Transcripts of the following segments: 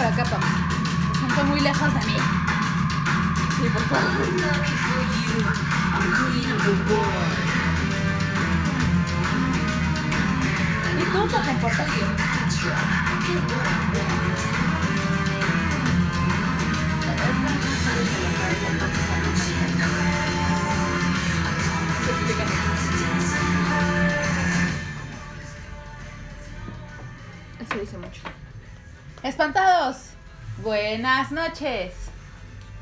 para acá, Pam. Me siento muy lejos de mí. Sí, por favor. ¿Y tú qué te importa? Eso Espantados. Buenas noches.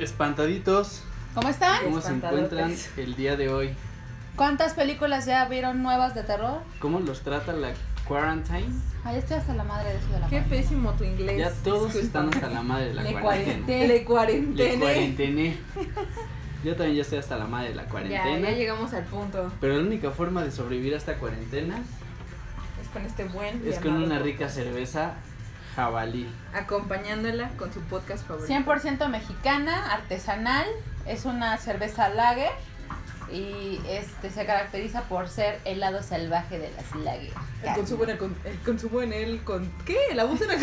Espantaditos, ¿Cómo están? ¿cómo se encuentran el día de hoy? ¿Cuántas películas ya vieron nuevas de terror? ¿Cómo los trata la quarantine? Ay, estoy hasta la madre de eso de la Qué madre. pésimo tu inglés. Ya todos disculpa. están hasta la madre de la Le cuarentena. cuarentena. Le Le cuarentena. Yo también ya estoy hasta la madre de la Ya, cuarentena. ya llegamos al punto. Pero la única forma de sobrevivir a esta cuarentena Es con este buen. es con llamado una rica cerveza jabalí. Acompañándola con su podcast favorito. 100% mexicana, artesanal, es una cerveza lager y este se caracteriza por ser helado salvaje de las lager. El consumo en el, con- el consumo en el con ¿qué? El abuso en el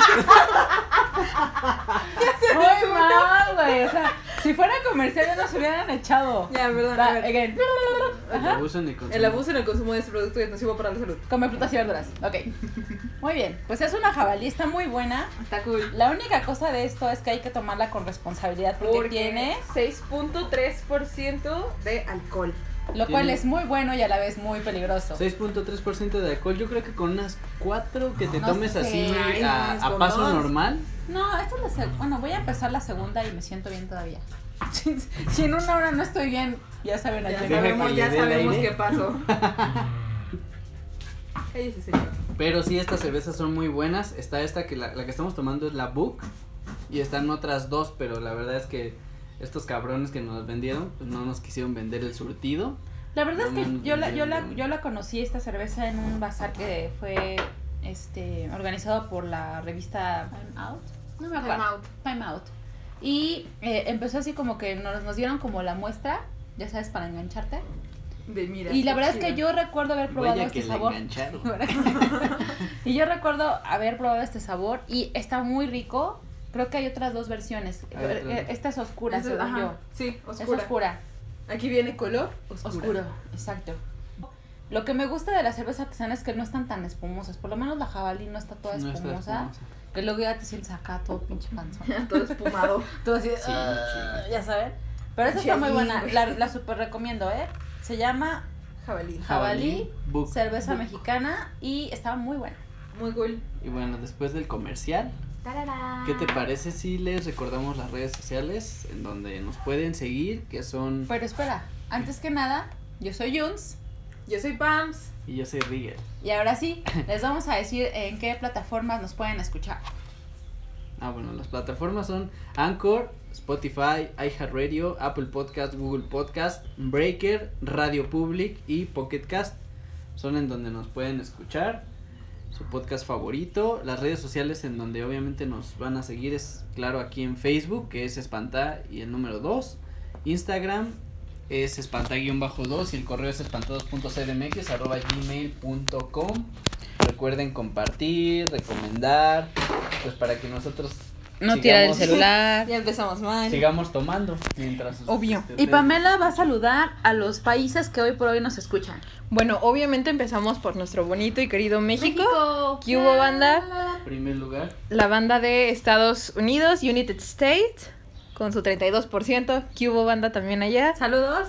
Muy mal, güey, o sea, si fuera comercial ya nos hubieran echado. Ya, perdón. Va, a ver. again. El Ajá. abuso en el consumo. El abuso en el consumo de este producto es nocivo para la salud. Come frutas y verduras. Ok. Muy bien. Pues es una jabalí, está muy buena. Está cool. La única cosa de esto es que hay que tomarla con responsabilidad porque, Porque tiene, 6.3% de alcohol. Lo cual es muy bueno y a la vez muy peligroso. 6.3% de alcohol. Yo creo que con unas 4 que te No tomes sé. así Ay, a, no, a con paso dos. normal. No, esta es la segunda. Bueno, voy a empezar la segunda y me siento bien todavía. Si, si en una hora no estoy bien, ya saben a Ya sabemos, ya sabemos qué pasó. Cállese, señor. Pero sí, estas cervezas son muy buenas. Está esta que la, la que estamos tomando es la Book. Y están otras dos, pero la verdad es que estos cabrones que nos vendieron, pues no nos quisieron vender el surtido. La verdad No es que yo la, yo, la, yo la conocí esta cerveza en un bazar que fue este organizado por la revista Time Out. No me acuerdo. Time out. Time Out. Y eh, empezó así como que nos, nos dieron como la muestra, ya sabes, para engancharte. De mira. y la verdad es que yo recuerdo haber probado Vaya este que la sabor. engancharon. y yo recuerdo haber probado este sabor y está muy rico. Creo que hay otras dos versiones. Eh. Esta es oscura, Eso- según ajá, yo. Sí, Es oscura. oscura. Aquí viene color oscura. Oscuro, exacto. Lo que me gusta de la cerveza artesana es que no están tan espumosas. Por lo menos la jabalí no está toda No está espumosa. espumosa. Que luego ya te sientes acá todo pinche panzón. Todo espumado. todo así, Sí, sí. ya saben. Pero esta está muy buena. La, la super recomiendo, ¿eh? Se llama Jabalí. Jabalí, Book. cerveza Book. mexicana y está muy buena. Muy cool. Y bueno, después del comercial, ¿qué te parece si les recordamos las redes sociales en donde nos pueden seguir? Que son. Pero espera, antes que nada, yo soy Juns. Yo soy Pams. Y yo soy Rigel. Y ahora sí, les vamos a decir en qué plataformas nos pueden escuchar. Ah, bueno, las plataformas son Anchor, Spotify, iHeartRadio, Apple Podcast, Google Podcast, Breaker, Radio Public y Pocket Cast. Son en donde nos pueden escuchar su podcast favorito. Las redes sociales en donde obviamente nos van a seguir es, claro, aquí en Facebook, que es Espanta y el número 2. Instagram es espanta-2 y el correo es espantados.cdmx arroba gmail.com. Recuerden compartir, recomendar, pues para que nosotros No tirar el sigamos- celular. Ya empezamos mal. Sigamos tomando mientras Obvio. Y Pamela va a saludar a los países que hoy por hoy nos escuchan. Bueno, obviamente empezamos por nuestro bonito y querido México. ¿Qué hubo, banda? primer lugar La banda de Estados Unidos, United States, con su 32%. ¿Qué hubo, banda también allá? Saludos.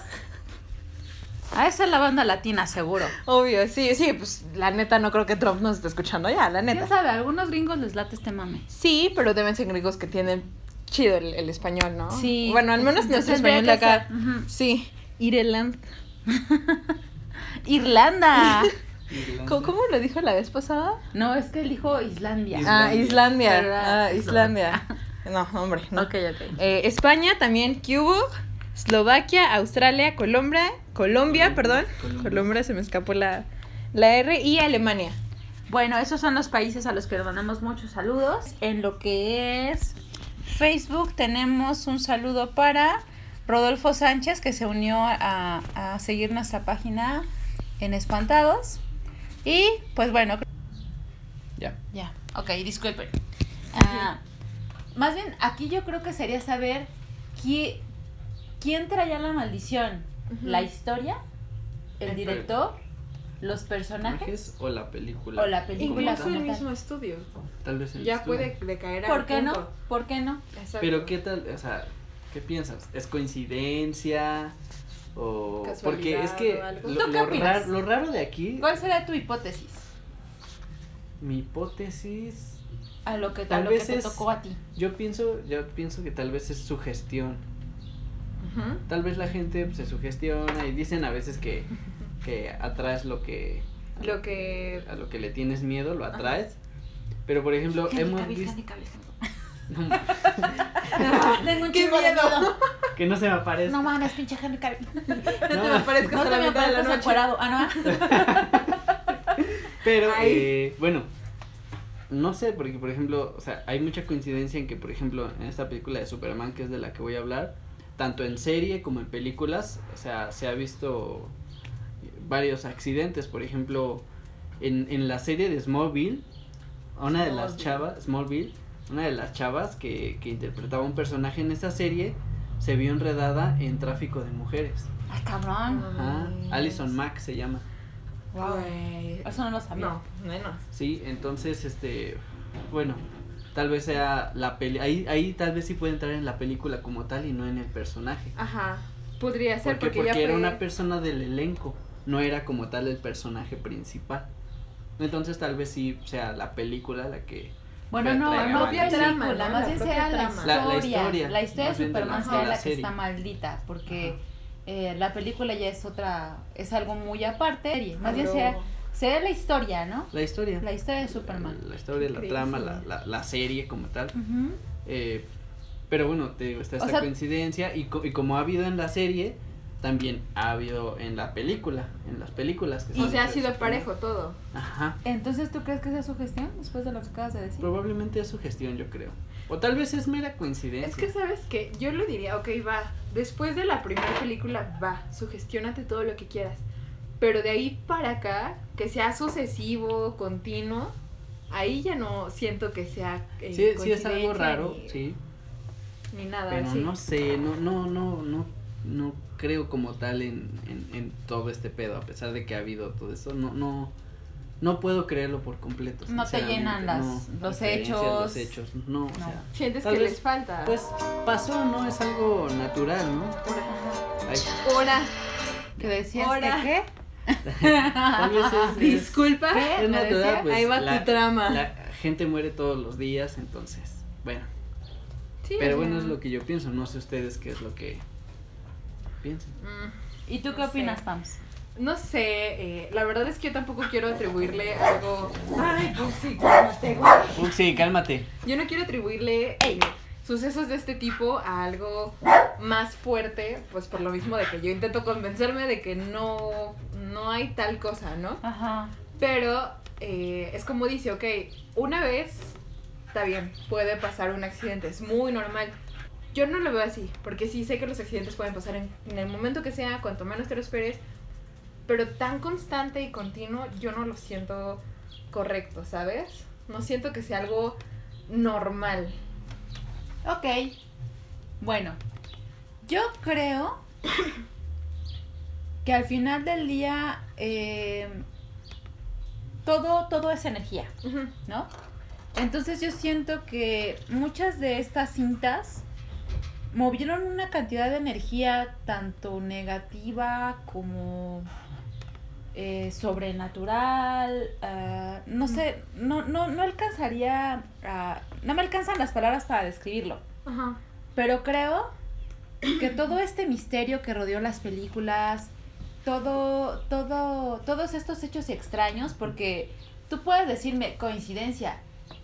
A esa es la banda latina, seguro. Obvio, sí, sí, pues la neta no creo que Trump nos esté escuchando ya, la ¿Quién neta. sabe? A algunos gringos les late este mame. Sí, pero deben ser gringos que tienen chido el, el español, ¿no? Sí. Bueno, al menos nuestro español de acá. Sí. Ireland. Irlanda. Irlanda. ¿Cómo, cómo lo dijo la vez pasada? No, es que él dijo Islandia. Islandia. Ah, Islandia. Pero era Ah, Islandia. No, hombre, no. Ok, ok. Eh, España también, Cuba, Eslovaquia, Australia, Colombia, Colombia, perdón. Colombia. Colombia se me escapó la, la R y Alemania. Bueno, esos son los países a los que le mandamos muchos saludos. En lo que es Facebook tenemos un saludo para Rodolfo Sánchez que se unió a, a seguir nuestra página en Espantados. Y pues bueno, ya ya, ok, disculpen. Ah, más bien, aquí yo creo que sería saber quién, quién traía la maldición. ¿La historia? ¿El director? ¿Los personajes? o la película. O la película. Incluso el mismo estudio. Tal vez el Ya estudio. puede decaer al ¿Por qué no? ¿Por qué no? Exacto. Pero qué tal, o sea, ¿qué piensas? ¿Es coincidencia? O porque es que o lo, ¿Tú qué lo opinas? raro, lo raro de aquí, ¿Cuál sería tu hipótesis? mi hipótesis, A lo que, a Tal que vez te es- tocó a ti. yo pienso, yo pienso que tal vez es sugestión. Tal vez la gente pues, se sugestiona y dicen a veces que, que atraes lo que Lo que. a lo que le tienes miedo, lo atraes. Pero por ejemplo, Henry hemos visto no, Cavill. Tengo un ¡Qué chingo de miedo! que no se me aparezca. No mames, pinche Henry Cavill. No te me aparezcas No a la me mitad de la noche. encuerado. Ah, no. Pero, eh, bueno, no sé, porque por ejemplo, o sea, hay mucha coincidencia en que, por ejemplo, en esta película de Superman, que es de la que voy a hablar, tanto en serie como en películas, o sea, se ha visto varios accidentes. Por ejemplo, en, en la serie de Smallville, una de las chavas, Smallville, una de las chavas que, que interpretaba un personaje en esa serie, se vio enredada en tráfico de mujeres. Ay, cabrón. Ajá, mames. Alison Mack se llama. Wow. Eso no lo sabía. No, menos. Sí, entonces, este, bueno, tal vez sea la peli, ahí, ahí tal vez sí puede entrar en la película como tal y no en el personaje. Ajá. Podría ser Porque, porque, porque ya era fue... una persona del elenco, no era como tal el personaje principal. Entonces tal vez sí sea la película la que... Bueno, no, no maldición. película, ¿no? más bien propia sea la historia. La- la historia, La historia más de Superman sea la la que está maldita, porque eh, la película ya es otra, es algo muy aparte. Más bien sea, sea la historia, ¿no? La historia. La historia de Superman. La historia, la trama, la, la, la serie como tal. Ujú. Eh, pero bueno, te digo, está O esta sea- coincidencia y, co- y como ha habido en la serie, también ha habido en la película, en las películas. Que son sea, ha sido parejo todo. Ajá. Entonces, ¿tú crees que es su gestión después de lo que acabas de decir? Probablemente es su gestión, yo creo. O tal vez es mera coincidencia. Es que, ¿sabes qué? Yo lo diría, ok, va. Después de la primera película, va. Sugestionate todo lo que quieras. Pero de ahí para acá, que sea sucesivo, continuo, ahí ya no siento que sea. eh, sí, sí es algo raro, ni, sí. Ni nada Pero no sé, no, no, no, no, no creo como tal en, en, en todo este pedo, a pesar de que ha habido todo eso, no, no, no puedo creerlo por completo. No te llenan las- no, los hechos. Los hechos, no, o sea, Sientes que vez, les falta. pues pasó, ¿no? Es algo natural, ¿no? Ahora. Ay, Ahora. ¿Que decías qué? Tal vez es, es- Disculpa. Pues, Ahí va la- tu trama. La gente muere todos los días, entonces, bueno. Sí, Pero bueno, es lo que yo pienso, no sé ustedes qué es lo que piensan. mm, ¿Y tú qué No sé. opinas, Pams? No sé, eh, la verdad es que yo tampoco quiero atribuirle algo. Ay, pues sí, cálmate, güey. Cálmate. Yo no quiero atribuirle eh, sucesos de este tipo a algo más fuerte, pues por lo mismo de que yo intento convencerme de que no, no hay tal cosa, ¿no? Ajá. Pero eh, es como dice, ok, una vez está bien, puede pasar un accidente, es muy normal. Yo no lo veo así, porque sí sé que los accidentes pueden pasar en, en el momento que sea, cuanto menos te lo esperes, pero tan constante y continuo yo no lo siento correcto, ¿sabes? No siento que sea algo normal. Ok. Bueno, yo creo que al final del día eh, todo, todo es energía. ¿no? Entonces yo siento que muchas de estas cintas movieron una cantidad de energía tanto negativa como eh, sobrenatural. ah, no sé, no, no, no alcanzaría a... No me alcanzan las palabras para describirlo. Ajá. Pero creo que todo este misterio que rodeó las películas, todo, todo, todos estos hechos extraños, porque tú puedes decirme coincidencia,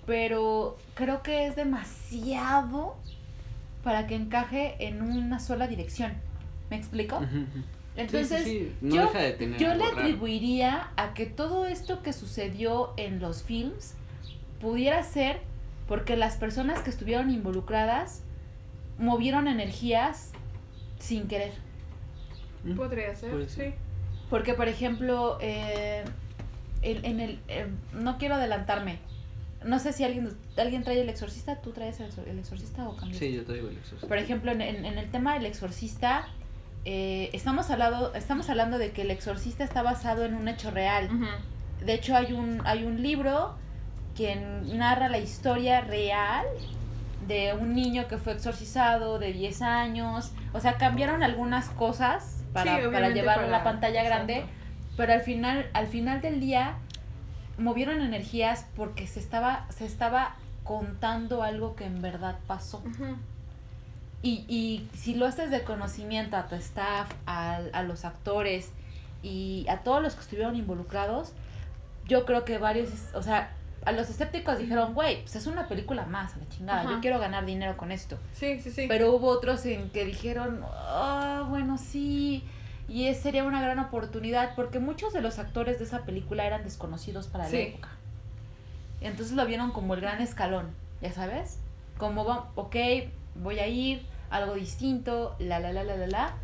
pero creo que es demasiado para que encaje en una sola dirección. ¿Me explico? Entonces, Sí, sí, sí, no yo, deja de tener yo le atribuiría a que todo esto que sucedió en los films pudiera ser porque las personas que estuvieron involucradas movieron energías sin querer. Mm, Podría ser, puede sí. Porque, por ejemplo, eh, en, en el... eh, no quiero adelantarme. no sé si alguien, alguien trae el exorcista, ¿tú traes el, Exor- el exorcista o cambiaste? Sí, yo te digo el exorcista. Por ejemplo, en, en- en el tema del exorcista, eh, estamos, hablando, estamos hablando de que el exorcista está basado en un hecho real. De hecho, hay un, hay un libro que narra la historia real de un niño que fue exorcizado de 10 años. O sea, cambiaron algunas cosas para, Sí, para llevarlo a la pantalla grande. exacto. Pero al final, al final del día, movieron energías porque se estaba, se estaba contando algo que en verdad pasó. Y, y si lo haces de conocimiento a tu staff, a, a los actores y a todos los que estuvieron involucrados, yo creo que varios, o sea, a los escépticos dijeron, güey, pues es una película más, a la chingada, Ajá. yo quiero ganar dinero con esto. Sí, sí, sí. Pero hubo otros en que dijeron, ah, bueno, sí, y es, sería una gran oportunidad, porque muchos de los actores de esa película eran desconocidos para Sí. la época. Entonces lo vieron como el gran escalón, ya sabes, como, ok, voy a ir, algo distinto, la, la, la, la, la, la,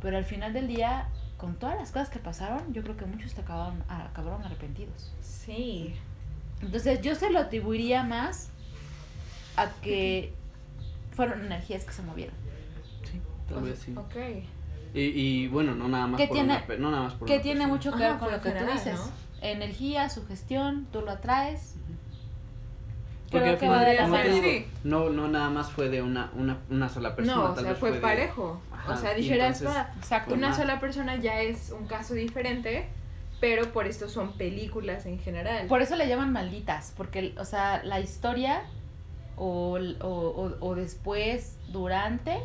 pero al final del día, con todas las cosas que pasaron, yo creo que muchos te acabaron, acabaron arrepentidos. Sí. Entonces yo se lo atribuiría más a que fueron energías que se movieron. Sí, tal vez sí. Ok. Y, y bueno, no nada más ¿Qué por tiene- una no nada más por Que una tiene persona. mucho que ver con lo que tú dices. Energía, sugestión, tú lo atraes. Al que final, podría como te ser, digo, sí. no, no nada más fue de una, una, una sola persona. No, o tal sea, vez fue de- parejo. Ajá, o sea, dijeras, entonces, "Va, Exacto. Una más. sola persona ya es un caso diferente, pero por esto son películas en general. Por eso le llaman malditas, porque, o sea, la historia o, o, o, o después, durante,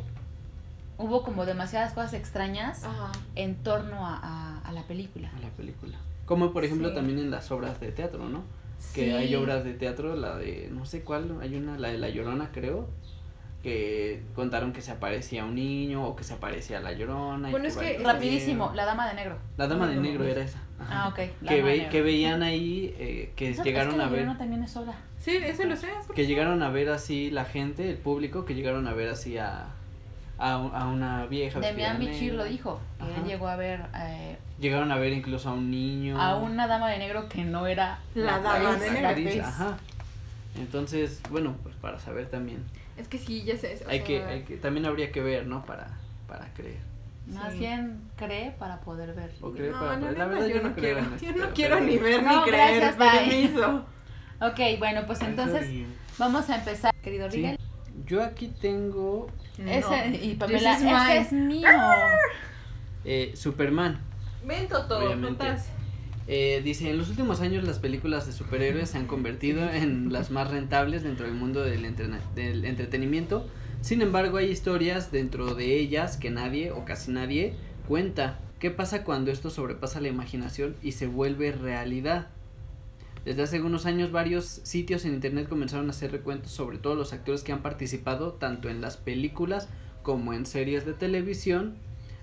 hubo como demasiadas cosas extrañas Ajá. en torno a, a, a la película. a la película. Como por ejemplo Sí. también en las obras de teatro, ¿no? Que Sí. hay obras de teatro, la de, no sé cuál, hay una, la de La Llorona creo, que contaron que se aparecía un niño o que se aparecía la Llorona. y Bueno, es que- Rapidísimo, la dama de negro. La Dama de Negro era esa. ajá. Ah, ok. que, ve, que veían ahí, eh, que Eso- es llegaron que la a ver, Llorona también es obra. Sí, eso lo sé. eso que llegaron a ver así la gente, el público, que llegaron a ver así a, a, un- a una vieja. Demian de Bichir lo dijo. que Ajá. él llegó a ver eh, Llegaron a ver incluso a un niño. a una dama de negro que no era La la dama de negro. ajá. Entonces, bueno, pues para saber también. Es que sí, ya sé. o hay sea, que, hay que, también habría que ver, ¿no? Para, para creer. Más Sí. bien cree para poder ver. O creer No, para la, creer. La verdad, yo, no creo quiero. Yo pero- no quiero pero- ni ver No, ni creer. gracias, permiso. Ok, bueno, pues entonces vamos a empezar, querido Sí. Rigel. Yo aquí tengo Ese, No. y Pamela, mine. es mío. eh, Superman. Ven, Toto, Obviamente. Eh, dice, en los últimos años las películas de superhéroes se han convertido en las más rentables dentro del mundo del, entrena- del entretenimiento. Sin embargo, hay historias dentro de ellas que nadie o casi nadie cuenta. ¿Qué pasa cuando esto sobrepasa la imaginación y se vuelve realidad? Desde hace algunos años varios sitios en internet comenzaron a hacer recuentos sobre todos los actores que han participado tanto en las películas como en series de televisión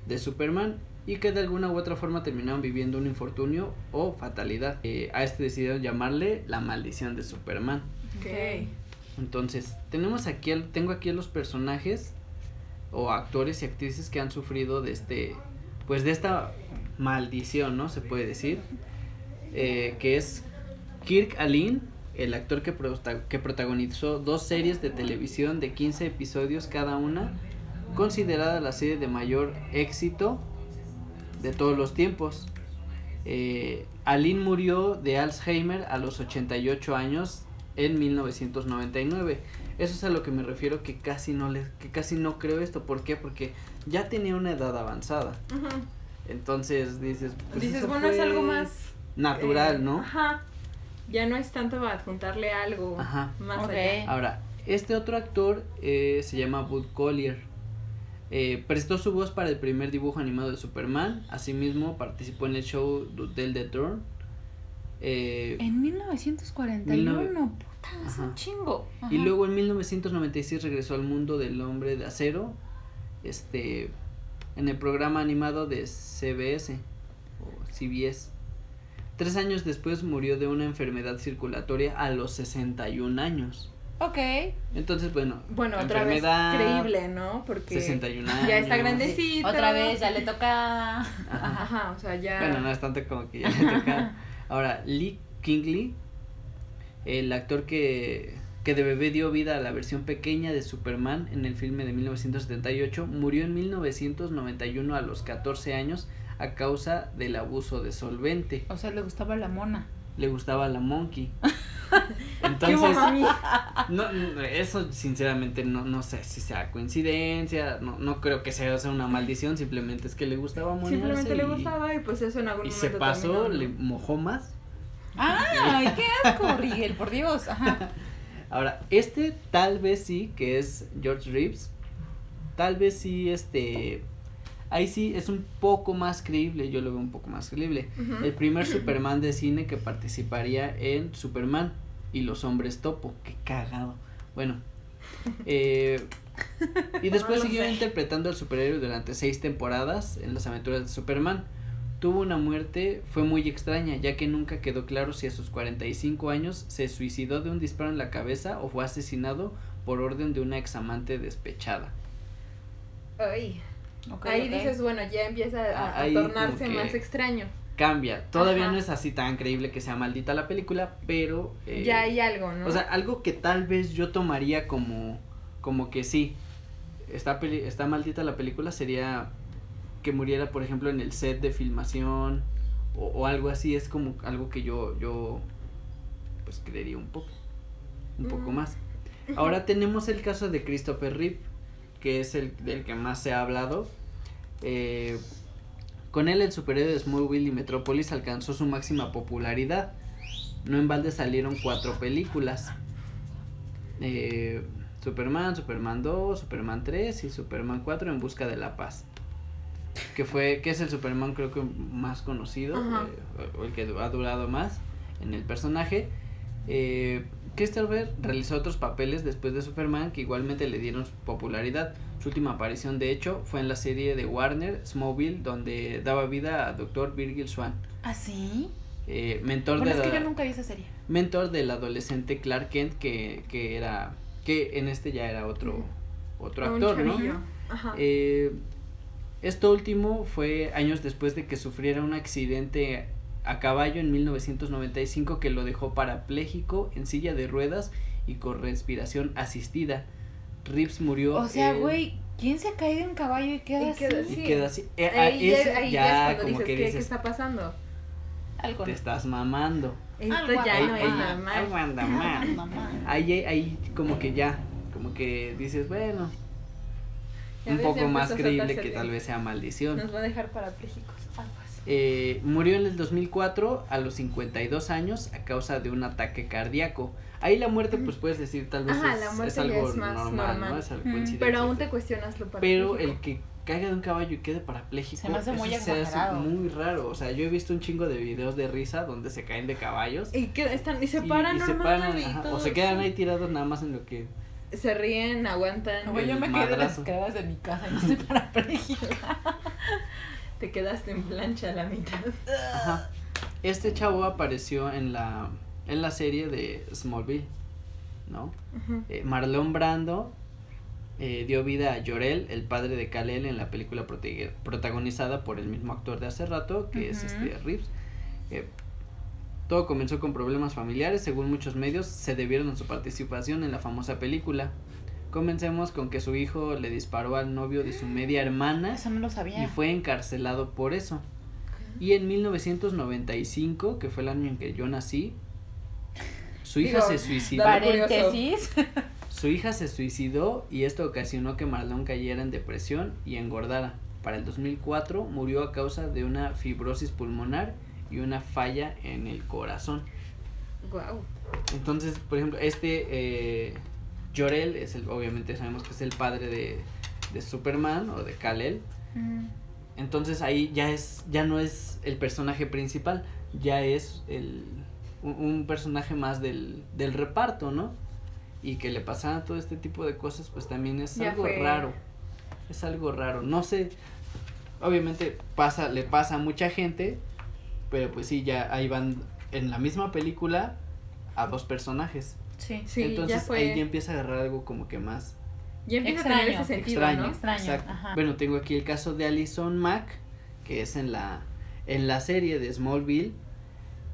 de Superman y que de alguna u otra forma terminaron viviendo un infortunio o fatalidad. Eh, a este decidieron llamarle la maldición de Superman. Ok. Entonces, tenemos aquí, tengo aquí a los personajes o actores y actrices que han sufrido de este, pues de esta maldición, ¿no? Se puede decir, eh, que es Kirk Alin, el actor que, que protagonizó dos series de televisión de 15 episodios cada una, considerada la serie de mayor éxito de todos los tiempos. Eh, Alin murió de Alzheimer a los 88 años en 1999. Eso es a lo que me refiero que casi no le, que casi no creo esto. ¿Por qué? Porque ya tenía una edad avanzada. Entonces dices, pues Dices, bueno, es algo más. natural, eh, ¿no? Ajá. Ya no es tanto adjuntarle algo Ajá. más Ok. allá. Ahora, este otro actor eh, se llama Bud Collier. Eh, prestó su voz para el primer dibujo animado de Superman. Asimismo, participó en el show del The Turn. Eh, En 1941, Mil puta, es un chingo. Y luego en 1996 regresó al mundo del hombre de acero, este, en el programa animado de CBS o CBS. Tres años después murió de una enfermedad circulatoria a los 61 años. Ok. Entonces, bueno, Bueno, otra vez creíble, ¿no? Porque 61 años. ya está grandecito. Otra vez ya le toca. Ajá. Ajá, o sea, ya. Bueno, no es tanto como que ya le toca. Ahora, Lee Kingley el actor que, que de bebé dio vida a la versión pequeña de Superman en el filme de 1978, murió en 1991 a los 14 años a causa del abuso de solvente. O sea, le gustaba la mona. Le gustaba la monkey. Entonces, no, no, eso sinceramente no, no sé si sea coincidencia, no, no creo que sea, sea una maldición, simplemente es que le gustaba monearse Simplemente le y- gustaba y pues eso en algún y momento se pasó, terminó, le mojó más. ¡Ay, qué asco, Rigel! Por Dios. Ajá. Ahora, este tal vez sí, que es George Reeves, tal vez sí, este, ahí sí es un poco más creíble, yo lo veo un poco más creíble. El primer Superman de cine que participaría en Superman y los hombres topo, qué cagado. Bueno, eh, y después No siguió sé. interpretando al superhéroe durante seis temporadas en las aventuras de Superman. Tuvo una muerte, fue muy extraña, ya que nunca quedó claro si a sus 45 años se suicidó de un disparo en la cabeza o fue asesinado por orden de una examante despechada. Ay, Ahí dices, bueno, ya empieza a, tornarse más extraño. Cambia, todavía Ajá. no es así tan creíble que sea maldita la película, pero... eh, ya hay algo, ¿no? O sea, algo que tal vez yo tomaría como, como que sí, está, peli- está maldita la película, sería que muriera, por ejemplo, en el set de filmación o, o algo así, es como algo que yo, yo, pues creería un poco, un poco más. Ahora tenemos el caso de Christopher Reeve, que es el del que más se ha hablado. Eh, con él el superhéroe de Smallville y Metropolis alcanzó su máxima popularidad. No en balde salieron cuatro películas. Eh, Superman, Superman 2, Superman 3 y Superman 4 en busca de la paz. Que fue, que es el Superman creo que más conocido, eh, o el que ha durado más en el personaje. Eh, Christopher realizó otros papeles después de Superman que igualmente le dieron popularidad. Su última aparición, de hecho, fue en la serie de Warner, Smallville, donde daba vida a Dr. Virgil Swan, ¿Ah, sí? eh, mentor, Bueno, de es que la- yo nunca vi esa serie. mentor del adolescente Clark Kent, que, que era, que en este ya era otro, otro actor, ¿no? Ajá. Eh, esto último fue años después de que sufriera un accidente a caballo en 1995 que lo dejó parapléjico en silla de ruedas y con respiración asistida. Reeves murió. O sea, en- güey, ¿quién se cae de un caballo y queda Y así? queda Y Sí. queda así. Eh, ah, ahí ese ya, ahí ya, ya es cuando como dices, que ¿qué, dices, ¿qué está pasando? Algo. te estás mamando. Esto Algo ya no es mal, normal. Algo anda mal. Mamá. Ahí, ahí como que ya, como que dices, bueno, Ya un poco más creíble que tal vez sea maldición. Nos va a dejar parapléjicos. Eh, murió en el 2004 a los 52 años a causa de un ataque cardíaco. Ahí la muerte, pues puedes decir, tal vez Ajá, es, la muerte es algo es más normal, normal. ¿no? Es coincidencia. Pero aún te cuestionas lo Pero parapléjico. el que caiga de un caballo y quede parapléjico, Se me hace eso muy se hace muy raro. O sea, yo he visto un chingo de videos de risa donde se caen de caballos. Y que están y se paran y se normal paran, y ajá, todo o se quedan ahí tirados nada más en lo que Se ríen, aguantan. Güey, yo me quedé de las escaleras de mi casa y no estoy parapléjica. Te quedaste en plancha a la mitad. Ajá. Este chavo apareció en la en la serie de Smallville, ¿no? Eh, Marlon Brando eh, dio vida a Jorel, el padre de Kal-El en la película protagonizada por el mismo actor de hace rato, que es este Reeves. Eh, todo comenzó con problemas familiares, según muchos medios, se debieron a su participación en la famosa película. Comencemos con que su hijo le disparó al novio de su media hermana Eso no lo sabía. y fue encarcelado por eso. Y en 1995, que fue el año en que yo nací, su hija Digo, se suicidó. Paréntesis. Su hija se suicidó y esto ocasionó que Marlon cayera en depresión y engordara. Para el 2004 murió a causa de una fibrosis pulmonar y una falla en el corazón. Guau. Entonces, por ejemplo, este eh, Jorel es el, obviamente sabemos que es el padre de, de Superman o de Kal-El. Mm. Entonces ahí ya es, ya no es el personaje principal, ya es el un, un personaje más del, del reparto, ¿no? Y que le pasaran todo este tipo de cosas, pues también es Ya algo fue. raro. Es algo raro. No sé. Obviamente pasa, le pasa a mucha gente. Pero pues sí, ya ahí van en la misma película a dos personajes. Sí. Sí, Entonces ya fue. ahí ya empieza a agarrar algo como que más Ya empieza a tener Extraño, ese sentido, extraño. ¿no? Extraño, Exacto. ajá. Bueno, tengo aquí el caso de Alison Mack, que es en la en la serie de Smallville.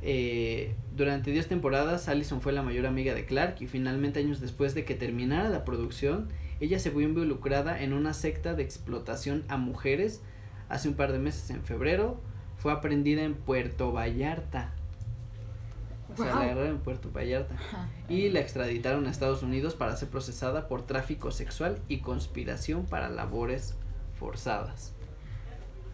Eh, durante 10 temporadas, Allison fue la mayor amiga de Clark y finalmente años después de que terminara la producción, ella se vio involucrada en una secta de explotación a mujeres. Hace un par de meses, en febrero, fue aprendida en Puerto Vallarta. O sea, la agarraron en Puerto Vallarta. Y la extraditaron a Estados Unidos para ser procesada por tráfico sexual y conspiración para labores forzadas.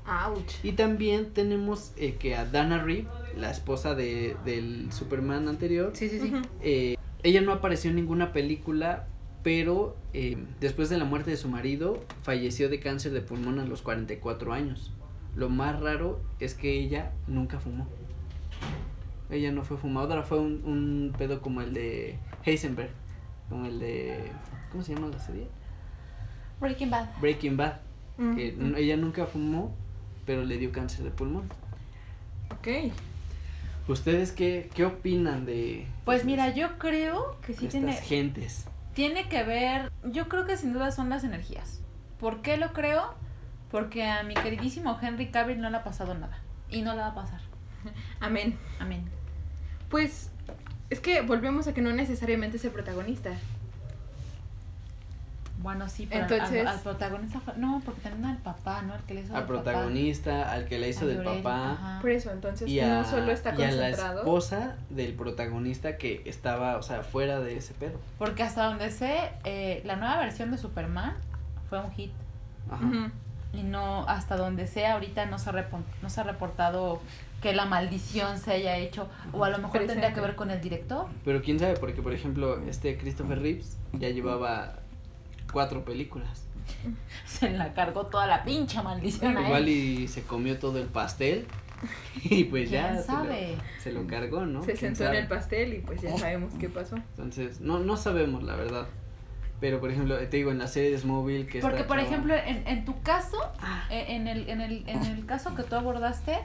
Ouch. Y también tenemos eh, que a Dana Reeve, la esposa de, del Superman anterior, Sí, sí, sí. Eh, ella no apareció en ninguna película, pero eh, después de la muerte de su marido, falleció de cáncer de pulmón a los 44 años. Lo más raro es que ella nunca fumó. Ella no fue fumadora, fue un, un pedo como el de Heisenberg, como el de... ¿Cómo se llama la serie? Breaking Bad. Breaking Bad. Mm, Que mm. ella nunca fumó, pero le dio cáncer de pulmón. Ok. ¿Ustedes qué, qué opinan de Pues mira, yo creo que sí estas tiene, gentes? tiene que ver, yo creo que sin duda son las energías. ¿Por qué lo creo? Porque a mi queridísimo Henry Cavill no le ha pasado nada. Y no le va a pasar. Amén. Amén. Pues es que volvemos a que no necesariamente es el protagonista. Bueno, sí, pero al- Entonces- al, protagonista fue- No, porque también al papá, ¿no? El que le hizo Al del papá. protagonista, al que la hizo A del Llorel, papá. ajá. Por eso, entonces Y a, no solo está y a la concentrado. esposa del protagonista que estaba, o sea, fuera de ese pedo. Porque hasta donde sé, eh, la nueva versión de Superman fue un hit. Ajá. Y no, hasta donde sé, ahorita no se, ha repon- no se ha reportado que la maldición se haya hecho. O a lo mejor tendría que ver con el director. Pero quién sabe, porque por ejemplo, este Christopher Reeves ya llevaba cuatro películas. Se la cargó toda la pinche maldición a Igual él. y se comió todo el pastel. Y pues ya ¿Quién se lo- sabe? Se, lo, cargó, ¿no? Se ¿Quién sentó en el pastel y pues ya sabemos qué pasó. Entonces, no, no sabemos la verdad. Pero por ejemplo, te digo, en la serie de Smallville que Porque, por ejemplo, en, en tu caso, Ah, eh, en el, en, el, en el caso que tú abordaste,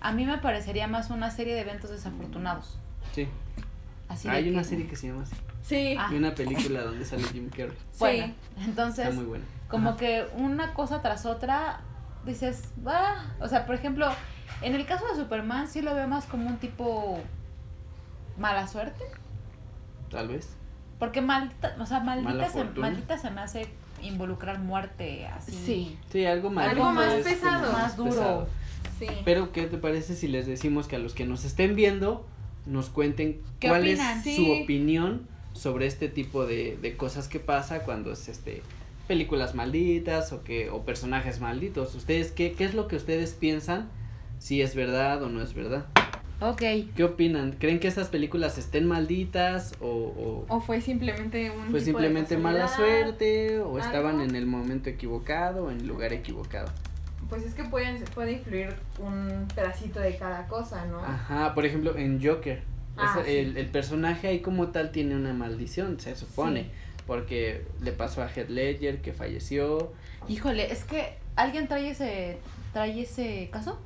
a mí me parecería más una serie de eventos desafortunados. sí. Así de Hay una que- serie que se llama así. Sí. Ah. Y una película donde sale Jim Carrey. Bueno, Sí. entonces, Está muy buena. como Ajá. que una cosa tras otra, dices, va. O sea, por ejemplo, en el caso de Superman, sí lo veo más como un tipo mala suerte. Tal vez. Porque maldita, o sea, maldita, se, maldita se me hace involucrar muerte así. Sí. Sí, algo más. Algo más es pesado. Más duro. Sí. Pero, ¿qué te parece si les decimos que a los que nos estén viendo nos cuenten ¿Qué cuál opinan? es Sí. su opinión sobre este tipo de, de cosas que pasa cuando es este películas malditas o que o personajes malditos? ¿Ustedes qué qué es lo que ustedes piensan si es verdad o no es verdad? Ok. ¿Qué opinan? ¿Creen que estas películas estén malditas o, o O fue simplemente un tipo fue de simplemente mala casualidad? suerte o estaban algo. en el momento equivocado o en el lugar equivocado? Pues es que pueden, puede influir un pedacito de cada cosa, ¿no? Ajá, por ejemplo, en Joker, Ah, sí. el, el personaje ahí como tal tiene una maldición, se supone, Sí. porque le pasó a Heath Ledger que falleció. Híjole, es que alguien trae ese trae ese caso.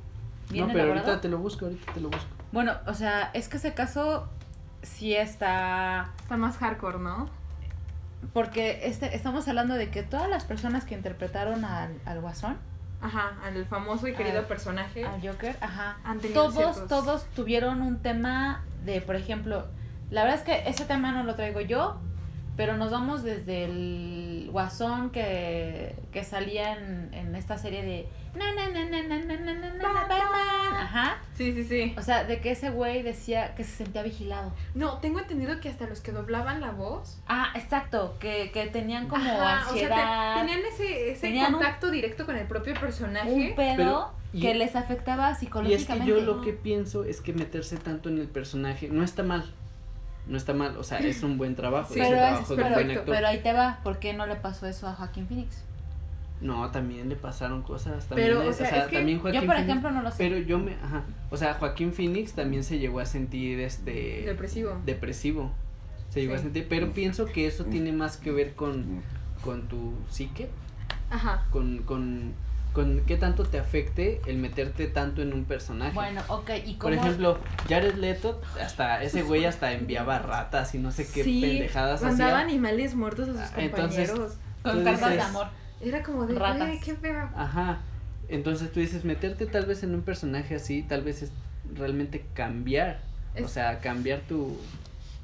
¿Bien No, pero elaborado? ahorita te lo busco, ahorita te lo busco. Bueno, o sea, es que ese caso sí está Está más hardcore, ¿no? porque este estamos hablando de que todas las personas que interpretaron al, al Guasón, Ajo, al famoso y querido personaje. al Joker, ajá, todos ciertos- todos tuvieron un tema de, por ejemplo, la verdad es que ese tema no lo traigo yo, pero nos vamos desde el Guasón que, que salía en, en esta serie de na na na na na na na na na Batman, ajá, Sí, sí, sí. o sea, de que ese güey decía que se sentía vigilado. No, tengo entendido que hasta los que doblaban la voz. Ah, exacto, que, que tenían como Ajá, o sea, ansiedad, te- tenían ese, ese Tenían un- contacto directo con el propio personaje. un pedo Pero- y- que les afectaba Y es que psicológicamente. yo lo que pienso es que meterse tanto en el personaje no está mal. No está mal, o sea, es un buen trabajo, Sí, es pero, un es- trabajo de pero, buen actor. pero ahí te va, ¿por qué no le pasó eso a Joaquín Phoenix? No, también le pasaron cosas, también, Pero, o es- o sea, sea, es que también Joaquín Yo, por Phoenix- ejemplo, no lo sé. Pero yo me, ajá, o sea, Joaquín Phoenix también se llegó a sentir este Depresivo. depresivo. Se llegó a sentir, pero pienso que eso tiene más que ver con, con tu psique, Ajá. con, con, con qué tanto te afecte el meterte tanto en un personaje. Bueno, ok, y Por como... ejemplo, Jared Leto, hasta ese güey hasta enviaba ratas y no sé qué sí, pendejadas mandaba hacía. animales muertos a sus Ah, entonces- compañeros. con tú cartas de amor. Era como de, Ratas. "Güey, qué pedo. Ajá. Entonces tú dices, meterte tal vez en un personaje así, tal vez es realmente cambiar O sea, cambiar tu,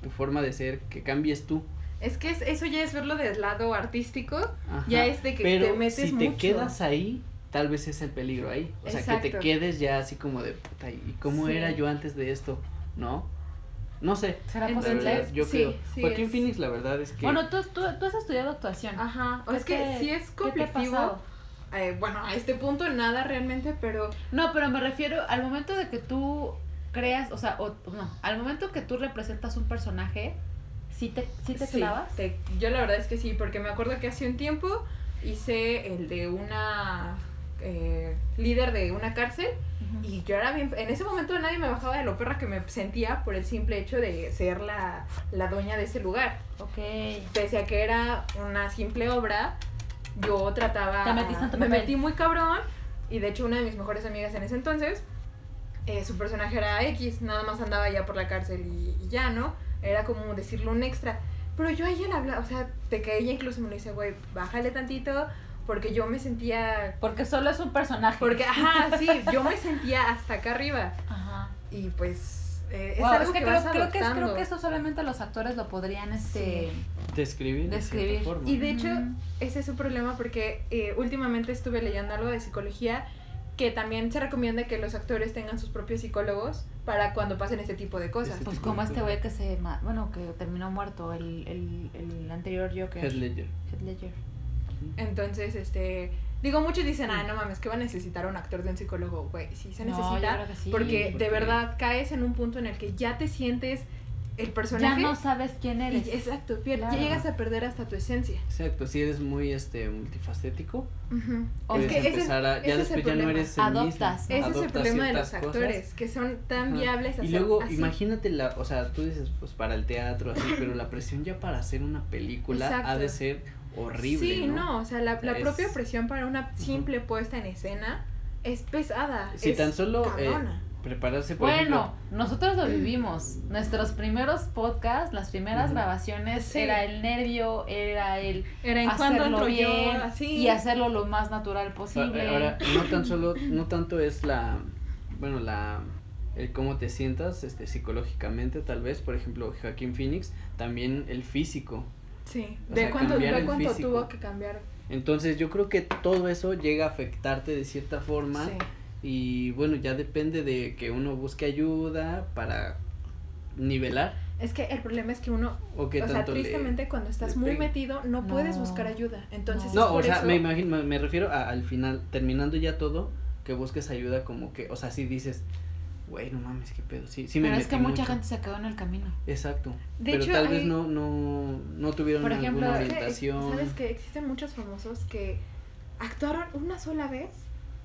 tu forma de ser, que cambies tú. Es que es- eso ya es verlo del lado artístico. Ajá. Ya es de que Pero te metes si te mucho. quedas ahí, tal vez es el peligro ahí. O sea, que te quedes ya así como de, puta, ¿y cómo Sí. era yo antes de esto? ¿No? No sé. ¿Será posible? yo sí, creo. sí Joaquín es- Phoenix, la verdad es que... Bueno, tú, tú, tú has estudiado actuación. Ajá. O ¿Qué es que te- sí es ¿Qué te ha conflictivo. eh, bueno, a este punto nada realmente, pero No, pero me refiero al momento de que tú creas, o sea, o, no, al momento que tú representas un personaje, ¿sí te, sí te sí, clavas? te- yo la verdad es que sí, porque me acuerdo que hace un tiempo hice el de una eh, líder de una cárcel y yo era bien, en ese momento nadie me bajaba de lo perra que me sentía por el simple hecho de ser la, la dueña de ese lugar. Ok. Pese a que era una simple obra, yo trataba... Te metiste en tu me papel. metí muy cabrón y de hecho una de mis mejores amigas en ese entonces, eh, su personaje era X, nada más andaba ya por la cárcel y, y ya, ¿no? Era como decirle un extra. Pero yo a ella le hablaba, o sea, de que ella incluso me lo dice, güey, bájale tantito, porque yo me sentía... Porque solo es un personaje. Porque, ajá, sí, yo me sentía hasta acá arriba. Ajá. Y pues eh, es Wow, algo es que, que, creo, vas creo que es- creo que eso solamente los actores lo podrían este Describir. de Describir. forma. Y de hecho, ese es un problema porque eh, últimamente estuve leyendo algo de psicología que también se recomienda que los actores tengan sus propios psicólogos para cuando pasen este tipo de cosas. Este pues como de este güey que se ma- bueno, que terminó muerto el, el, el anterior Joker. Heath Ledger. Heath Ledger. Entonces, este, digo, muchos dicen, ah, no mames, que va a necesitar un actor de un psicólogo, güey, sí se No, yo necesita, creo que sí. porque de verdad caes en un punto en el que ya te sientes el personaje Ya no sabes quién y- eres. exacto, pier- Claro. ya llegas a perder hasta tu esencia. Exacto, si eres muy este multifacético. Es puedes que ese es- empezar a, ya ese es el después ya no eres el Adoptas, mismo. ¿no? Ese es el problema de los ciertas cosas. actores, que son tan Ajá. viables a Y luego, así. imagínate la, o sea, tú dices, pues para el teatro, así, pero la presión ya para hacer una película ha Exacto. de ser horrible, Sí, ¿no? no, o sea, la, la Es- propia presión para una simple puesta en escena es pesada. Si es tan solo eh, prepararse, por Bueno, nosotros lo vivimos. Nuestros primeros podcasts, las primeras grabaciones, Sí. era el nervio, era el Era en hacerlo entro bien yo, así. y hacerlo lo más natural posible. ahora, no tan solo, no tanto es la, bueno, la, el cómo te sientas, este, psicológicamente, tal vez, por ejemplo, Joaquín Phoenix, también el físico. Sí, o de sea, cuánto, de cuánto tuvo que cambiar. Entonces yo creo que todo eso llega a afectarte de cierta forma Sí. y bueno, ya depende de que uno busque ayuda para nivelar Es que el problema es que uno, o que o sea, le- tristemente cuando estás muy metido no, puedes buscar ayuda. Entonces, es No, o por sea, eso- me imagino, me, me refiero a- al final, terminando ya todo, que busques ayuda como que, o sea, si dices, güey, no mames, qué pedo, sí, sí me Pero es que metí mucha mucho". gente se quedó en el camino. Exacto, De pero hecho, tal hay- vez no, no, no tuvieron Por ejemplo, alguna Es que, orientación. ¿Sabes que Existen muchos famosos que actuaron una sola vez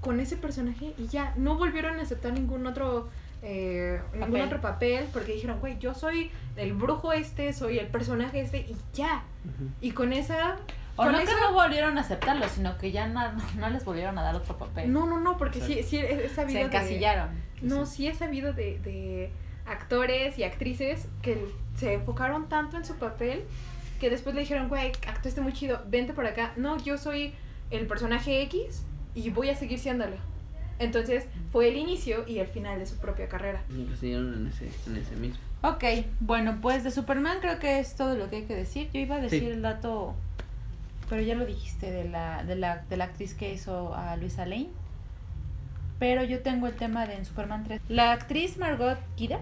con ese personaje y ya no volvieron a aceptar ningún otro eh, ningún Papel. otro papel porque dijeron, güey, yo soy el brujo este, soy el personaje este y ya. Y con esa... O con no que no volvieron a aceptarlo, sino que ya no, no les volvieron a dar otro papel. No, no, no, porque sí, Exacto. sí he he sabido se de- encasillaron. No, sí he sabido de, de actores y actrices que se enfocaron tanto en su papel que después le dijeron, güey, actuaste muy chido, vente por acá. No, yo soy el personaje X y voy a seguir siéndolo. Entonces fue el inicio y el final de su propia carrera. Y lo siguieron en ese, en ese mismo. Ok, bueno, pues de Superman creo que es todo lo que hay que decir. Yo iba a decir Sí. el dato, pero ya lo dijiste, de la, de la, de la actriz que hizo a Luisa Lane. Pero yo tengo el tema de en Superman 3. La actriz Margot Kidder,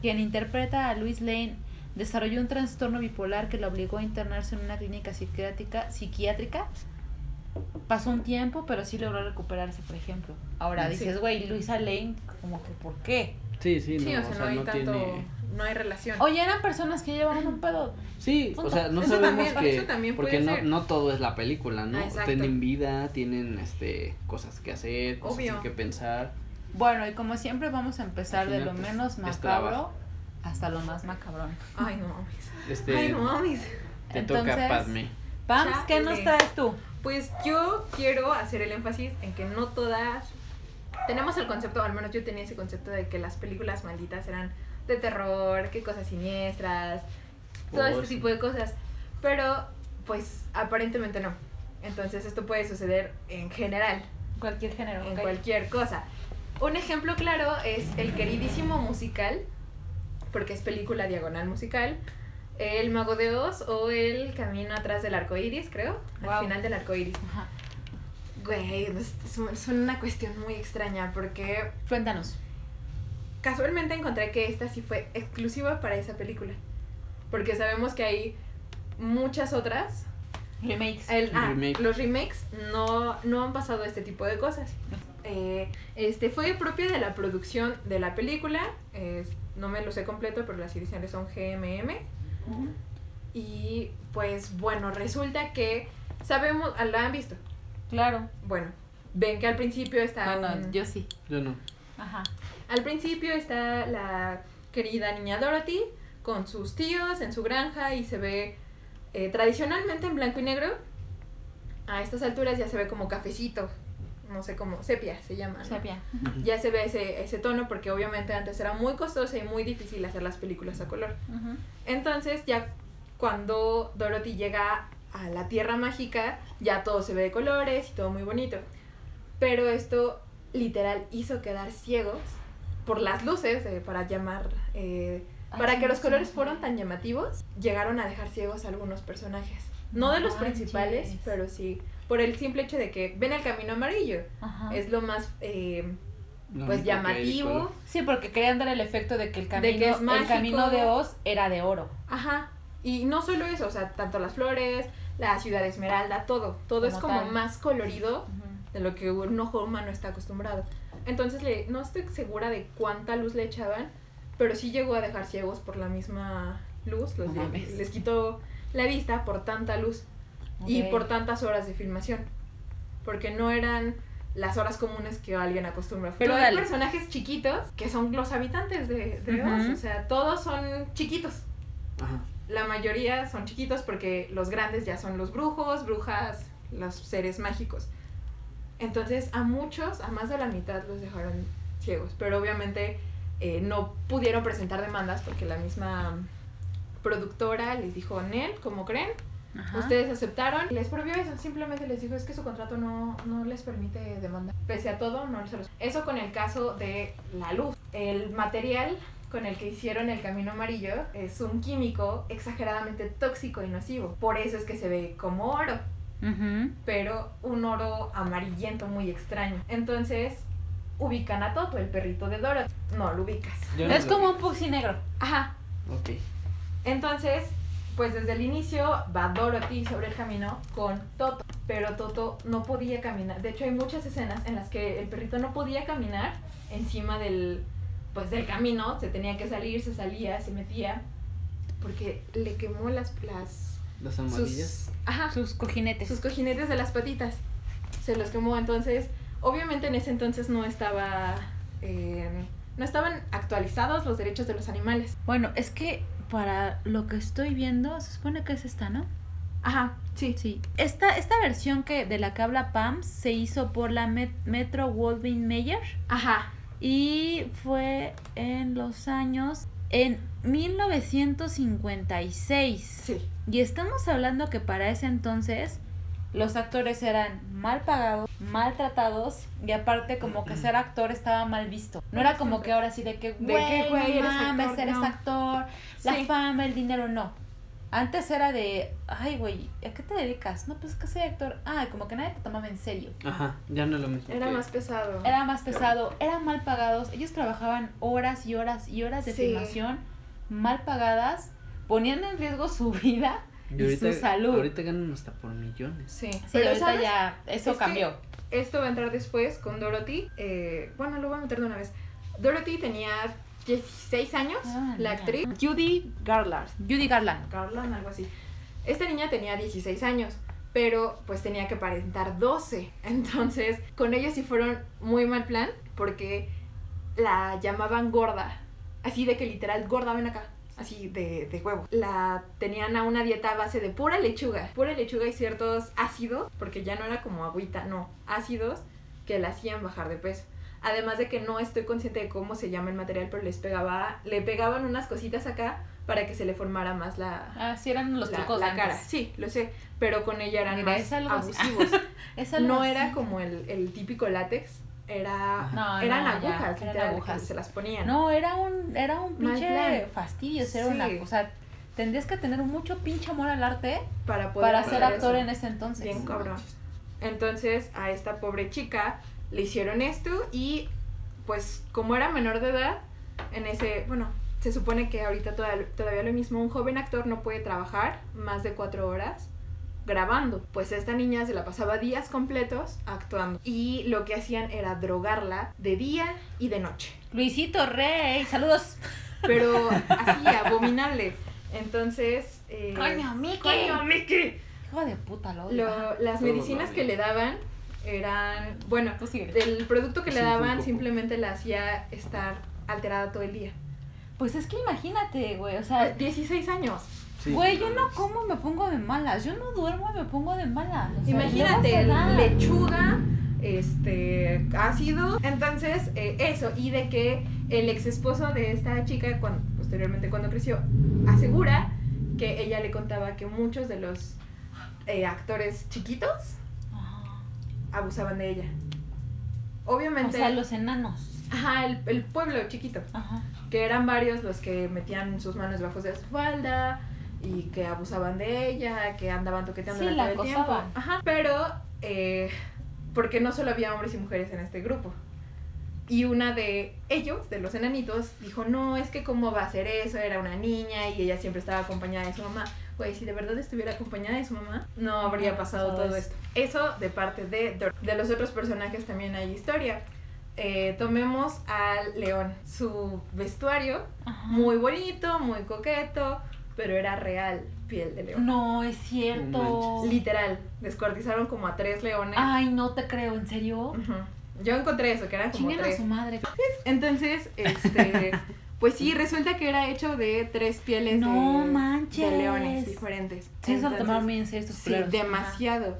quien interpreta a Luis Lane, desarrolló un trastorno bipolar que la obligó a internarse en una clínica psiquiátrica, psiquiátrica. Pasó un tiempo, pero sí logró recuperarse, por ejemplo. Ahora Sí. dices, güey, Luisa Lane, como que, ¿por qué? Sí, sí, Sí, no, o sea, no hay tanto, tiene... no hay relación. Oye, eran personas que llevaban un pedo. Sí, o sea, no Eso sabemos también- que eso también porque puede no, ser. no todo es la película, ¿no? Ah, tienen vida, tienen este cosas que hacer, cosas Obvio. que pensar. Bueno, y como siempre vamos a empezar de lo pues, menos macabro hasta lo más macabrón. Ay, no mames. Este Ay, no mames. te Entonces, toca Padme. Pams, ¿qué nos traes tú? Pues yo quiero hacer el énfasis en que no todas tenemos el concepto, al menos yo tenía ese concepto de que las películas malditas eran de terror, que cosas siniestras, todo Oh, este sí. tipo de cosas. Pero pues aparentemente no. Entonces esto puede suceder en general, Cualquier género. en cualquier cosa. Un ejemplo claro es el queridísimo musical porque es película diagonal musical. El Mago de Oz o El Camino atrás del arco iris, creo. Al final del arco iris. Ajá. Güey, es una cuestión muy extraña porque Cuéntanos. Casualmente encontré que esta sí fue exclusiva para esa película. Porque sabemos que hay muchas otras. Remakes. El- ah, Remake. Los remakes no, no han pasado este tipo de cosas. Eh, este fue propio de la producción de la película. es- no me lo sé completo, pero las iniciales son GMM. Y pues bueno, resulta que sabemos, ah, la han visto. Claro. Bueno, ven que al principio está. Un- yo sí. Yo no. Ajá. Al principio está la querida niña Dorothy con sus tíos en su granja y se ve eh, tradicionalmente en blanco y negro. A estas alturas ya se ve como cafecito, no sé cómo, sepia se llama. ¿no? Sepia. Ya se ve ese, ese tono porque obviamente antes era muy costoso y muy difícil hacer las películas a color. Entonces ya cuando Dorothy llega a la Tierra Mágica, ya todo se ve de colores y todo muy bonito. Pero esto literal hizo quedar ciegos por las luces de- para llamar... eh, Ay, para que los colores sí. fueron tan llamativos, llegaron a dejar ciegos a algunos personajes. No de los principales, pero sí por el simple hecho de que ven el camino amarillo. Ajá. Es lo más eh, pues de llamativo. Sí, porque querían dar el efecto de que el camino, que es el camino de Oz era de oro. Ajá. Y no solo eso, o sea, tanto las flores, la ciudad esmeralda, todo. Todo es Como tal. más colorido de lo que un ojo humano está acostumbrado. Entonces, le, no estoy segura de cuánta luz le echaban, pero sí llegó a dejar ciegos por la misma luz. los No mames. les quitó la vista por tanta luz y Ok. por tantas horas de filmación. Porque no eran las horas comunes que alguien acostumbra. Pero hay personajes chiquitos que son los habitantes de, de Ujú. Oz. O sea, todos son chiquitos. Ajá. La mayoría son chiquitos porque los grandes ya son los brujos, brujas, los seres mágicos. Entonces a muchos, a más de la mitad los dejaron ciegos, pero obviamente eh, no pudieron presentar demandas porque la misma productora les dijo, Nel, como creen, Ajá. ustedes aceptaron, les prohibió eso, simplemente les dijo, es que su contrato no, no les permite demandar. Pese a todo, no se los... Eso con el caso de la luz. El material con el que hicieron el camino amarillo es un químico exageradamente tóxico y nocivo. Por eso es que se ve como oro, Pero un oro amarillento muy extraño. Entonces, ubican a Toto, el perrito de Dorothy. No lo ubicas. No Es lo como vi. un puxi negro. Ajá. Ok. Entonces, pues desde el inicio va Dorothy sobre el camino con Toto, pero Toto no podía caminar. De hecho, hay muchas escenas en las que el perrito no podía caminar encima del pues del camino, se tenía que salir, se salía, se metía porque le quemó las las Las almohadillas. sus ajá, Sus cojinetes. sus cojinetes de las patitas. Se los quemó, entonces, obviamente en ese entonces no estaba eh, no estaban actualizados los derechos de los animales. Bueno, es que para lo que estoy viendo, se supone que es esta, ¿no? Ajá, sí. Sí. Esta, esta versión que de la que habla Pam se hizo por la Met- Metro Goldwyn Mayer Ajá. y fue en los años en 1956. Sí. Y estamos hablando que para ese entonces los actores eran mal pagados, maltratados y aparte como que ser actor estaba mal visto. No era como que ahora sí de que, De güey, no eres mames, actor, eres no. actor, la Sí. fama, el dinero, no. Antes era de, ay, güey, ¿a qué te dedicas? No, pues que soy actor. Ay, como que nadie te tomaba en serio. Ajá, ya no es lo mismo. Era que- más pesado. Era más pesado, eran mal pagados. Ellos trabajaban horas y horas y horas de Sí. filmación, mal pagadas, ponían en riesgo su vida y, ahorita, su salud. Ahorita ganan hasta por millones. Sí. Sí, Pero ahorita ¿sabes? ya eso Es cambió. Esto va a entrar después con Dorothy. Eh, bueno, lo voy a meter de una vez. Dorothy tenía 16 años, Ah, la mira. actriz. Judy Garland. Judy Garland. Garland, algo así. Esta niña tenía 16 años, pero pues tenía que aparentar 12. Entonces, con ella sí fueron muy mal plan, porque la llamaban gorda. Así de que literal, gorda, ven acá. Así de, de huevo. La tenían a una dieta a base de pura lechuga. Pura lechuga y ciertos ácidos, porque ya no era como agüita, no, ácidos que la hacían bajar de peso. Además de que no estoy consciente de cómo se llama el material, pero les pegaba, le pegaban unas cositas acá para que se le formara más la, Ah, sí, eran los la, trucos la cara. antes. Sí, lo sé, pero con ella eran Mira, más es algo abusivos. Es algo no así. era como el, el típico látex, era No, eran no, ya, agujas, eran literal, que agujas. se las ponían. No, era un, era un pinche fastidio ser una, Sí. o sea, tendrías que tener mucho pinche amor al arte para poder para ser actor eso. en ese entonces. Bien cabrón. Entonces a esta pobre chica le hicieron esto y pues como era menor de edad, en ese, bueno, se supone que ahorita toda- todavía lo mismo, un joven actor no puede trabajar más de cuatro horas grabando. Pues esta niña se la pasaba días completos actuando y lo que hacían era drogarla de día y de noche. Luisito Rey, saludos. Pero así, abominable. Entonces... eh, Mickey. ¡Coño, Mickey! Hijo de puta, lo odio. Lo- las medicinas que le daban eran, bueno, el producto que le daban simplemente la hacía estar alterada todo el día. Pues es que imagínate, güey, o sea, 16 años. Sí, güey, yo no como me pongo de malas, yo no duermo y me pongo de malas. o sea, Imagínate, lechuga, este, ácido. Entonces, eh, eso, y de que el ex esposo de esta chica, cuando, posteriormente cuando creció, asegura que ella le contaba que muchos de los eh, actores chiquitos. Abusaban de ella. O Obviamente, sea, los enanos. ajá, el, el pueblo chiquito. Ajá. que eran varios los que metían sus manos debajo de su falda y que abusaban de ella, que andaban toqueteando Sí, la todo el tiempo. Ajá, pero eh, porque no solo había hombres y mujeres en este grupo. Y una de ellos, de los enanitos, dijo, no, es que cómo va a ser eso, era una niña y ella siempre estaba acompañada de su mamá. Güey, si de verdad estuviera acompañada de su mamá, no habría pasado todo todo esto. Eso de parte de Dor- De los otros personajes también hay historia. Eh, tomemos al león. Su vestuario, Ajá. muy bonito, muy coqueto, pero era real piel de león. No, es cierto. No. Literal, descuartizaron como a tres leones. Ay, no te creo, ¿en serio? Yo encontré eso, que eran como Chinguen a tres. su madre. Entonces, este, pues sí, resulta que era hecho de tres pieles No de, manches. de leones diferentes. Sí, se lo tomaron muy en serio estos Sí, culeros. demasiado.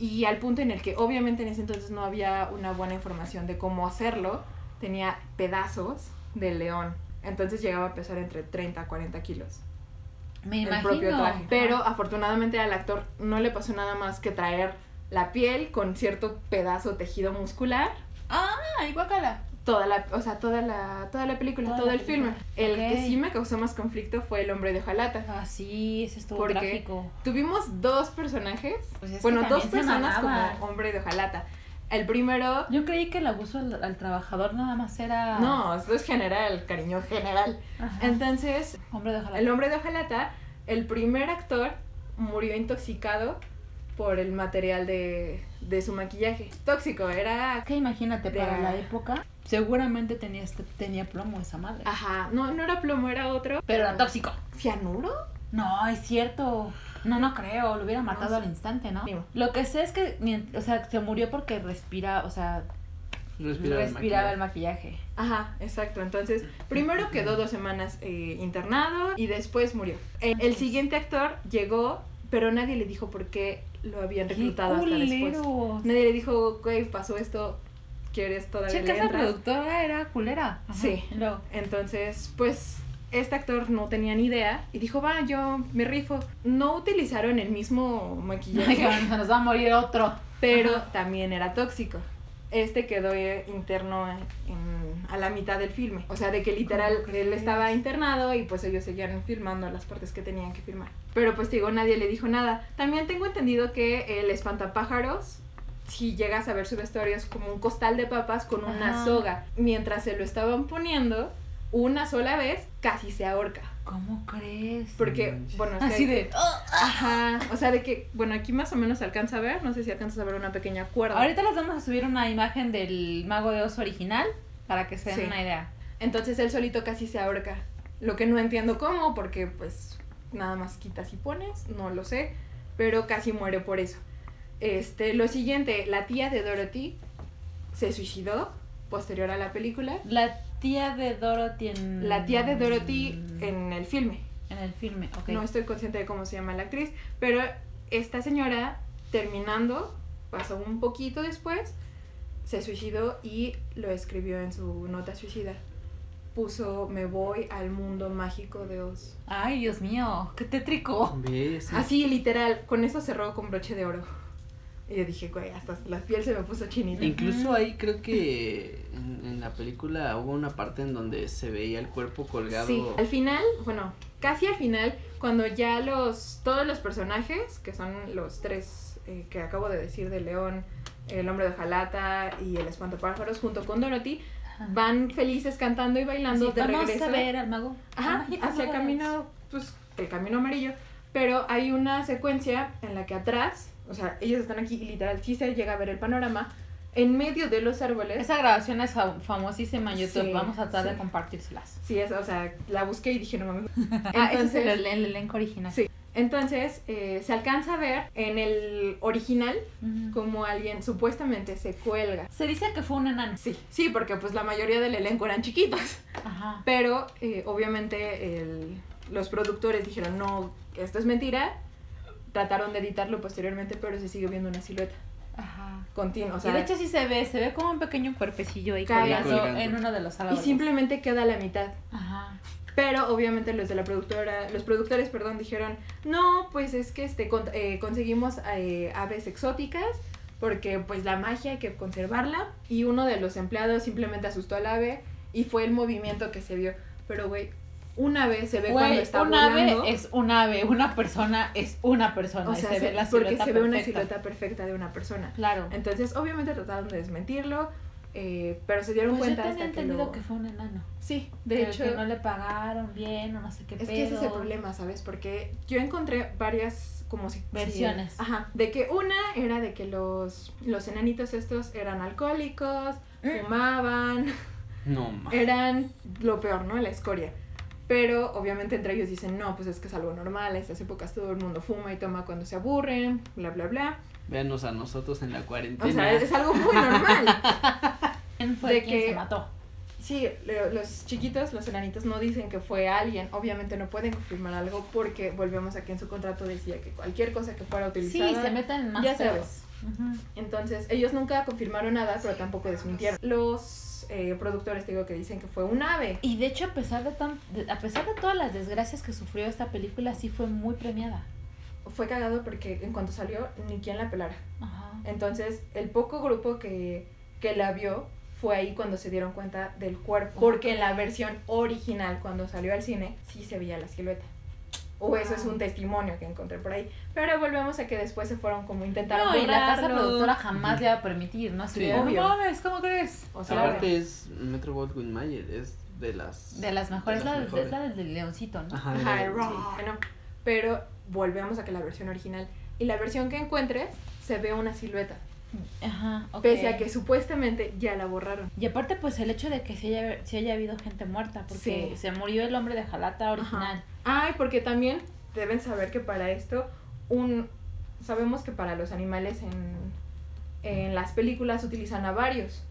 Y al punto en el que obviamente en ese entonces no había una buena información de cómo hacerlo, tenía pedazos de león. Entonces llegaba a pesar entre 30 a 40 kilos Me el imagino. propio traje. Pero afortunadamente al actor no le pasó nada más que traer la piel con cierto pedazo tejido muscular Ay, guácala. Toda la, o sea, toda la, toda la película, Toda todo la el filme. El que sí me causó más conflicto fue el hombre de hojalata. Ah, sí, ese estuvo ¿Por qué? trágico. Tuvimos dos personajes, Pues bueno, dos personas como hombre de hojalata. El primero, Yo creí que el abuso al, al trabajador nada más era. no, esto es general, cariño general. Ajá. Entonces, Hombre de ojalá. el hombre de hojalata, el primer actor murió intoxicado por el material de, de su maquillaje. Tóxico, era... que imagínate, de- para la época, seguramente tenía, este, tenía plomo esa madre. Ajá, no, no era plomo, era otro. Pero era tóxico. ¿Cianuro? No, es cierto. No, no creo. Lo hubiera matado sé. al instante, ¿no? Digo. Lo que sé es que, o sea, se murió porque respira, o sea, Respiraba, el respiraba el maquillaje. maquillaje. Ajá, exacto. Entonces, primero quedó dos semanas eh, internado y después murió. Eh, el siguiente actor llegó, pero nadie le dijo por qué lo habían reclutado hasta después. Nadie le dijo, güey, pasó esto, ¿quieres todavía Checa, esa entras?". productora era culera. Ajá. Sí. Luego, Entonces, pues este actor no tenía ni idea y dijo, va, yo me rifo. No utilizaron el mismo maquillaje, nos va a morir otro. pero Ajá. también era tóxico. Este quedó eh, interno en- en- a la mitad del filme. O sea, de que literal ¿Cómo él estaba internado y pues ellos seguían filmando las partes que tenían que filmar. Pero pues digo, nadie le dijo nada. También tengo entendido que el espantapájaros, si llegas a ver su vestuario, es como un costal de papas con una Ajá. soga. Mientras se lo estaban poniendo, una sola vez, casi se ahorca. ¿Cómo crees? Porque, bueno, es que- Así de. Ajá, o sea, de que, bueno, aquí más o menos se alcanza a ver, no sé si alcanzas a ver una pequeña cuerda. Ahorita les vamos a subir una imagen del Mago de Oz original para que se den Sí. una idea. Entonces él solito casi se ahorca. Lo que no entiendo cómo, porque pues nada más quitas y pones, no lo sé, pero casi muere por eso. Este, lo siguiente, la tía de Dorothy se suicidó posterior a la película. La tía de Dorothy en. La tía de Dorothy en el filme. En el filme, ok. No estoy consciente de cómo se llama la actriz, pero esta señora terminando, pasó un poquito después, se suicidó y lo escribió en su nota suicida. Puso me voy al mundo mágico de Oz. Ay, Dios mío, qué tétrico. ¿Ves? Así literal, con eso cerró con broche de oro. Y yo dije, güey, hasta la piel se me puso chinita. Incluso ahí creo que en, en la película hubo una parte en donde se veía el cuerpo colgado. Sí, al final, bueno, casi al final, cuando ya los, todos los personajes, que son los tres eh, que acabo de decir de León, el hombre de Jalata y el espantapájaros, junto con Dorothy, Ajá. van felices cantando y bailando Sí, de vamos regreso. a ver al mago. Ajá, Mágico, hacia el camino, pues, el camino amarillo. Pero hay una secuencia en la que atrás, o sea, ellos están aquí y literal sí se llega a ver el panorama, en medio de los árboles. Esa grabación es fam- famosísima en YouTube. Sí, Vamos a tratar de compartírselas. Sí, es, o sea, la busqué y dije, no mames. Ah, ese es el, elenco original. Sí. Entonces, eh, se alcanza a ver en el original Ujú. como alguien supuestamente se cuelga. Se dice que fue un enano. Sí, sí, porque pues la mayoría del elenco eran chiquitos. Ajá. Pero eh, obviamente el- los productores dijeron, no, esto es mentira. Trataron de editarlo posteriormente, pero se sigue viendo una silueta Ajá. continua. O sea, y de hecho sí se ve, se ve como un pequeño cuerpecillo ahí colgando en uno de los y árboles. simplemente queda a la mitad. Ajá. Pero obviamente los de la productora, los productores, perdón, dijeron, no, pues es que este con- eh, conseguimos eh, aves exóticas porque pues la magia hay que conservarla y uno de los empleados simplemente asustó al ave y fue el movimiento que se vio. Pero güey, un ave se ve cuando está un volando. ave es un ave, una persona es una persona. o y sea, se se- ve la porque silueta se ve una perfecta. silueta perfecta de una persona. Claro. Entonces, obviamente trataron de desmentirlo, eh, pero se dieron Pues yo cuenta tenía hasta que entendido lo... que fue un enano. Sí, de Que- hecho... que no le pagaron bien o no sé qué Es que ese es el pedo. problema, ¿sabes? Porque yo encontré varias como si Versiones. si- ajá, de que una era de que los los enanitos estos eran alcohólicos, Mm. fumaban, No, ma. eran lo peor, ¿no? La escoria. Pero obviamente entre ellos dicen, "No, pues es que es algo normal, a estas épocas todo el mundo fuma y toma cuando se aburren, bla bla bla." Véanos a nosotros en la cuarentena. O sea, es, es algo muy normal. ¿Quién fue de quien que- se mató? Sí, lo- los chiquitos, los enanitos no dicen que fue alguien, obviamente no pueden confirmar algo porque volvemos a que en su contrato decía que cualquier cosa que fuera Sí, utilizada se meten más ya sabes. Entonces, ellos nunca confirmaron nada, pero tampoco desmintieron. Los eh, productores, digo, que dicen que fue un ave. Y de hecho, a pesar de, tan, de- a pesar de todas las desgracias que sufrió esta película, sí fue muy premiada. Fue cagado porque en cuanto salió, ni quien la pelara. Ajá. Entonces, el poco grupo que, que la vio fue ahí cuando se dieron cuenta del cuerpo. Porque en la versión original, cuando salió al cine, sí se veía la silueta. O eso es un testimonio que encontré por ahí. Pero volvemos a que después se fueron como intentando No, y la casa productora jamás le iba a permitir, ¿no? Así Sí. de, no Obvio. mames, ¿cómo crees? O sea, Aparte es Metro Goldwyn Mayer, es de las... De las mejores, de la, las del- mejores. la del del leoncito, ¿no? Ajá, Ajá, la- el rock. Bueno, pero volvemos a que la versión original y la versión que encuentres se ve una silueta. Ajá, ok. Pese a que supuestamente ya la borraron. Y aparte, pues el hecho de que sí haya, sí haya habido gente muerta, porque Sí. se murió el hombre de Jalata original. Ay, porque también deben saber que para esto, un sabemos que para los animales en, en las películas utilizan a varios.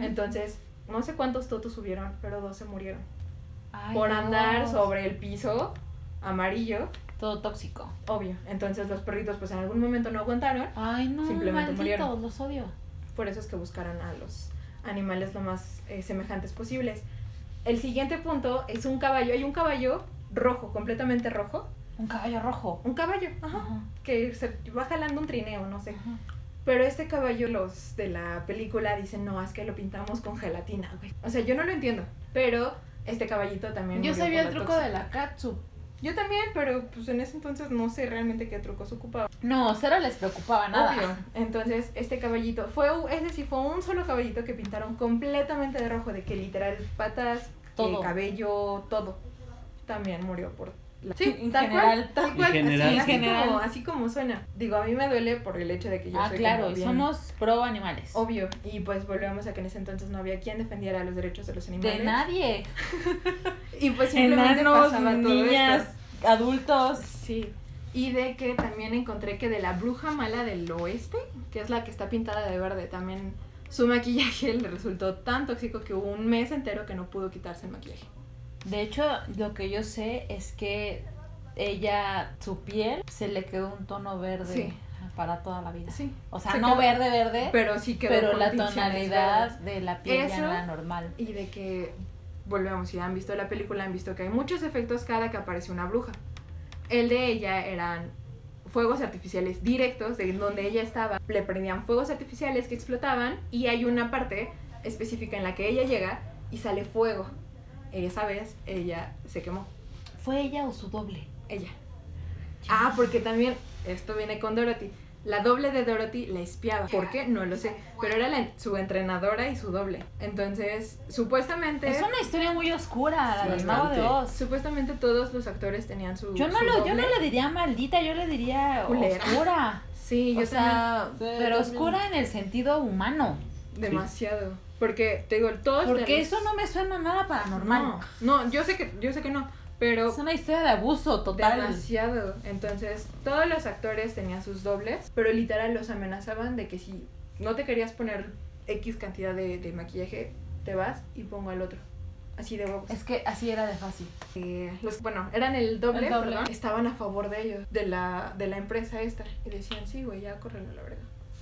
Entonces, no sé cuántos totos subieron, pero dos se murieron. Ay, por andar Dios. sobre el piso amarillo, Todo tóxico. obvio. Entonces los perritos pues en algún momento no aguantaron. Ay, no, Simplemente malditos, murieron. los odio. Por eso es que buscaron a los animales lo más eh, semejantes posibles. El siguiente punto es un caballo. Hay un caballo rojo, completamente rojo. Un caballo rojo. Un caballo, ajá, Ajá. que se va jalando un trineo, no sé. Ajá. Pero este caballo, los de la película dicen, no, es que lo pintamos con gelatina, güey. O sea, yo no lo entiendo. Pero este caballito también. Yo sabía el truco de la katsu. Yo también, pero pues en ese entonces no sé realmente qué trucos ocupaba. No, cero les preocupaba nada. Obvio. Entonces, este caballito fue, es decir, fue un solo caballito que pintaron completamente de rojo, de que literal patas, Todo. eh, cabello, todo. También murió por la... Sí, En tal general. cual, tal cual, general. así, En así general. como, así como suena. Digo, a mí me duele por el hecho de que yo Ah, soy claro, y bien- somos pro animales. Obvio, y pues volvemos a que en ese entonces no había quien defendiera los derechos de los animales. De nadie. Y pues simplemente Enanos, pasaba todo niñas, esto. adultos. Sí. Y de que también encontré que de la bruja mala del oeste, que es la que está pintada de verde, también su maquillaje le resultó tan tóxico que hubo un mes entero que no pudo quitarse el maquillaje. De hecho, lo que yo sé es que ella, su piel, se le quedó un tono verde Sí. para toda la vida. Sí. O sea, Se no quedó- verde, verde, pero, Pero sí quedó con la tonalidad verdes. de la piel ya no era normal. Y de que, volvemos, si han visto la película, han visto que hay muchos efectos cada que aparece una bruja. El de ella eran fuegos artificiales directos de donde ella estaba. Le prendían fuegos artificiales que explotaban y hay una parte específica en la que ella llega y sale fuego. Esa vez ella se quemó. ¿Fue ella o su doble? Ella. Ah, porque también, esto viene con Dorothy. La doble de Dorothy la espiaba. ¿Por qué? No lo sé. Pero era la- su entrenadora y su doble. Entonces, supuestamente. Es una historia muy oscura, la Sí, del mago de bastante. Oz. Supuestamente todos los actores tenían su. Yo no, su lo, yo doble. no le diría maldita, yo le diría Culera. oscura. Sí, yo o sea, pero oscura en el sentido humano. Demasiado. Porque, te digo, todos. Porque los- eso no me suena nada paranormal. No, no, yo sé que, yo sé que no. Pero Es una historia de abuso total. demasiado. Entonces, todos los actores tenían sus dobles, pero literal los amenazaban de que si no te querías poner X cantidad de, de maquillaje, te vas y pongo al otro. Así de huevos. Es que así era de fácil. Eh, los, bueno, eran el doble, El doble. perdón, estaban a favor de ellos, de la, de la empresa esta. Y decían, sí, güey, ya córrelo, la verdad.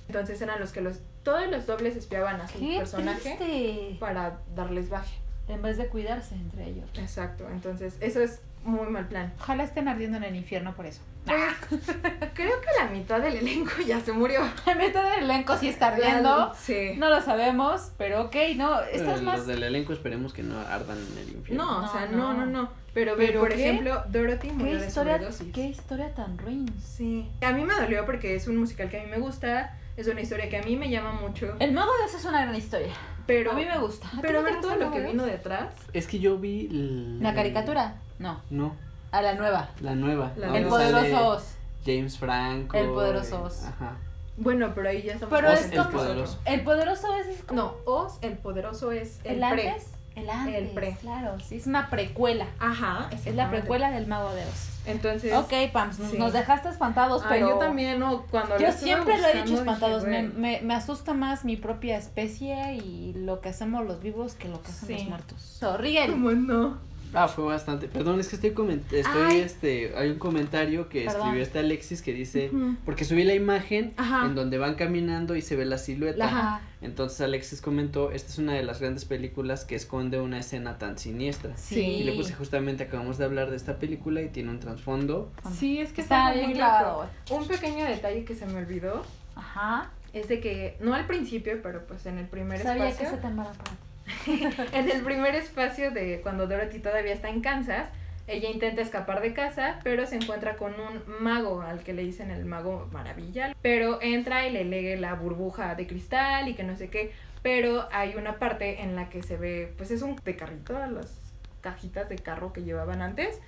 Entonces eran los que los, todos los dobles espiaban a su Qué personaje triste. para darles baje. En vez de cuidarse entre ellos. Exacto, entonces eso es muy mal plan. Ojalá estén ardiendo en el infierno por eso. Pues, creo que la mitad del elenco ya se murió. La mitad del elenco sí está ardiendo. Sí. No lo sabemos, pero ok, no. Esto es Eh, más. Los del elenco esperemos que no ardan en el infierno. No, o sea, no. no, no, no. Pero, ve, ¿Pero por qué? ejemplo, Dorothy ¿Qué murió de historia, sobredosis. ¿Qué historia tan ruin? Sí. A mí me dolió porque es un musical que a mí me gusta, es una historia que a mí me llama mucho, El mago de Oz es una gran historia. pero a mí me gusta. ¿A ti pero ver todo el lo que vino detrás. Es que yo vi. el- ¿La caricatura? No, No, a la nueva. la nueva. La El poderoso Oz. James Franco. El poderoso eh, Oz. Ajá. Bueno, pero ahí ya estamos Pero Oz es el como- poderoso. El poderoso Oz es como. No, Oz el poderoso es el, ¿El, pre. antes? El antes. El pre. Claro, sí, es una precuela. Ajá, Es la precuela del mago de Oz. Entonces, Ok, Pams, nos- sí. nos dejaste espantados, Ay, pero. yo también no cuando Yo siempre lo he dicho espantados. dije, Me, me, me asusta más mi propia especie y lo que hacemos los vivos que lo que hacen Sí. los muertos. So, Rigel. ¿Cómo no? Ah, fue bastante. Perdón, es que estoy estoy Ay. este hay un comentario que Perdón. escribió este Alexis que dice porque subí la imagen Ajá. en donde van caminando y se ve la silueta. Ajá. Entonces Alexis comentó, esta es una de las grandes películas que esconde una escena tan siniestra. Sí. Y le puse justamente acabamos de hablar de esta película y tiene un trasfondo. Sí, es que Está está, bien loco. Un pequeño detalle que se me olvidó Ajá. es de que, no al principio, pero pues en el primer Sabía que espacio. ese tema era para ti. En el primer espacio de cuando Dorothy todavía está en Kansas, ella intenta escapar de casa, pero se encuentra con un mago al que le dicen el mago maravilla. Pero entra y le lee la burbuja de cristal y que no sé qué. Pero hay una parte en la que se ve, pues es un de carrito, las cajitas de carro que llevaban antes.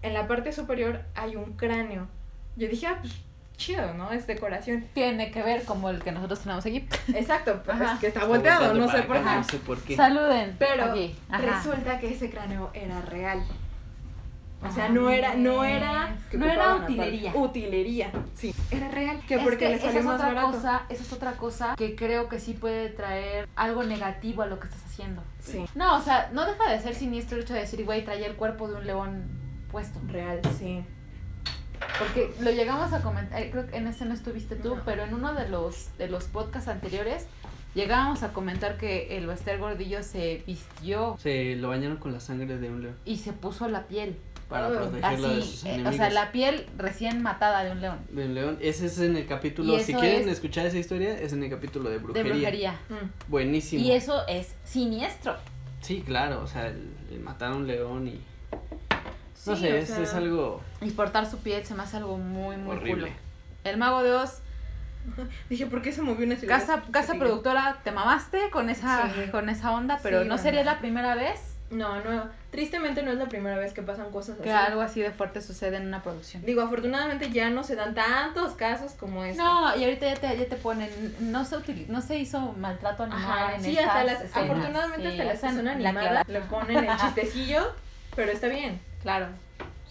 En la parte superior hay un cráneo. Yo dije, ah, pues chido, ¿no? Es decoración. Tiene que ver como el que nosotros tenemos aquí. Exacto, pues es que está volteado, no sé por acá, qué. No sé por qué. Saluden. Pero Aquí. Resulta que ese cráneo era real. O sea, Ah, no era, no era, no era utilería. Utilería, sí. Era real. Que Es porque que le esa salió es más otra barato. cosa, esa es otra cosa que creo que sí puede traer algo negativo a lo que estás haciendo. Sí. No, o sea, no deja de ser siniestro el hecho de decir, güey, traía el cuerpo de un león puesto. Real, sí. Porque lo llegamos a comentar, eh, creo que en ese no estuviste tú, No. pero en uno de los, de los podcasts anteriores llegábamos a comentar que el Bester Gordillo se vistió Se lo bañaron con la sangre de un león y se puso la piel. para protegerlo de Así, sus eh, enemigos. o sea, la piel recién matada de un león. De un león. Ese es en el capítulo. Si quieren es- escuchar esa historia, es en el capítulo de brujería. De brujería. Mm. Buenísimo. Y eso es siniestro. Sí, claro, o sea, el, el matar a un león y. No Sí, sé, o es, sea, es algo Y portar su piel se me hace algo muy, muy horrible. culo. El Mago de Oz, Dije, ¿por qué se movió una ciudad? casa, casa Sí. productora, te mamaste con esa, Sí. con esa onda, pero Sí, no sería la primera vez No, no. Tristemente no es la primera vez que pasan cosas que así. algo así de fuerte sucede en una producción. Digo, afortunadamente ya no se dan tantos casos como este. No, y ahorita ya te, ya te ponen, no se utili- no se hizo maltrato animal Ajá, en sí, estas hasta las, escenas. afortunadamente Sí, hasta las esa que son la animadas que- le ponen el chistecillo, pero está bien. Claro.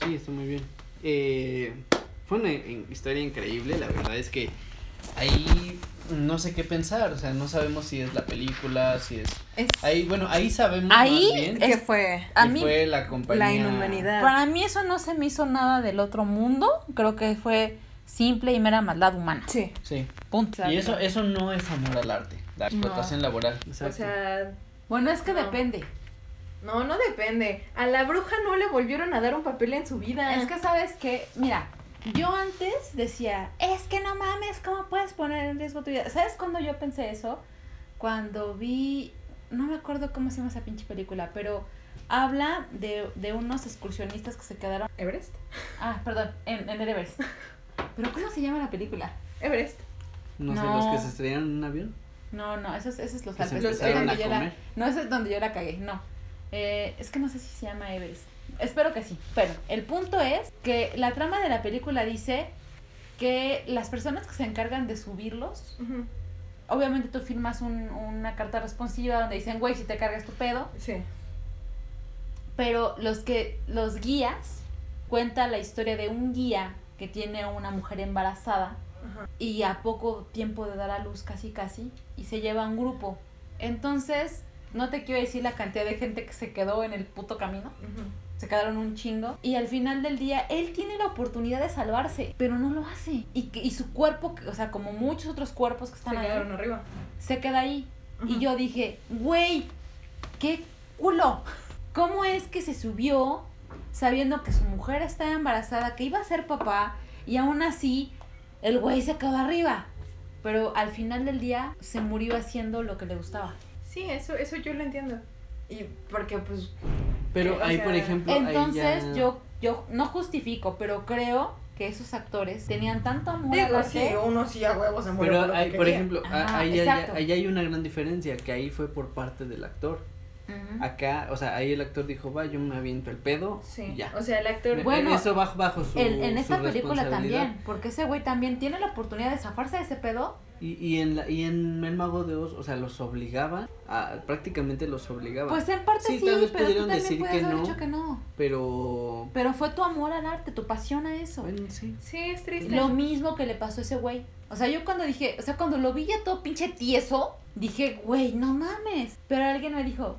Sí, está muy bien. Eh, fue una historia increíble, la verdad es que ahí no sé qué pensar, o sea, no sabemos si es la película, si es... Ahí, bueno, ahí sabemos Ahí más bien es- fue a que mí- fue la compañía... Para mí eso no se me hizo nada del otro mundo, creo que fue simple y mera maldad humana. Sí. Sí, Punto. y eso, eso no es amor al arte, la explotación laboral. O sea, Bueno, es que No. depende. No, no depende. A la bruja no le volvieron a dar un papel en su vida. Es que sabes que, mira, Yo antes decía, es que no mames, ¿cómo puedes poner en riesgo tu vida? ¿Sabes cuándo yo pensé eso? Cuando vi, no me acuerdo cómo se llama esa pinche película, pero habla de, de unos excursionistas que se quedaron, ¿Everest? ah, perdón, en, en el Everest. Pero ¿cómo se llama la película? ¿Everest? No, sé, No. los que se estrellaron en un avión. No, no, eso es, eso es los Que se Alpes. Comer. no, eso es donde yo la cagué, no. Eh, es que no sé si se llama Everest. Espero que sí. Pero el punto es que la trama de la película dice que las personas que se encargan de subirlos, obviamente tú firmas un- una carta responsiva donde dicen, güey, si te cargas tu pedo, Sí. pero los que los guías cuenta la historia de un guía que tiene a una mujer embarazada y a poco tiempo de dar a luz casi casi y se lleva un grupo. Entonces, no te quiero decir la cantidad de gente que se quedó en el puto camino. Se quedaron un chingo. Y al final del día, él tiene la oportunidad de salvarse, pero no lo hace. Y, que, y su cuerpo, o sea, como muchos otros cuerpos que Se están ahí, quedaron arriba. se queda ahí. Y yo dije, güey, qué culo. ¿Cómo es que se subió sabiendo que su mujer estaba embarazada, que iba a ser papá, y aún así el güey se quedó arriba? Pero al final del día se murió haciendo lo que le gustaba. Sí, eso, eso yo lo entiendo. Y porque, pues, Pero O ahí, sea, por ejemplo, ahí Entonces ya- yo, yo no justifico, pero creo que esos actores tenían tanto amor digo, sí, uno sí a huevos se murió Pero por lo que hay, por quería. ejemplo, a- Ajá, ahí, hay, ahí hay una gran diferencia, que ahí fue por parte del actor. Ujú. Acá, o sea, ahí el actor dijo, va, yo me aviento el pedo Sí, y ya. o sea, el actor... Bueno, eso bajo, bajo su En, en su esta película responsabilidad. también, porque ese güey también tiene la oportunidad de zafarse de ese pedo. Y, y, en la, y en El Mago de Oz, o sea, los obligaban, a, prácticamente los obligaban. Pues en parte Sí, sí, tal vez pero tú pudieron también decir puedes que haber no. dicho que no. pero, Pero fue tu amor al arte, tu pasión a eso. bueno, sí. Sí, es triste. Lo mismo que le pasó a ese güey. O sea, yo cuando dije, o sea, cuando lo vi ya todo pinche tieso, dije, güey, no mames. Pero alguien me dijo,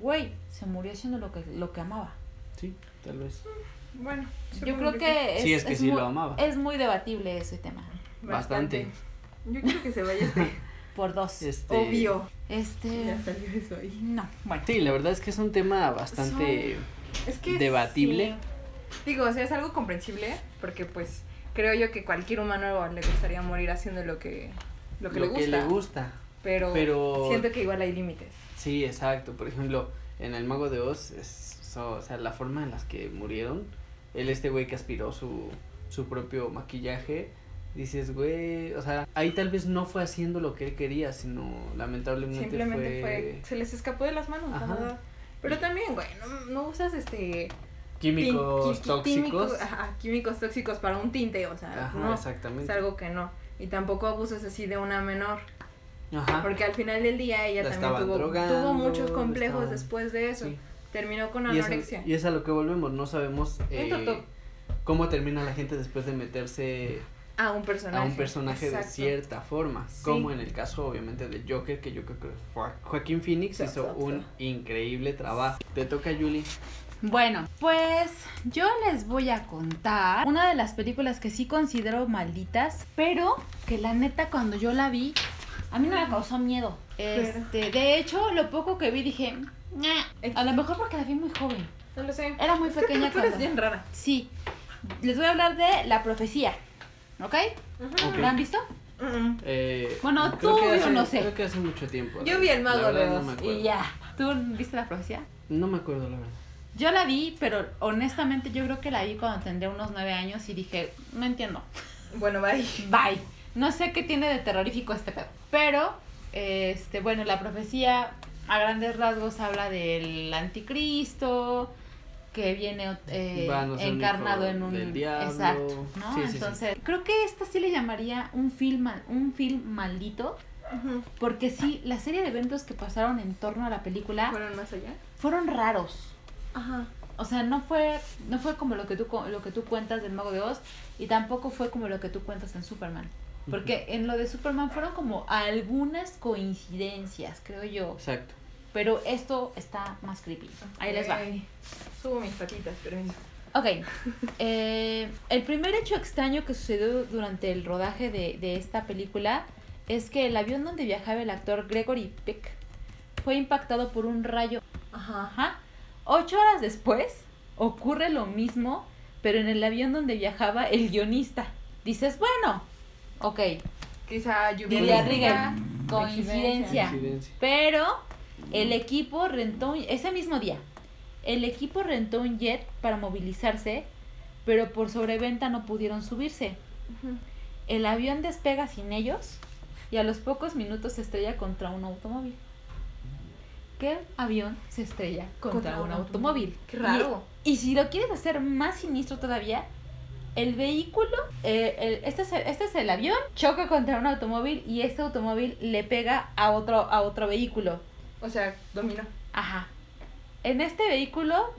güey, se murió haciendo lo que, lo que amaba. Sí, tal vez. Bueno, Yo creo que es, Sí, es que sí muy, lo amaba. es muy debatible ese tema. Bastante. Yo quiero que se vaya este. Por dos. Este, Obvio. Este. Ya salió eso ahí. No, bueno. Sí, la verdad es que es un tema bastante... Es que Debatible. sí. Digo, o sea, es algo comprensible porque pues creo yo que cualquier humano le gustaría morir haciendo lo que lo que, le, gusta, gusta. Pero, pero- siento que igual hay límites. Sí, exacto. Por ejemplo, en El Mago de Oz, es, so- o sea, la forma en las que murieron, él este güey que aspiró su, su propio maquillaje, dices, güey, o sea, ahí tal vez no fue haciendo lo que él quería, sino lamentablemente Simplemente fue, fue... se les escapó de las manos, la Ajá. verdad. Pero también, güey, no, no usas este químicos quí- quí- tóxicos. químicos, ajá, químicos tóxicos para un tinte, o sea, Ajá, no. exactamente. Es algo que no. Y tampoco abuses así de una menor. Ajá. Porque al final del día ella La también tuvo, drogando, tuvo muchos complejos estaban- después de eso. sí. Terminó con Y es, a- anorexia. y es a lo que volvemos, no sabemos eh, cómo termina la gente después de meterse A un personaje. a un personaje de cierta forma, Sí. como en el caso obviamente de Joker, que yo creo que Joa- Joaquín Phoenix hizo un increíble trabajo. Te toca Julie. Bueno, pues yo les voy a contar una de las películas que sí considero malditas, pero que la neta cuando yo la vi, a mí no me causó miedo. Este, de hecho, lo poco que vi dije, "Nah". a lo mejor porque la vi muy joven. No lo sé. Era muy Es que pequeña cuando- bien rara. Sí, les voy a hablar de La Profecía, ¿ok? Ok. ¿La han visto? Mm. Eh, Bueno, creo tú, que yo hace- no sé. Creo que hace mucho tiempo. Yo vi El Mago la verdad de no Oz me acuerdo. Y ya, ¿tú viste La Profecía? No me acuerdo la verdad. Yo la vi, pero honestamente yo creo que la vi cuando tendría unos nueve años y dije, no entiendo. Bueno, bye. Bye. No sé qué tiene de terrorífico este pedo. Pero, este, bueno, la profecía a grandes rasgos habla del anticristo que viene eh, encarnado en un del diablo. exacto, ¿no? Sí, sí, sí. Entonces, creo que esta sí le llamaría un film un film maldito, porque sí, la serie de eventos que pasaron en torno a la película ¿Fueron más allá? fueron raros. Ajá. O sea, no fue no fue como lo que tú co- lo que tú cuentas del Mago de Oz y tampoco fue como lo que tú cuentas en Superman. Porque en lo de Superman fueron como algunas coincidencias, creo yo. Exacto. Pero esto está más creepy. Ahí les va. Ok. Subo mis patitas, pero... Ok. Eh, el primer hecho extraño que sucedió durante el rodaje de, de esta película es que el avión donde viajaba el actor Gregory Peck fue impactado por un rayo Ajá. Ajá. Ocho horas después ocurre lo mismo, pero en el avión donde viajaba el guionista. Dices, bueno, ok, Quizá lluvia, coincidencia. Coincidencia. Pero el equipo rentó, un- ese mismo día, el equipo rentó un jet para movilizarse, pero por sobreventa no pudieron subirse. El avión despega sin ellos y a los pocos minutos se estrella contra un automóvil. ¿Qué avión se estrella contra, un automóvil? Qué raro. Y, y si lo quieres hacer más siniestro todavía, el vehículo, eh, el- este, es el, este es el avión, choca contra un automóvil y este automóvil le pega a otro, a otro vehículo. O sea, dominó. Ajá. En este vehículo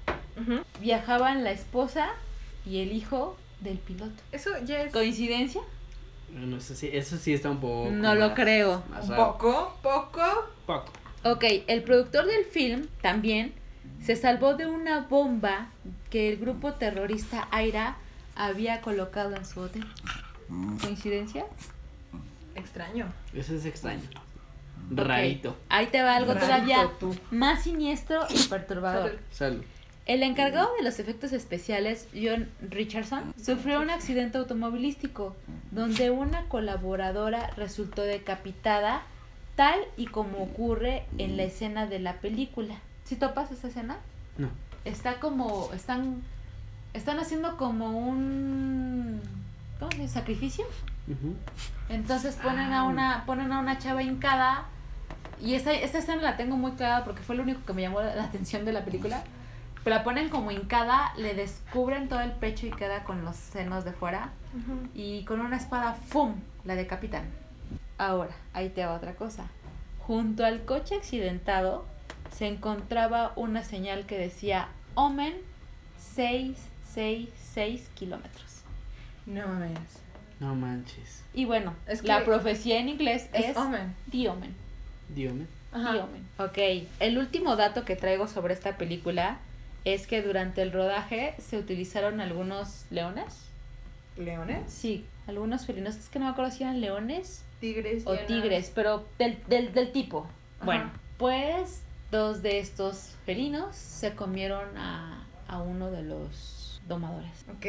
viajaban la esposa y el hijo del piloto. Eso ya es. ¿Coincidencia? Bueno, eso sí, eso sí está un poco. No lo creo. Un poco, poco. Poco. Ok, el productor del film también se salvó de una bomba que el grupo terrorista Aira había colocado en su hotel. ¿Coincidencia? Extraño. Eso es extraño. Rarito. Ahí te va algo Rarito, todavía tú. más siniestro y perturbador. Salud. Salud. El encargado de los efectos especiales, John Richardson, sufrió un accidente automovilístico donde una colaboradora resultó decapitada, tal y como ocurre en la escena de la película. ¿Si topas esa escena? No. Está como, están, están haciendo como un, ¿cómo se dice? Sacrificio. Entonces ponen a Ah. una, ponen a una chava hincada y esta, esta escena la tengo muy clara porque fue lo único que me llamó la atención de la película. Pero la ponen como hincada, le descubren todo el pecho y queda con los senos de fuera Ujú. y con una espada, ¡fum! la decapitan. Ahora, ahí te va otra cosa. Junto al coche accidentado se encontraba una señal que decía Omen 666 kilómetros. No mames. No manches. Y bueno, Es la que profecía en inglés es, Es Omen. The Omen. Dígame. Ajá. The Omen. Ok, el último dato que traigo sobre esta película es que durante el rodaje se utilizaron algunos leones. ¿Leones? Sí, algunos felinos. Es que no me acuerdo si eran leones Tigres. o tigres, pero del, del, del tipo. Ajá. Bueno, pues dos de estos felinos se comieron a, a uno de los domadores. Ok.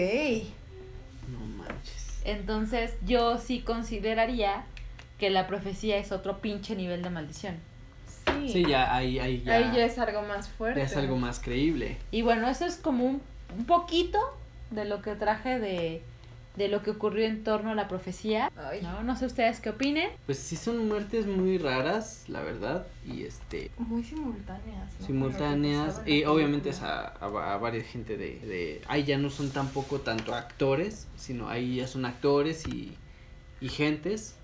No manches. Entonces yo sí consideraría que la profecía es otro pinche nivel de maldición. Sí. Sí, ya ahí, ahí ya. Ahí ya es algo más fuerte. ya es algo más creíble. Y bueno, eso es como un, un poquito de lo que traje de, de lo que ocurrió en torno a la profecía. Ay. No, no sé ustedes qué opinen. Pues sí son muertes muy raras, la verdad. Y este. Muy simultáneas. ¿no? simultáneas y obviamente es a, a, a varias gente de, de ahí ya no son tampoco tanto actores sino ahí ya son actores y, y gentes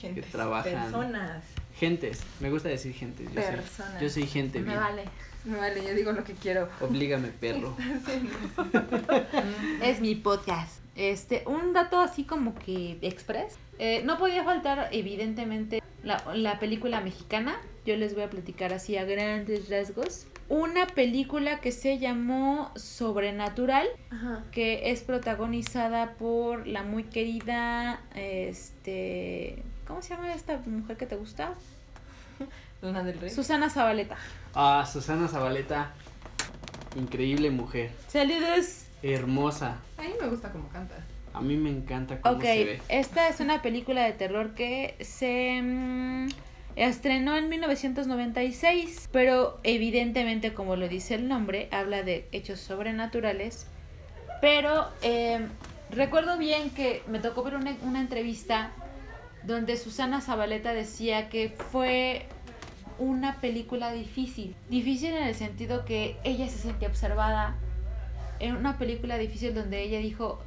Gentes, trabajan. Personas. gentes me gusta decir gentes yo soy, Personas. yo soy gente Me bien vale. Me vale, yo digo lo que quiero. oblígame perro Es mi podcast. Este, un dato así como que express. Eh, no podía faltar, evidentemente, la, la película mexicana. Yo les voy a platicar así a grandes rasgos. Una película que se llamó Sobrenatural, Ajá. que es protagonizada por la muy querida, este, ¿cómo se llama esta mujer que te gusta? Luna del Rey. Susana Zabaleta. ah Susana Zabaleta increíble mujer Saludos. hermosa A mí me gusta cómo canta. a mí me encanta cómo se ve esta es una película de terror que se mm, estrenó en 1996, pero evidentemente, como lo dice el nombre, habla de hechos sobrenaturales. Pero eh, recuerdo bien que me tocó ver una, una entrevista donde Susana Zabaleta decía que fue una película difícil. Difícil en el sentido que ella se sentía observada. En una película difícil donde ella dijo,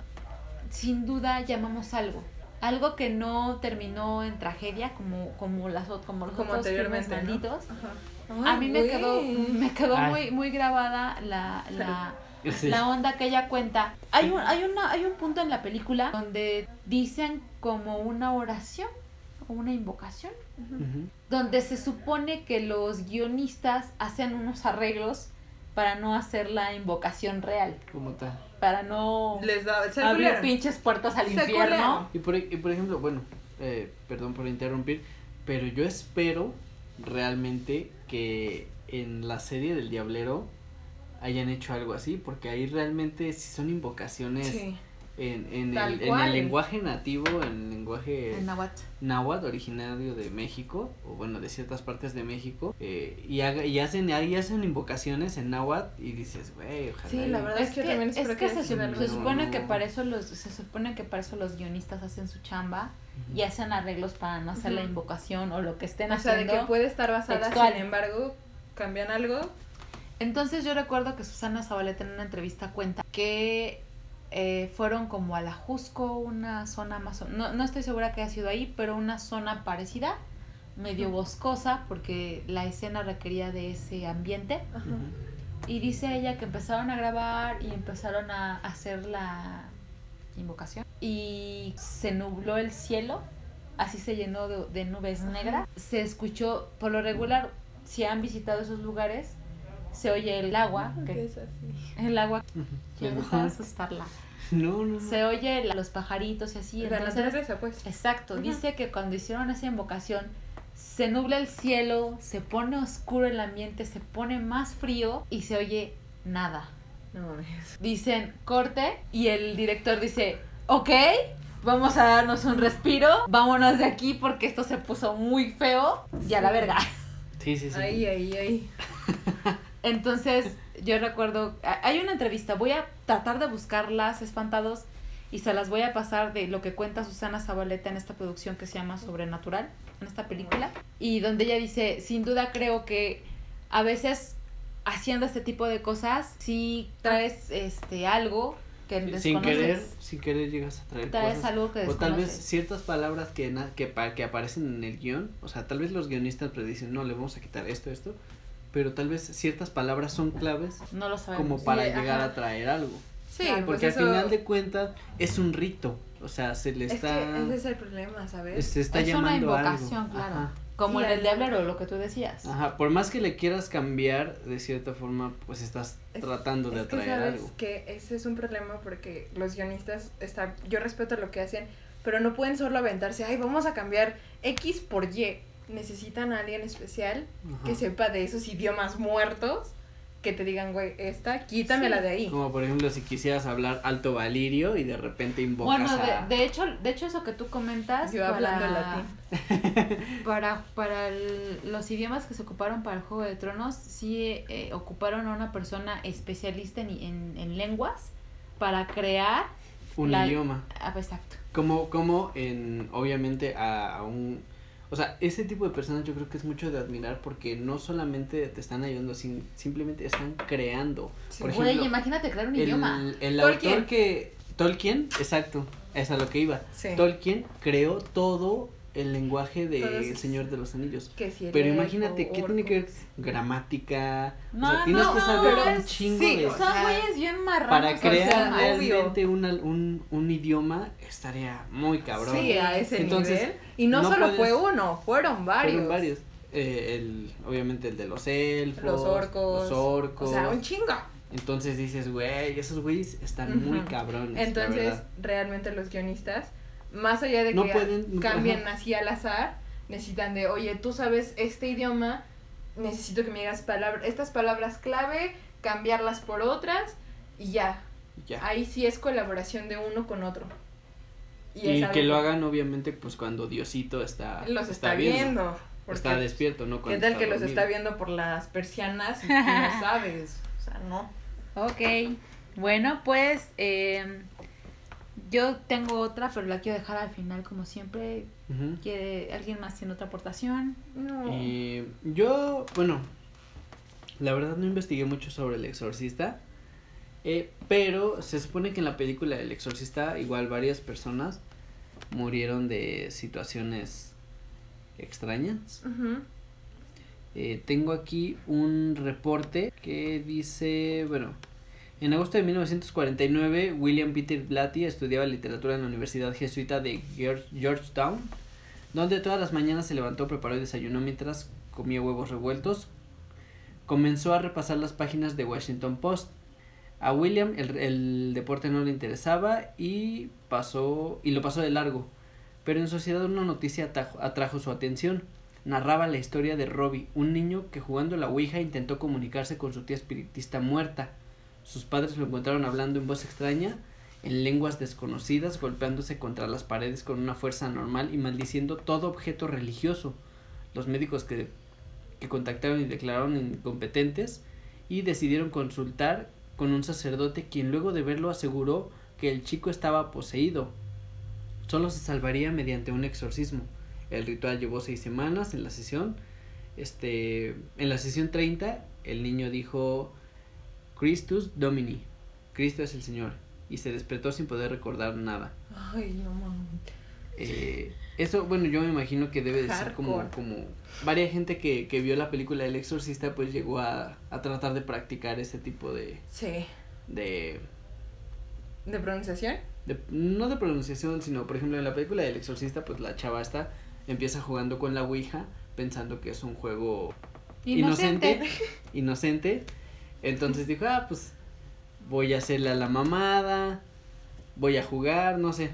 sin duda llamamos algo. Algo que no terminó en tragedia como, como, las, como los Como otros. A mí me quedó, me quedó Ay. muy, muy grabada la, la, Sí. la onda que ella cuenta. Hay un, hay, una, hay un punto en la película donde dicen como una oración o una invocación, donde se supone que los guionistas hacen unos arreglos para no hacer la invocación real, como tal para no Les da. Se abrir pinches puertas al Se infierno. Y por, y por ejemplo, bueno, eh, perdón por interrumpir, pero yo espero realmente que en la serie del Diablero hayan hecho algo así, porque ahí realmente sí son invocaciones Sí. en, en, el, en el lenguaje nativo, en el lenguaje En Nahuatl. náhuatl originario de México, o bueno, de ciertas partes de México, eh, y, haga- y hacen, ahí hacen invocaciones en náhuatl y dices, güey, ojalá. Sí, la verdad es que también es que que se, se algo. supone No. que para eso los se supone que para eso los guionistas hacen su chamba y hacen arreglos para no hacer la Ujú. invocación o lo que estén O sea, de haciendo. que puede estar basada, textual. sin embargo, cambian algo. Entonces yo recuerdo que Susana Zabaleta en una entrevista cuenta que eh, fueron como a la Jusco, una zona más o no, no estoy segura que haya sido ahí, pero una zona parecida, medio boscosa, porque la escena requería de ese ambiente. Ajá. Y dice ella que empezaron a grabar y empezaron a hacer la invocación. Y se nubló el cielo, así se llenó de, de nubes Ajá. negras. Se escuchó, por lo regular, si han visitado esos lugares, se oye el agua, que Es así. el agua, de asustarla. No, no, no. Se oye la- los pajaritos y así. la entonces, naturaleza, pues. Exacto, dice que cuando hicieron esa invocación se nubla el cielo, se pone oscuro el ambiente, se pone más frío y se oye nada. No mames. Dicen corte y el director dice, ok, vamos a darnos un respiro, vámonos de aquí porque esto se puso muy feo y a la verga. Sí, sí, sí. Ahí, ahí, ahí. Entonces yo recuerdo, hay una entrevista, voy a tratar de buscarlas espantados y se las voy a pasar de lo que cuenta Susana Zabaleta en esta producción que se llama Sobrenatural, en esta película, y donde ella dice, sin duda creo que a veces haciendo este tipo de cosas, sí traes este algo que Sin desconoces. querer, sin querer llegas a traer traes cosas. algo que O tal vez ciertas palabras que, que, que aparecen en el guion, o sea, tal vez los guionistas predicen, no, le vamos a quitar esto, esto, pero tal vez ciertas palabras son claves no lo sabemos. como para Sí, llegar ajá. a traer algo. Sí, Claro, pues Porque eso- al final de cuentas es un rito, o sea, se le Es está, que ese es el problema, ¿sabes? se está es una invocación, algo. claro. Ajá. Como en el diablero, lo que tú decías. Ajá, por más que le quieras cambiar de cierta forma, pues estás Es- tratando de es que atraer sabes algo. que ese es un problema porque los guionistas están, yo respeto lo que hacen, pero no pueden solo aventarse, ay, vamos a cambiar X por Y. Necesitan a alguien especial que sepa de esos idiomas muertos, que te digan, güey, esta, quítamela Sí. de ahí. Como por ejemplo si quisieras hablar alto valirio y de repente invocas Bueno, a... de, de hecho, de hecho eso que tú comentas Yo para, hablando latín. para, para el- los idiomas que se ocuparon para el Juego de Tronos, sí eh, ocuparon a una persona especialista en, en, en lenguas para crear un la- idioma. ah, exacto. Como, como en, obviamente, a, a un... O sea, ese tipo de personas yo creo que es mucho de admirar porque no solamente te están ayudando, sin, simplemente están creando. Sí. Por ejemplo, imagínate crear un el, idioma. el Tolkien. autor que... Tolkien, exacto, es a lo que iba. Sí. Tolkien creó todo el lenguaje de El Señor de los Anillos. Que si Pero imagínate, ¿qué tiene que ver? Gramática. o No, sea, tienes no, que saber pero un chingo sí, de... o Son güeyes bien marranos. para o sea, crear realmente una, un, un idioma estaría muy cabrón. Sí, a ese Entonces, nivel. Y no, no solo puedes- fue uno, fueron varios. Fueron varios. Eh, el, obviamente el de los elfos. Los orcos. Los orcos. O sea, un chingo. Entonces dices, güey, esos güeyes están muy cabrones. Entonces, realmente los guionistas, más allá de No que pueden- cambien ajá. así al azar, necesitan de, oye, tú sabes este idioma, necesito que me digas palabras, estas palabras clave, cambiarlas por otras y ya. Ya. Ahí sí es colaboración de uno con otro. Y, que lo hagan, obviamente, pues cuando Diosito está. los está, viendo. porque Está despierto, ¿no? ¿Qué Cuando tal está que los está viendo por las persianas y tú no sabes? O sea, no. Ok. Bueno, pues eh, yo tengo otra, pero la quiero dejar al final como siempre. Ujú. ¿Quiere alguien más tiene otra aportación? No. Eh, yo, bueno, la verdad no investigué mucho sobre el exorcista, eh, pero se supone que en la película El exorcista igual varias personas murieron de situaciones extrañas. Eh, tengo aquí un reporte que dice, bueno, en agosto de 1949 William Peter Blatty estudiaba literatura en la Universidad Jesuita de Geor- Georgetown, donde todas las mañanas se levantó, preparó y desayunó mientras comía huevos revueltos. Comenzó a repasar las páginas de Washington Post. A William el, el deporte no le interesaba y pasó y lo pasó de largo, pero en sociedad una noticia atrajo su atención. narraba la historia de Robbie, un niño que jugando la Ouija intentó comunicarse con su tía espiritista muerta. Sus padres lo encontraron hablando en voz extraña, en lenguas desconocidas, golpeándose contra las paredes con una fuerza anormal y maldiciendo todo objeto religioso. Los médicos que, que contactaron y declararon incompetentes y decidieron consultar con un sacerdote quien luego de verlo aseguró que el chico estaba poseído. Solo se salvaría mediante un exorcismo. El ritual llevó seis semanas en la sesión. Este, en la sesión 30, el niño dijo Christus Domini, Cristo es el Señor, y se despertó sin poder recordar nada. Ay, no mames. Eh, eso, bueno, yo me imagino que debe de ser como, Hardcore. como varias gente que, que vio la película El Exorcista, pues llegó a, a tratar de practicar ese tipo de, Sí. de, ¿De pronunciación? de- no de pronunciación, sino por ejemplo en la película del exorcista, pues la chava esta empieza jugando con la Ouija pensando que es un juego inocente, inocente. Entonces dijo, ah, pues voy a hacerle a la mamada, voy a jugar, no sé.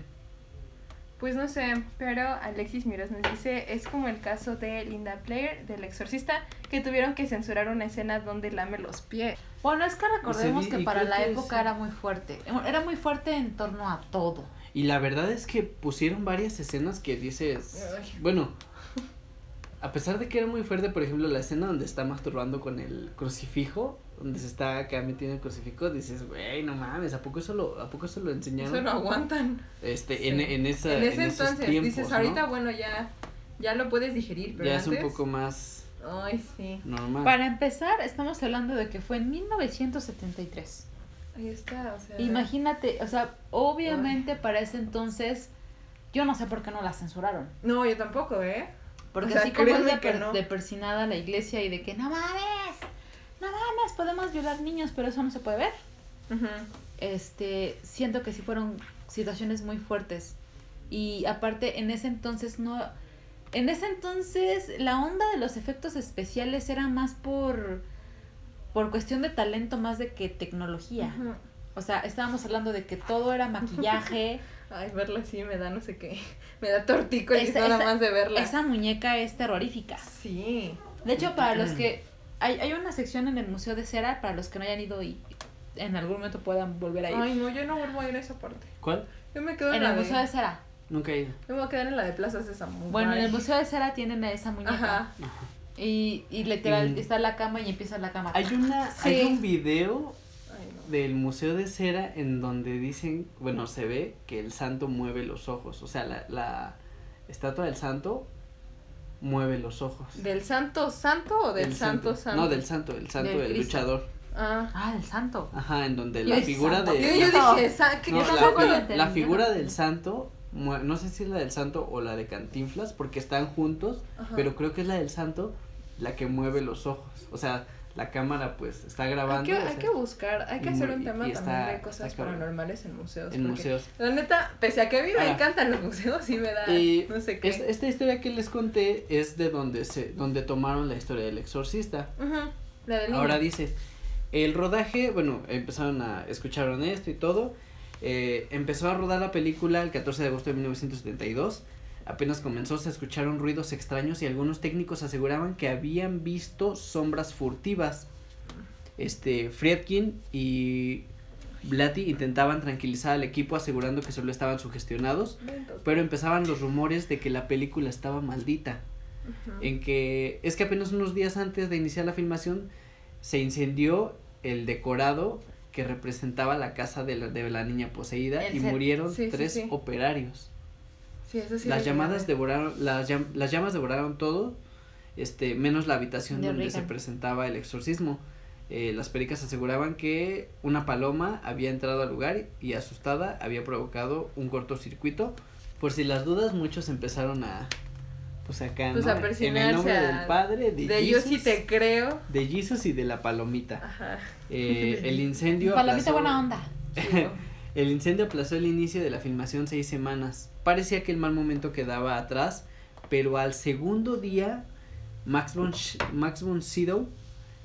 Pues no sé, pero Alexis Miras nos dice, es como el caso de Linda Blair, del exorcista, que tuvieron que censurar una escena donde lame los pies. Bueno, es que recordemos vi- y que para la que época era muy fuerte. Era muy fuerte en torno a todo. Y la verdad es que pusieron varias escenas que dices, bueno, a pesar de que era muy fuerte, por ejemplo, la escena donde está masturbando con el crucifijo, donde se está acá metiendo el crucifijo, dices, güey, no mames, ¿a poco eso lo, a poco eso lo enseñaron? Eso no aguantan. Este, Sí. en, en esa, en ese esos entonces, tiempos, dices, ¿no? ahorita bueno, ya, ya lo puedes digerir, pero ya es antes... un poco más Ay, sí. normal. Para empezar, estamos hablando de que fue en 1973. Ahí está, o sea... Imagínate, o sea, obviamente para ese entonces, yo no sé por qué no la censuraron. No, yo tampoco, ¿eh? Porque O sea, así como es de, que per- no. de persinada la iglesia y de que no mames, no mames, podemos violar niños, pero eso no se puede ver. Este, siento que sí fueron situaciones muy fuertes. Y aparte, en ese entonces no. En ese entonces, la onda de los efectos especiales era más por. por cuestión de talento más de que tecnología. O sea, estábamos hablando de que todo era maquillaje. Ay, verla así me da no sé qué. Me da tortícolis Esa- nada más de verla. Esa muñeca es terrorífica. Sí. De hecho, para los que. Hay, hay una sección en el Museo de Cera, para los que no hayan ido y en algún momento puedan volver a ir. Ay, no, yo no vuelvo a ir a esa parte. ¿Cuál? Yo me quedo en, en la el de... Museo de Cera. Nunca he ido. Yo me voy a quedar en la de Plaza Sésamo. Bueno, en el. Museo de Cera tienen a esa muñeca. Ajá. Y, y literal, está la cama y empieza la cama. Hay una, Sí. hay un video Ay, no. del Museo de Cera en donde dicen, bueno, se ve que el santo mueve los ojos. O sea, la, la estatua del santo mueve los ojos. ¿Del santo santo o del El santo santo? No, del santo, el santo Del Cristo. luchador. Ah. Ah, del santo. Ajá, en donde la figura de... Yo, dije, No, la, la figura del santo, mue- no sé si es la del santo o la de Cantinflas, porque están juntos, Ajá. pero creo que es la del santo la que mueve los ojos. O sea, la cámara pues está Hay grabando. que, o hay que buscar, hay que y hacer un y- tema y también está- de cosas paranormales en museos. en museos. La neta, pese a que a mí me encantan los museos, sí me da Y no sé qué. es- esta historia que les conté es de donde se donde tomaron la historia del exorcista. Ujú, La del. Ahora dice, el rodaje, bueno, empezaron a, escucharon esto y todo, eh, empezó a rodar la película el 14 de agosto de 1972, apenas comenzó se escucharon ruidos extraños y algunos técnicos aseguraban que habían visto sombras furtivas. Este, Friedkin y Blatty intentaban tranquilizar al equipo asegurando que solo estaban sugestionados, pero empezaban los rumores de que la película estaba maldita en que es que apenas unos días antes de iniciar la filmación se incendió el decorado que representaba la casa de la, de la niña poseída El y murieron Sí, sí, tres sí. operarios. Sí, eso sí las llamadas devoraron las, llam- las llamas devoraron todo, este menos la habitación De donde Reagan. se presentaba el exorcismo. Eh, las pericas aseguraban que una paloma había entrado al lugar y asustada había provocado un cortocircuito. Por si las dudas, muchos empezaron a pues acá, Pues ¿no? a en el nombre a- del padre, de, De yo sí Jesus, te creo. de Jesus y de la palomita. Ajá. Eh, el incendio Palomita aplazó- buena onda. El incendio aplazó el inicio de la filmación seis semanas. Parecía que el mal momento quedaba atrás, pero al segundo día, Max von, Max von Sydow,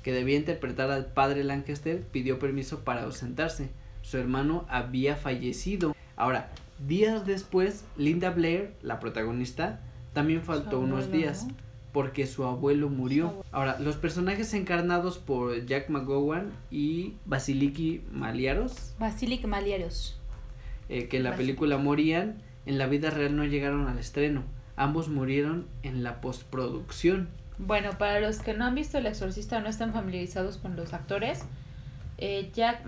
que debía interpretar al padre Lancaster, pidió permiso para ausentarse. Su hermano había fallecido. Ahora, días después, Linda Blair, la protagonista, también faltó unos días. porque su abuelo murió. Ahora, los personajes encarnados por Jack McGowan y Basiliki Maliaros, Basilic Maliaros. eh, que en la película morían, en la vida real no llegaron al estreno. Ambos murieron en la postproducción. Bueno, para los que no han visto El Exorcista o no están familiarizados con los actores, eh, Jack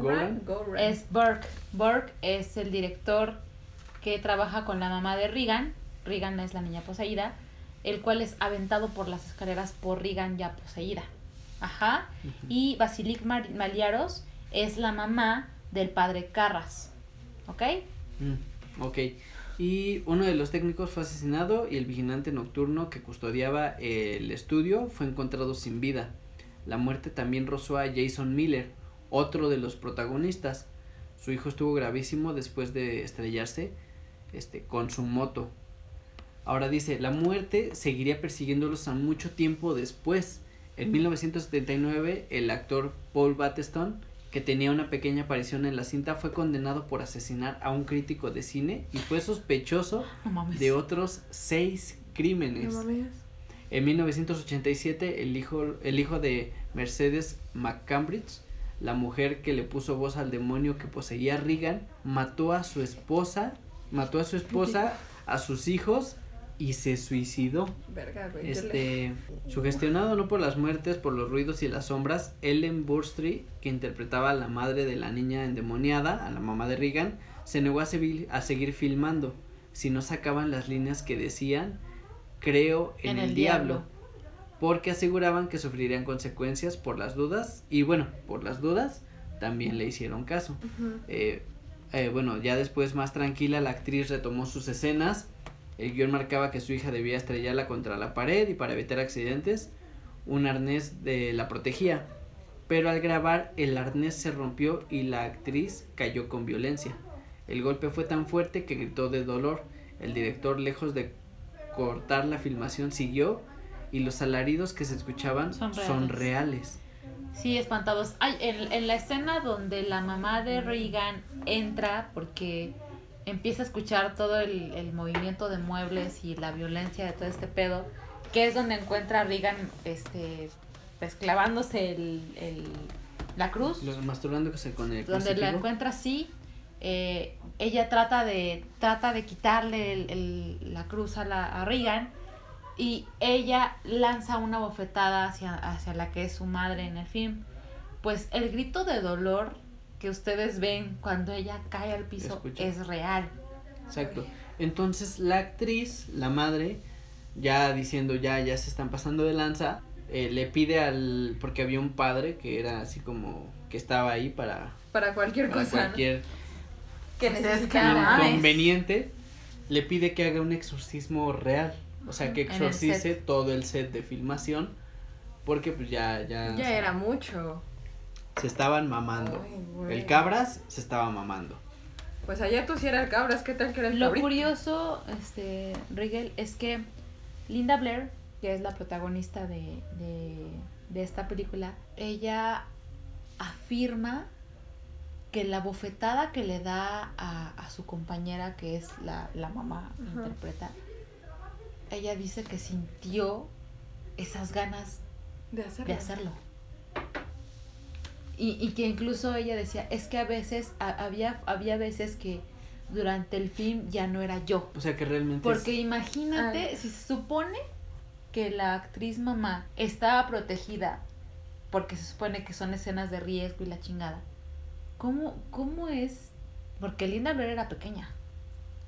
Goran. es Burke. Burke es el director que trabaja con la mamá de Regan. Regan es la niña poseída, el cual es aventado por las escaleras por Regan ya poseída. Ajá. Y Basilic Mar- Maliaros es la mamá del padre Carras. ¿Ok? Mm, ok. Y uno de los técnicos fue asesinado y el vigilante nocturno que custodiaba el estudio fue encontrado sin vida. La muerte también rozó a Jason Miller, otro de los protagonistas. Su hijo estuvo gravísimo después de estrellarse este, con su moto. Ahora dice, la muerte seguiría persiguiéndolos a mucho tiempo después. En 1979, el actor Paul Batteston, que tenía una pequeña aparición en la cinta, fue condenado por asesinar a un crítico de cine y fue sospechoso No mames. de otros seis crímenes. No mames. En 1987, el hijo, el hijo de Mercedes McCambridge, la mujer que le puso voz al demonio que poseía a Regan, mató a su esposa, mató a su esposa, a sus hijos y se suicidó. Verga, güey. yo le- Este, sugestionado no por las muertes, por los ruidos y las sombras, Ellen Burstry, que interpretaba a la madre de la niña endemoniada, a la mamá de Regan, se negó a, seguir- a seguir filmando si no sacaban las líneas que decían creo en, el, diablo, porque aseguraban que sufrirían consecuencias por las dudas y bueno, por las dudas también le hicieron caso. Eh, eh, bueno, ya después más tranquila la actriz retomó sus escenas. El guion marcaba que su hija debía estrellarla contra la pared y para evitar accidentes un arnés de la protegía. Pero al grabar el arnés se rompió y la actriz cayó con violencia. El golpe fue tan fuerte que gritó de dolor. El director, lejos de cortar la filmación, siguió y los alaridos que se escuchaban Son reales. Sí, espantados. Ay, en, en la escena donde la mamá de Regan entra porque empieza a escuchar todo el, el movimiento de muebles y la violencia de todo este pedo, que es donde encuentra a Regan este, pues clavándose el, el- la cruz, Los masturbándose con el donde la encuentra así. eh, ella trata de trata de quitarle el- el- la cruz a, la, a Regan y ella lanza una bofetada hacia, hacia la que es su madre en el film. Pues el grito de dolor que ustedes ven cuando ella cae al piso Escucha. es real. Exacto. Entonces la actriz, la madre, ya diciendo ya, ya se están pasando de lanza, eh, le pide al, porque había un padre que era así como que estaba ahí para, Para cualquier para cosa. cualquier Que Pues que mames. conveniente, le pide que haga un exorcismo real, o sea que el exorcice todo el set de filmación, porque pues ya, ya, o Ya sea, era mucho. Se estaban mamando. Ay, el cabras se estaba mamando. Pues allá tú sí era el cabras, ¿qué tal que era el Lo cabrito? curioso, este, Rigel, es que Linda Blair, que es la protagonista de, de, de esta película, ella afirma que la bofetada que le da a, a su compañera, que es la, la mamá, interpreta, ella dice que sintió esas ganas De hacerlo. de hacerlo. Y, y que incluso ella decía, es que a veces, a- había, había veces que durante el film ya no era yo. O sea que realmente Porque es- imagínate, si se supone que la actriz mamá estaba protegida, porque se supone que son escenas de riesgo y la chingada, ¿cómo, cómo es? Porque Linda Blair era pequeña.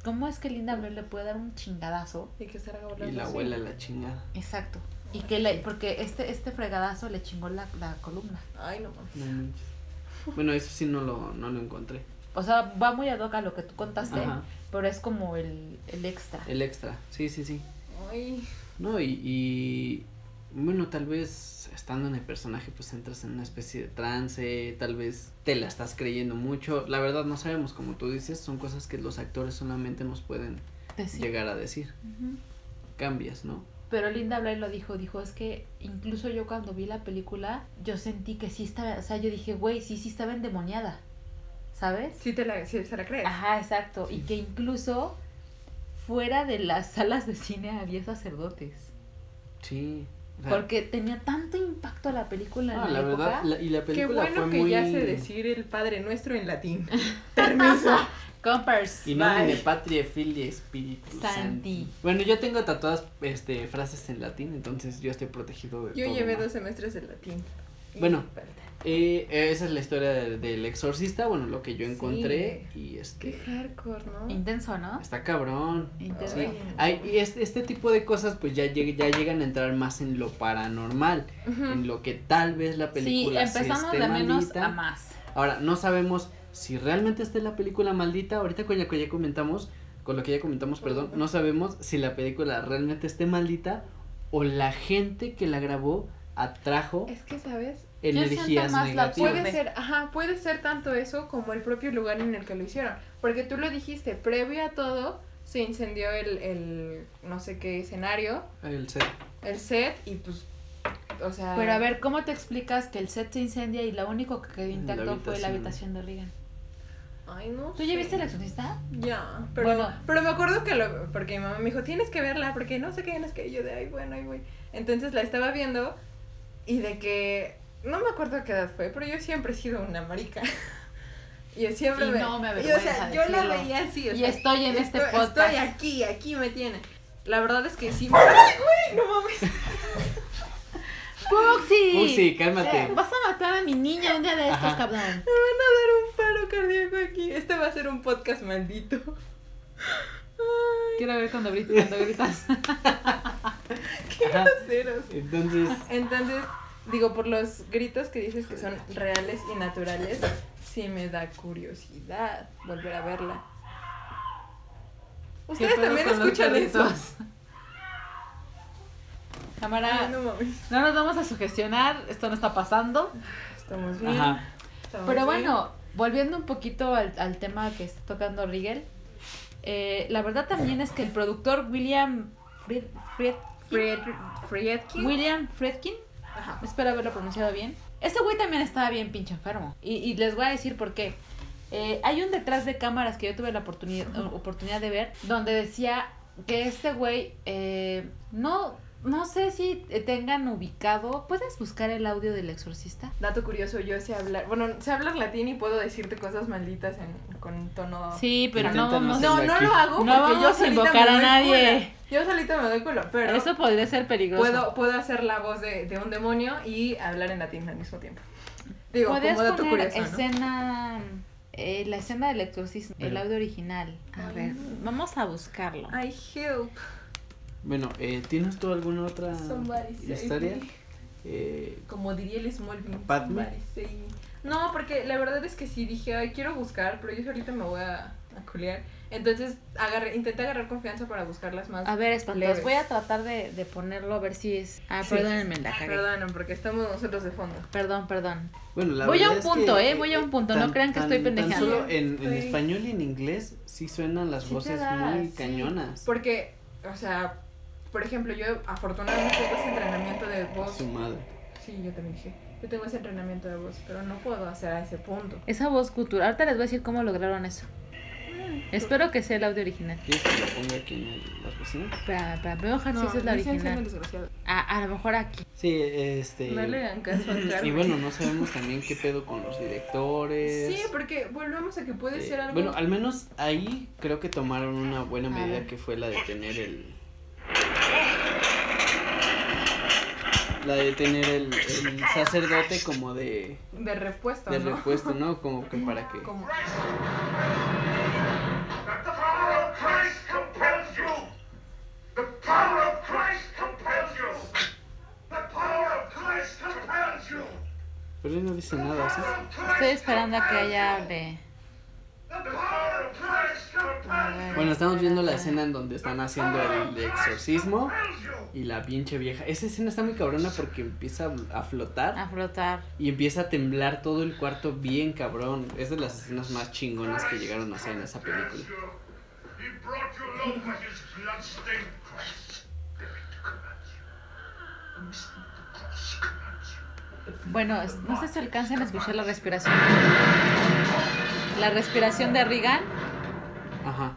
¿Cómo es que Linda Blair le puede dar un chingadazo? Y que estar y la abuela la chingada. Exacto. Y que le, porque este, este fregadazo le chingó la, la columna. Ay, no mames. No manches. Bueno, eso sí no lo, no lo encontré. O sea, va muy ad hoc a lo que tú contaste, Ajá. pero es como el, el extra. El extra, sí, sí, sí. Ay. No, y, y bueno, tal vez estando en el personaje pues entras en una especie de trance, tal vez te la estás creyendo mucho. La verdad no sabemos, como tú dices, son cosas que los actores solamente nos pueden Decir. llegar a decir. Cambias, ¿no? Pero Linda Blair lo dijo, dijo, es que incluso yo cuando vi la película, yo sentí que sí estaba, o sea, yo dije, güey, sí, sí estaba endemoniada, ¿sabes? Sí, te la, sí se la crees. Ajá, exacto. Y que incluso fuera de las salas de cine había sacerdotes. Sí. o sea, Porque tenía tanto impacto la película en no, la, la época. verdad, la- y la Qué película bueno fue que muy... ya sé decir el Padre Nuestro en latín. Permiso. Compers. Y no Bye. de patria, filia, espíritu Santi. santi. Bueno, yo tengo tatuadas este, frases en latín, entonces yo estoy protegido de Yo todo llevé mal. dos semestres de latín. Bueno. Eh, esa es la historia del, del exorcista, bueno, lo que yo Sí. encontré y Qué este hardcore, ¿no? Intenso, ¿no? está cabrón. Intenso. Sí. Hay, y este, este tipo de cosas pues ya, lleg- ya llegan a entrar más en lo paranormal, en lo que tal vez la Sí, película se empezamos esté de menos a más. Ahora, no sabemos si realmente está la película maldita, ahorita con lo que ya comentamos, con lo que ya comentamos, perdón, no sabemos si la película realmente esté maldita o la gente que la grabó atrajo Es que, ¿sabes? energías más la negativas. Puede ser, ajá, puede ser tanto eso como el propio lugar en el que lo hicieron. Porque tú lo dijiste, previo a todo se incendió el, el no sé qué escenario, El set. el set y pues, o sea... Pero a ver, ¿cómo te explicas que el set se incendia y lo único que quedó intacto fue la habitación. habitación de Regan? Ay, no ¿Tú ya viste el exorcista? Ya, pero, Bueno. pero me acuerdo que lo, porque mi mamá me dijo, tienes que verla, porque no sé qué, no sé qué, y yo de, ay, bueno, ay, güey. Entonces la estaba viendo y de que, no me acuerdo qué edad fue, pero yo siempre he sido una marica. Y yo siempre Y me... no me y, o sea, yo la veía así, o Y sea, estoy en este estoy- podcast. Estoy aquí, aquí me tiene. La verdad es que sí me... ¡Ay, güey! No mames. ¡Puxi! Puxi, cálmate. Vas a matar a mi niña un día de estos, Ajá. cabrón. Me van a dar un paro cardíaco aquí. Este va a ser un podcast maldito. Ay, Quiero ver cuando gritas. Cuando gritas. qué groseros. Entonces, Entonces, digo, por los gritos que dices que son reales y naturales, sí me da curiosidad volver a verla. Ustedes ¿Qué pedo también escuchan eso. Cámara, no nos vamos a sugestionar, esto no está pasando. Estamos bien. ajá. estamos Pero bien. bueno, volviendo un poquito al, al tema que está tocando Rigel, eh, la verdad también es que el productor William Fried, Fried- Fried, Friedkin. William Friedkin, Ajá. espero haberlo pronunciado bien, este güey también estaba bien pinche enfermo. Y, y les voy a decir por qué. Eh, hay un detrás de cámaras que yo tuve la oportunidad, oportunidad de ver, donde decía que este güey, eh, no, no sé si tengan ubicado, ¿puedes buscar el audio del exorcista? Dato curioso, yo sé hablar, bueno, sé hablar latín y puedo decirte cosas malditas en, con tono... Sí, pero no no No, no aquí. lo hago No porque yo vamos a invocar a nadie. culo. Yo solita me doy culo, pero Eso podría ser peligroso. puedo, puedo hacer la voz de, de un demonio y hablar en latín al mismo tiempo. Digo, como dato poner curioso, ¿no? escena, eh, la escena del exorcismo, el audio original. A Ay, ver, no. vamos a buscarlo. I help. Bueno, eh, ¿tienes tú alguna otra Somebody save historia? me. Eh, Como diría el Smallville. Padme. somebody save me. No, porque la verdad es que sí dije, ay, quiero buscar, pero yo solita me voy a, a culiar. Entonces agarré, intenté agarrar confianza para buscarlas más. A ver, espantos, voy a tratar de, de ponerlo a ver si es... Ah, Sí. perdónenme, la cagué. Perdonen, porque estamos nosotros de fondo. Perdón, perdón. bueno, la Voy a un punto, que, ¿eh? Voy a un punto, no crean que estoy Tan pendejeando. solo en, en español y en inglés sí suenan las Sí voces da, muy sí. cañonas. Porque, o sea, por ejemplo, yo afortunadamente tengo ese entrenamiento de voz. Su madre. Sí, yo también dije. Yo tengo ese entrenamiento de voz, pero no puedo hacer a ese punto. Esa voz cultural, ahorita les voy a decir cómo lograron eso. Espero que sea el audio original. ¿Quieres que lo ponga aquí en el- las bocinas? Espera, espera, voy a bajar si esa es la original. A, a lo mejor aquí. Sí, este. No le hagan caso a y bueno, no sabemos también qué pedo con los directores. Sí, porque volvemos a que puede Eh, ser algo. Bueno, al menos ahí creo que tomaron una buena medida que fue la de tener el. La de tener el, el sacerdote como de, de repuesto, de ¿no? repuesto, ¿no? Como que para que. Como- The power of Christ compels you. The power of Christ compels you. The power of Christ compels you. Pero él no dice nada, ¿sí? Estoy esperando a que ella hable. Bueno, estamos viendo la escena en donde están haciendo el exorcismo y la pinche vieja. Esa escena está muy cabrona porque empieza a flotar A flotar. y empieza a temblar todo el cuarto bien cabrón. Es de las escenas más chingonas que llegaron a hacer en esa película. Bueno, no sé si alcancen a escuchar la respiración. La respiración de Regan. Ajá.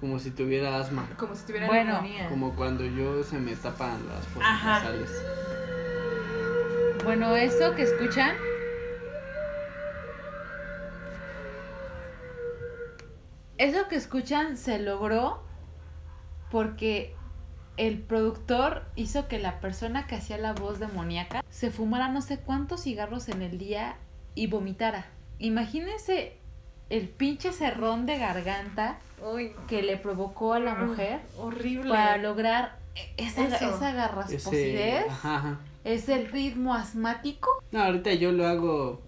Como si tuviera asma. Como si tuviera Bueno, neumonía. Como cuando yo se me tapan las fosas Ajá. nasales. Bueno, eso que escuchan. Eso que escuchan se logró porque el productor hizo que la persona que hacía la voz demoníaca se fumara no sé cuántos cigarros en el día y vomitara. Imagínense el pinche cerrón de garganta Uy, que le provocó a la mujer Horrible. para lograr esa, Eso. esa Ese, garrasposidez, ajá, ajá. ese ritmo asmático. No, ahorita yo lo hago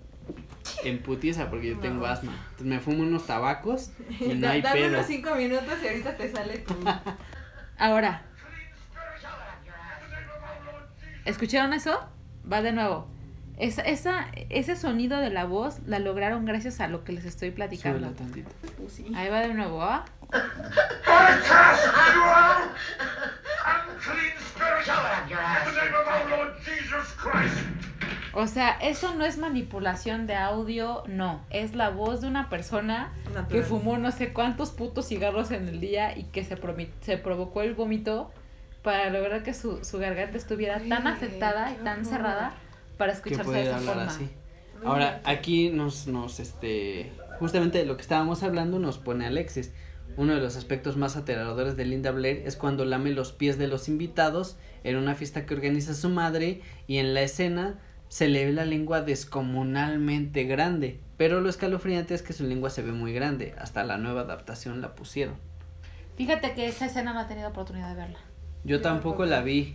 en putiza porque yo No. tengo asma. Entonces me fumo unos tabacos y no Da- hay dame pedo. unos cinco minutos y ahorita te sale tu... Ahora, ¿escucharon eso? Va de nuevo. Esa, esa, ese sonido de la voz la lograron gracias a lo que les estoy platicando. Súbela tantito. Pussy. Ahí va de nuevo, ¿ah? I cast you out. Unclean spirit. In the name of our Lord Jesus Christ. O sea, eso no es manipulación de audio, no. Es la voz de una persona que fumó no sé cuántos putos cigarros en el día y que se, promi- se provocó el vómito para lograr que su, su garganta estuviera tan afectada y tan horror. cerrada para escucharse de esa hablar forma. así. Ahora, aquí nos, nos, este, justamente de lo que estábamos hablando nos pone Alexis. Uno de los aspectos más aterradores de Linda Blair es cuando lame los pies de los invitados en una fiesta que organiza su madre y en la escena se le ve la lengua descomunalmente grande. Pero lo escalofriante es que su lengua se ve muy grande. Hasta la nueva adaptación la pusieron. Fíjate que esa escena no he tenido oportunidad de verla. Yo tampoco la vi.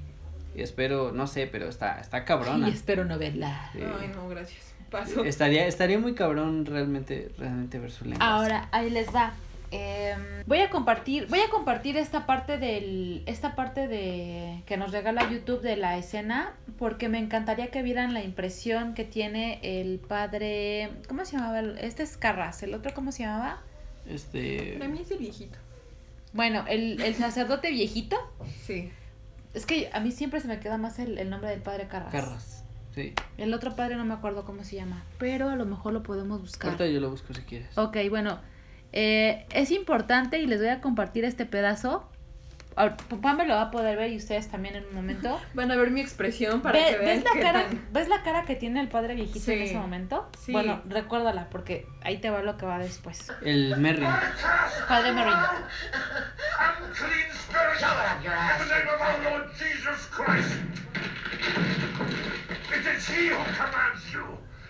Y espero, no sé, pero está, está cabrona. Y espero no verla. Sí. Ay, no, gracias. Paso. Estaría, estaría muy cabrón realmente, realmente ver su lengua. Ahora, ahí les va. Em, voy a compartir, voy a compartir esta parte del, esta parte de que nos regala YouTube de la escena, porque me encantaría que vieran la impresión que tiene el padre, ¿cómo se llamaba? el- Este es Carras, el otro ¿cómo se llamaba? Este. De mí es el viejito. Bueno, el, el sacerdote viejito. Sí. Es que a mí siempre se me queda más el, el nombre del padre Carras. Carras. Sí. El otro padre no me acuerdo cómo se llama, pero a lo mejor lo podemos buscar. Ahorita yo lo busco si quieres. Ok, bueno, eh, es importante y les voy a compartir este pedazo. Pam me lo va a poder ver y ustedes también en un momento. Van a ver mi expresión para Ve- que vean ¿ves, la qué cara, tan- ¿Ves la cara que tiene el padre viejito en ese momento? Sí. Bueno, recuérdala porque ahí te va lo que va después. El Merrin. Padre Merrin. out. Unclean spirit. In the name of our Lord Jesus Christ. It is he who commands you.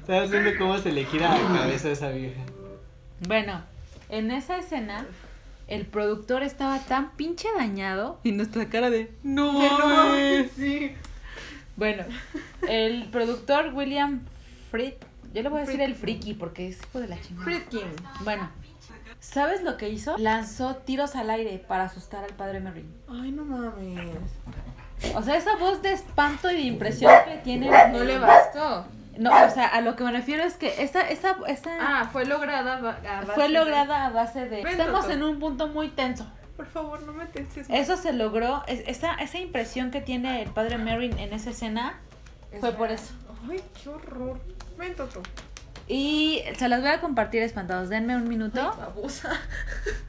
¿Estás viendo cómo se le gira la cabeza a esa vieja? Bueno, en esa escena, el productor estaba tan pinche dañado y nuestra cara de no. No, mames". sí. Bueno, el productor William Fried, yo le voy a decir el friki porque es hijo de la chingada. Friedkin. Bueno, ¿sabes lo que hizo? Lanzó tiros al aire para asustar al padre Merrin. Ay, no mames. O sea, esa voz de espanto y de impresión que tiene. No le bastó. No, o sea, a lo que me refiero es que esta, esta, esta Ah, fue lograda a base fue de- lograda a base de. Ven, Estamos en un punto muy tenso. Por favor, no me tenses. Eso se logró, es- esa, esa impresión que tiene el padre Merrin en esa escena fue por eso. Ay, qué horror. Ven, Toto. Y se las voy a compartir espantados. Denme un minuto. Ay, babosa.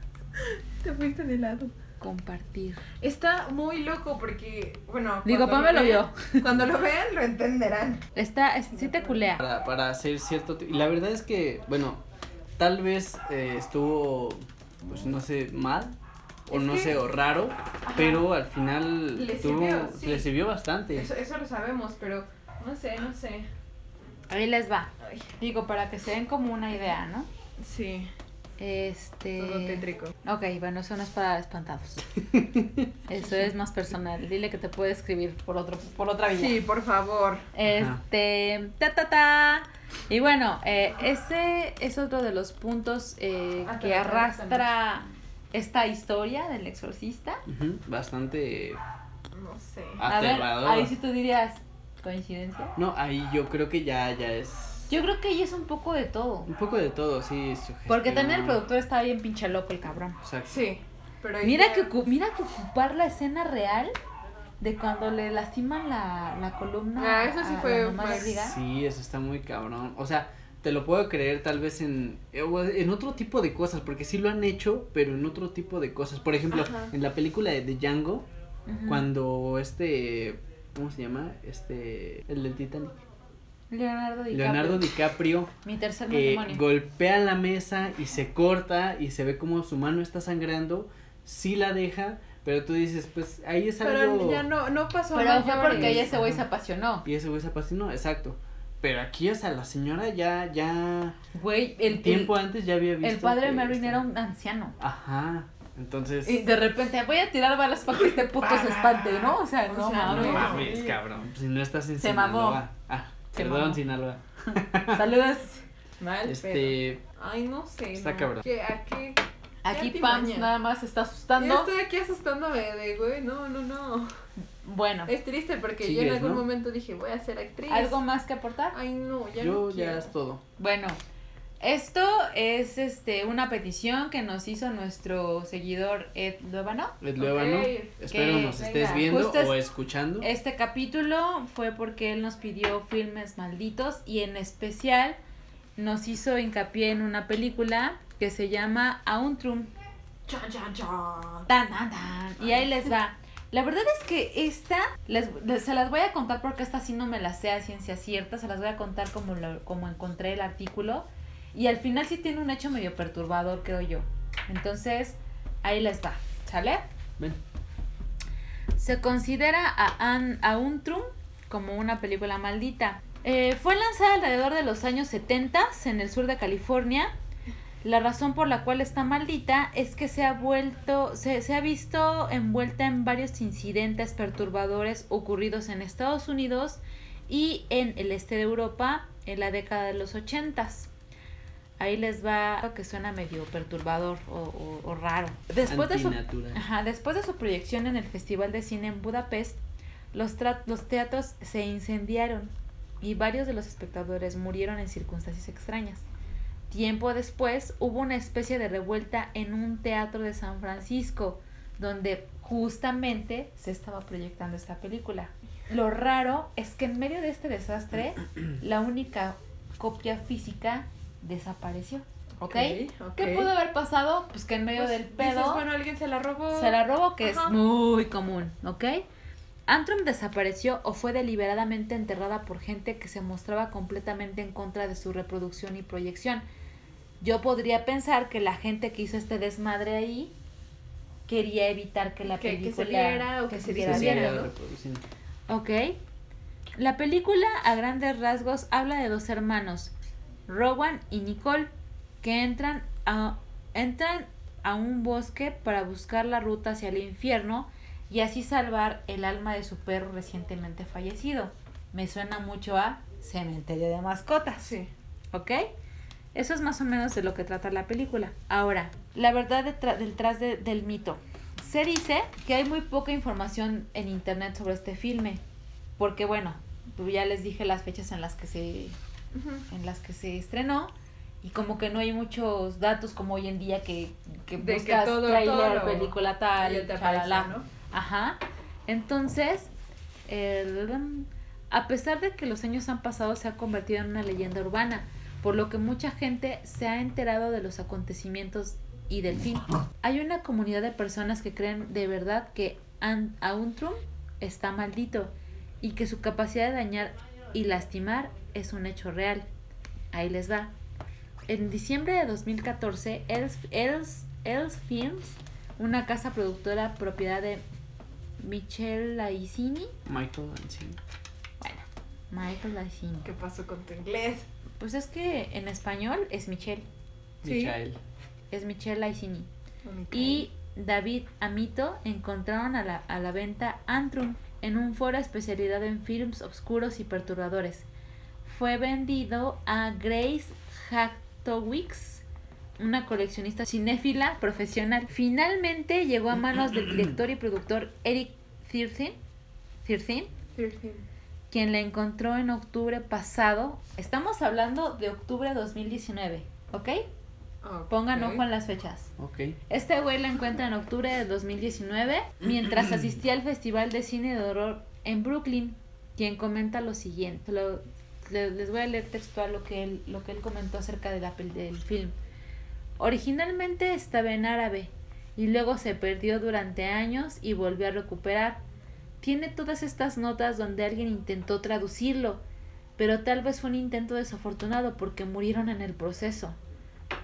Te fuiste de lado. Compartir. Está muy loco porque, bueno. Digo, Pame lo vean- Cuando lo vean, lo entenderán. Está, es- sí te culea. Para, para hacer cierto... Y la verdad es que, bueno, tal vez eh, estuvo, pues no sé, mal. O Es no que- sé, o raro. Pero al final Le tuvo- sirvió, sí. le sirvió bastante. Eso, eso lo sabemos, pero no sé, no sé. Ahí les va. Digo, para que se den como una idea, ¿no? sí, Este. todo tétrico. Ok, bueno, eso no es para espantados. Eso es más personal. Dile que te puede escribir por otro, por otra vía. Sí, por favor. Este, ta ta ta. Y bueno, eh, ese es otro de los puntos eh, Ah, que arrastra esta historia del exorcista. Bastante No sé. A ver, aterrador. ahí sí tú dirías, ¿coincidencia? No, ahí yo creo que ya, ya es Yo creo que ahí es un poco de todo. un poco de todo, sí. Porque también el productor estaba bien pinche loco el cabrón. Exacto. Sí. Pero Mira ya- que, mira que ocupar la escena real de cuando le lastiman la, la columna Ah, eso sí a fue más- Riga. Sí, eso está muy cabrón. O sea, te lo puedo creer tal vez en, eh, en otro tipo de cosas, porque sí lo han hecho, pero en otro tipo de cosas. Por ejemplo, Ajá. en la película de, de Django, cuando este, ¿cómo se llama? Este, el del Titanic. Leonardo DiCaprio. Leonardo DiCaprio Mi tercer eh, matrimonio. golpea la mesa y se corta y se ve como su mano está sangrando, sí la deja, pero tú dices, pues ahí es Pero algo... ya no, no pasó Pero fue porque ella ese güey se apasionó. Y ese güey se apasionó, exacto. Pero aquí, o sea, la señora ya, ya, Güey, el, tiempo el, antes ya había visto. el padre de Marilyn era un anciano. Ajá, entonces. Y de repente voy a tirar balas para que este puto se espante, ¿no? O sea, O no sea, mames. No mames, sí. cabrón. Si no estás en Se mamó. Sinaloa. Ah, perdón. Sinaloa. Saludos. Mal, pero... Este. Ay, no sé. Está no. cabrón. ¿Qué, ¿A qué? Aquí ¿Qué Pams nada más se está Yo asustando. estoy aquí asustándome de, güey, no, no, no. Bueno, Es triste porque yo en algún ¿no? momento dije, voy a ser actriz. ¿algo más que aportar? Ay, no, ya Yo no ya quiero. es todo. Bueno, esto es este una petición que nos hizo nuestro seguidor Ed Luevano. Ed Luevano, espero que nos estés venga. viendo Justo o escuchando. Este capítulo fue porque él nos pidió filmes malditos y en especial nos hizo hincapié en una película que se llama Auntrum. Chan, chan, chan. Tan, tan, tan. Y ahí les va. La verdad es que esta, les, les- se las voy a contar porque esta sí no me la sé a ciencia cierta, se las voy a contar como, lo- como encontré el artículo. Y al final sí tiene un hecho medio perturbador, creo yo. Entonces, ahí les va, ¿sale? Se considera a, An, a Untrum como una película maldita. Eh, fue lanzada alrededor de los años 70 en el sur de California. La razón por la cual está maldita es que se ha vuelto, se, se ha visto envuelta en varios incidentes perturbadores ocurridos en Estados Unidos y en el este de Europa en la década de los 80 Ahí les va lo que suena medio perturbador o, o- o raro. Después de su. Ajá, después de su proyección en el Festival de Cine en Budapest, los, los teatros se incendiaron y varios de los espectadores murieron en circunstancias extrañas. Tiempo después hubo una especie de revuelta en un teatro de San Francisco, donde justamente se estaba proyectando esta película. Lo raro es que en medio de este desastre, la única copia física desapareció. ¿Ok? ok. ¿Qué pudo haber pasado? Pues que en medio Pues, del dices, pedo bueno, alguien se la robó. se la robó, que Ajá. es muy común, ¿ok? Antrum desapareció o fue deliberadamente enterrada por gente que se mostraba completamente en contra de su reproducción y proyección. Yo podría pensar que la gente que hizo este desmadre ahí quería evitar que la Que- que se película viera o que se viera. Ok. La película, a grandes rasgos, habla de dos hermanos, Rowan y Nicole, que entran a, entran a un bosque para buscar la ruta hacia el infierno y así salvar el alma de su perro recientemente fallecido. Me suena mucho a cementerio de mascotas. Sí. ¿Ok? Eso es más o menos de lo que trata la película. Ahora, la verdad detrás de- del mito. Se dice que hay muy poca información en internet sobre este filme. Porque bueno, ya les dije las fechas en las que se, En las que se estrenó. Y como que no hay muchos datos como hoy en día que, que De que buscas todo- trailer, todo película tal, te aparece. ¿no? Ajá. Entonces, el- a pesar de que los años han pasado, se ha convertido en una leyenda urbana, por lo que mucha gente se ha enterado de los acontecimientos y del fin. Hay una comunidad de personas que creen de verdad que Auntrum está maldito y que su capacidad de dañar y lastimar es un hecho real. Ahí les va. En diciembre de 2014, Els, Els, Els Films, una casa productora propiedad de Michelle Laicini, Michael Lancini. bueno, Michael Laicini. ¿Qué pasó con tu inglés? Pues es que en español es Michelle, Sí. Michael. es Michelle Laicini. Y David Amito encontraron a la, a la venta Antrum en un foro especializado en films oscuros y perturbadores. Fue vendido a Grace Haktowicz una coleccionista cinéfila profesional. Finalmente llegó a manos del director y productor Eric Thirsin, quien la encontró en octubre pasado. Estamos hablando de octubre de 2019, ¿ok? Pongan ojo en las fechas. Este güey la encuentra en octubre de 2019 mientras asistía al Festival de Cine de Horror en Brooklyn, quien comenta lo siguiente. Lo- le- les voy a leer textual lo que él, lo que él comentó acerca de la, del film. Originalmente estaba en árabe y luego se perdió durante años y volvió a recuperar. Tiene todas estas notas donde alguien intentó traducirlo, pero tal vez fue un intento desafortunado porque murieron en el proceso.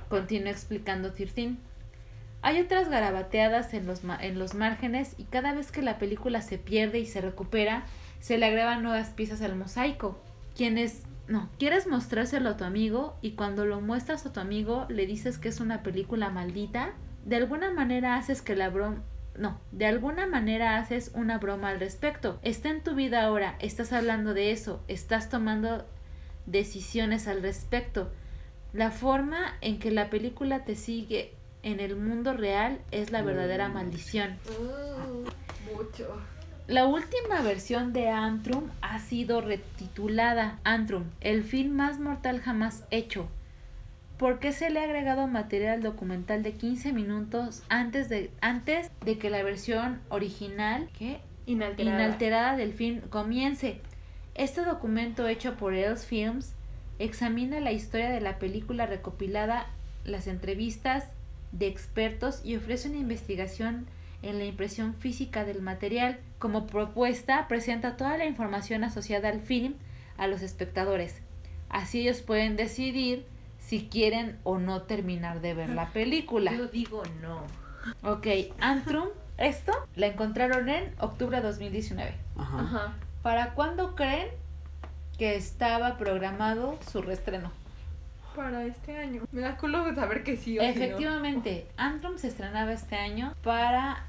Continúa explicando Tirtin. Hay otras garabateadas en los, en los márgenes y cada vez que la película se pierde y se recupera, se le agregan nuevas piezas al mosaico. Quienes, no, quieres mostrárselo a tu amigo y cuando lo muestras a tu amigo le dices que es una película maldita, de alguna manera haces que la broma... No, de alguna manera haces una broma al respecto. Está en tu vida ahora, estás hablando de eso, estás tomando decisiones al respecto. La forma en que la película te sigue en el mundo real es la verdadera Mm. maldición. Uh, mucho. La última versión de Antrum ha sido retitulada Antrum, el film más mortal jamás hecho. ¿Por qué se le ha agregado material documental de 15 minutos antes de, antes de que la versión original inalterada del film comience. Este documento hecho por Els Films examina la historia de la película recopilada, las entrevistas de expertos y ofrece una investigación en la impresión física del material. Como propuesta, presenta toda la información asociada al film a los espectadores. Así ellos pueden decidir si quieren o no terminar de ver la película. Yo digo no. Ok, Antrum, esto la encontraron en octubre de 2019. Ajá. Ajá. ¿Para cuándo creen que estaba programado su reestreno? Para este año. Me da culo saber que sí o si no. Efectivamente, Antrum se estrenaba este año para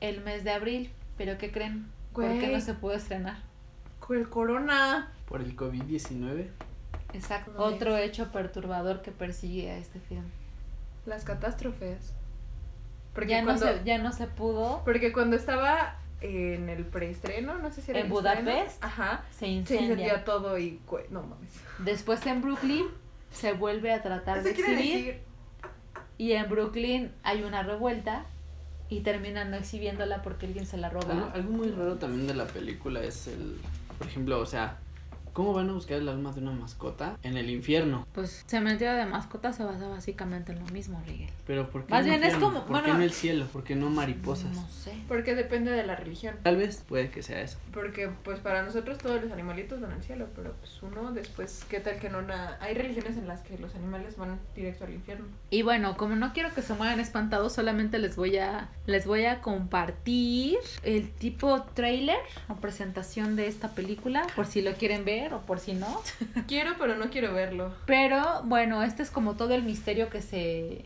el mes de abril, pero ¿qué creen? ¿Por qué Güey. no se pudo estrenar? Con el corona. Por el COVID-19. Exacto. No Otro hecho perturbador que persigue a este film. Las catástrofes. Porque Ya no, se, ya no se pudo, porque cuando estaba en el preestreno, no sé si era ¿En Budapest? Ajá. se Se incendia. incendió todo y no mames. Después en Brooklyn se vuelve a tratar de exhibir. decir Y en Brooklyn hay una revuelta y terminan no exhibiéndola porque alguien se la Algo, roba. algo muy raro también de la película es el, por ejemplo, o sea, ¿cómo van a buscar el alma de una mascota en el infierno? Pues Cementerio de Mascotas se basa básicamente en lo mismo, Rigel. Pero ¿por qué Más en el bien es como- ¿Por bueno, qué en el cielo? ¿Por qué no mariposas? No sé. porque depende de la religión. Tal vez puede que sea eso. Porque pues para nosotros todos los animalitos van al cielo, pero pues uno después, ¿qué tal que no? na- Hay religiones en las que los animales van directo al infierno. Y bueno, como no quiero que se muevan espantados, solamente les voy a les voy a compartir el tipo trailer o presentación de esta película, por si lo quieren ver o por si no. Quiero, pero no quiero verlo. Pero bueno, este es como todo el misterio que se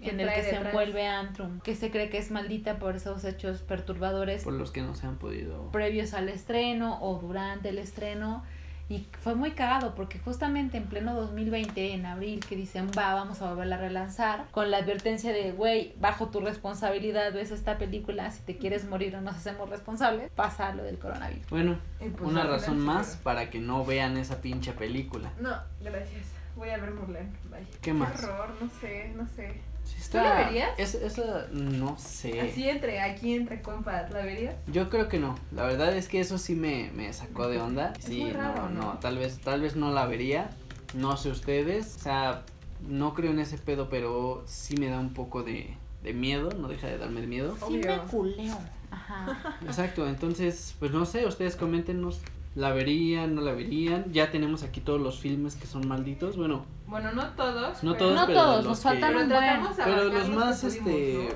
en el que se envuelve Antrum, que se cree que es maldita por esos hechos perturbadores Por los que no se han podido. previos al estreno o durante el estreno. Y fue muy cagado porque justamente en pleno 2020, en abril, que dicen, va, vamos a volverla a relanzar, con la advertencia de, güey, bajo tu responsabilidad ves esta película, si te quieres morir o nos hacemos responsables, pasa lo del coronavirus. Bueno, pues, una razón más para que no vean esa pinche película. No, gracias. Voy a ver Mulan. Bye. ¿Qué más? horror, no sé, no sé. Sí ¿Tú la verías? Es, esa, no sé. Así entre, aquí entre compas, ¿la verías? Yo creo que no. La verdad es que eso sí me, me sacó de onda. Es Sí, muy raro, no, ¿no? no, tal vez, tal vez no la vería. No sé ustedes. O sea, no creo en ese pedo, pero sí me da un poco de, de miedo. No deja de darme miedo. Sí me culeo. Ajá. Exacto, entonces, pues no sé, ustedes coméntenos. ¿La verían? ¿No la verían? Ya tenemos aquí todos los filmes que son malditos. Bueno, Bueno, no todos. no pero- todos, No pero todos, los nos que- faltan Pero un buen. de Pero los más, pudimos, este,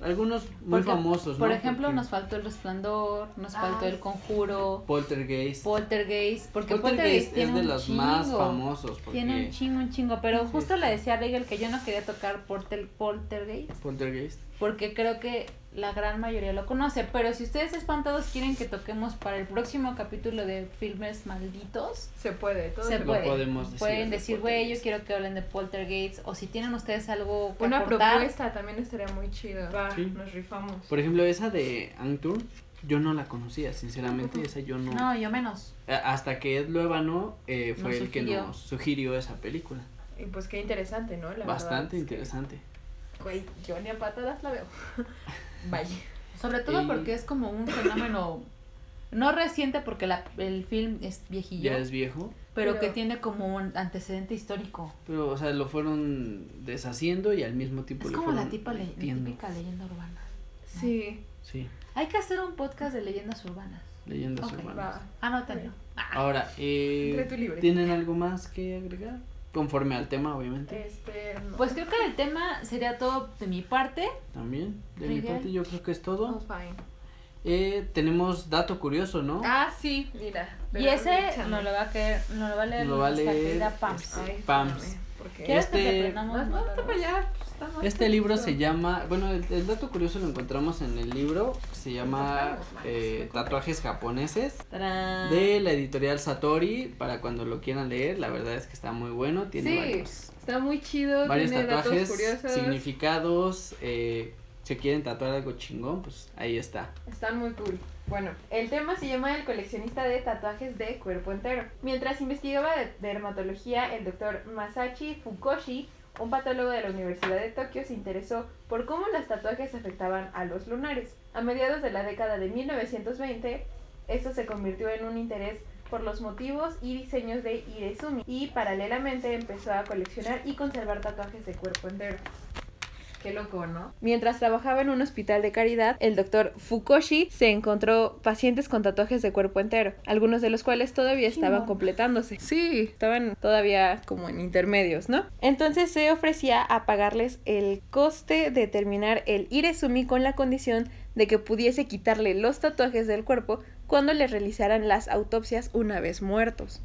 ¿no? algunos muy Porque, famosos, ¿no? Por ejemplo, Porque nos faltó El Resplandor, nos Ah, faltó El. Conjuro, Poltergeist. Poltergeist, porque Poltergeist Poltergeist, es tiene de un los chingo. más famosos. Porque Tiene un chingo, un chingo. Pero justo sí. le decía a Rigel que yo no quería tocar Poltergeist. Poltergeist. Porque creo que la gran mayoría lo conoce. Pero si ustedes espantados quieren que toquemos para el próximo capítulo de filmes malditos, Se puede, todo se Lo puede. podemos decir Pueden de decir, güey, yo Poltergeist". quiero que hablen de Poltergeist. O si tienen ustedes algo que Una aportar, propuesta también estaría muy chido. Va, Sí. nos rifamos. Por ejemplo, esa de Angtour, yo no la conocía, sinceramente, esa yo no. No, yo menos. Hasta que Ed Luevano eh, fue Nos el que sugirió. nos sugirió esa película. Y pues qué interesante, ¿no? La Bastante que, interesante. Güey, yo ni a patadas la veo. Vaya. Sobre todo Y- porque es como un fenómeno no reciente porque la, el film es viejillo, Ya es viejo, pero, Pero- que tiene como un antecedente histórico. pero, o sea, lo fueron deshaciendo y al mismo tiempo Es como la, tipa le- la metiendo. típica leyenda urbana. Sí, Sí, Hay que hacer un podcast de leyendas urbanas. leyendas urbanas. va. Anótenlo. Ahora, eh, Entre tú libre. ¿tienen algo más que agregar? Conforme al tema, obviamente. Este, no. Pues creo que el tema sería todo de mi parte. También, de mi Miguel. parte, yo creo que es Oh, todo. fine. Eh, tenemos dato curioso, ¿no? Ah, sí, mira. y ese no lo va a querer, no lo va a leer Lo va a leer, Pams. este, Ay, Pams. Porque- ¿Quieres que este- te prendamos? Más, no, pues, Este libro se llama, bueno, el, el dato curioso lo encontramos en el libro, que se llama eh. Tatuajes japoneses ¡Tarán! de la editorial Satori, para cuando lo quieran leer, la verdad es que está muy bueno, tiene Sí, varios, está muy chido. varios tiene tatuajes, datos curiosos. significados, eh, si quieren tatuar algo chingón, pues ahí está. Están muy cool. Bueno, el tema se llama El coleccionista de tatuajes de cuerpo entero. Mientras investigaba de dermatología, el doctor Masashi Fukoshi, un patólogo de la Universidad de Tokio, se interesó por cómo los tatuajes afectaban a los lunares. A mediados de la década de 1920, esto se convirtió en un interés por los motivos y diseños de Irezumi y paralelamente empezó a coleccionar y conservar tatuajes de cuerpo entero. Qué loco, ¿no? Mientras trabajaba en un hospital de caridad, el doctor Fukoshi se encontró pacientes con tatuajes de cuerpo entero, algunos de los cuales todavía estaban completándose. Sí, estaban todavía como en intermedios, ¿no? Entonces se ofrecía a pagarles el coste de terminar el Irezumi con la condición de que pudiese quitarle los tatuajes del cuerpo cuando le realizaran las autopsias una vez muertos.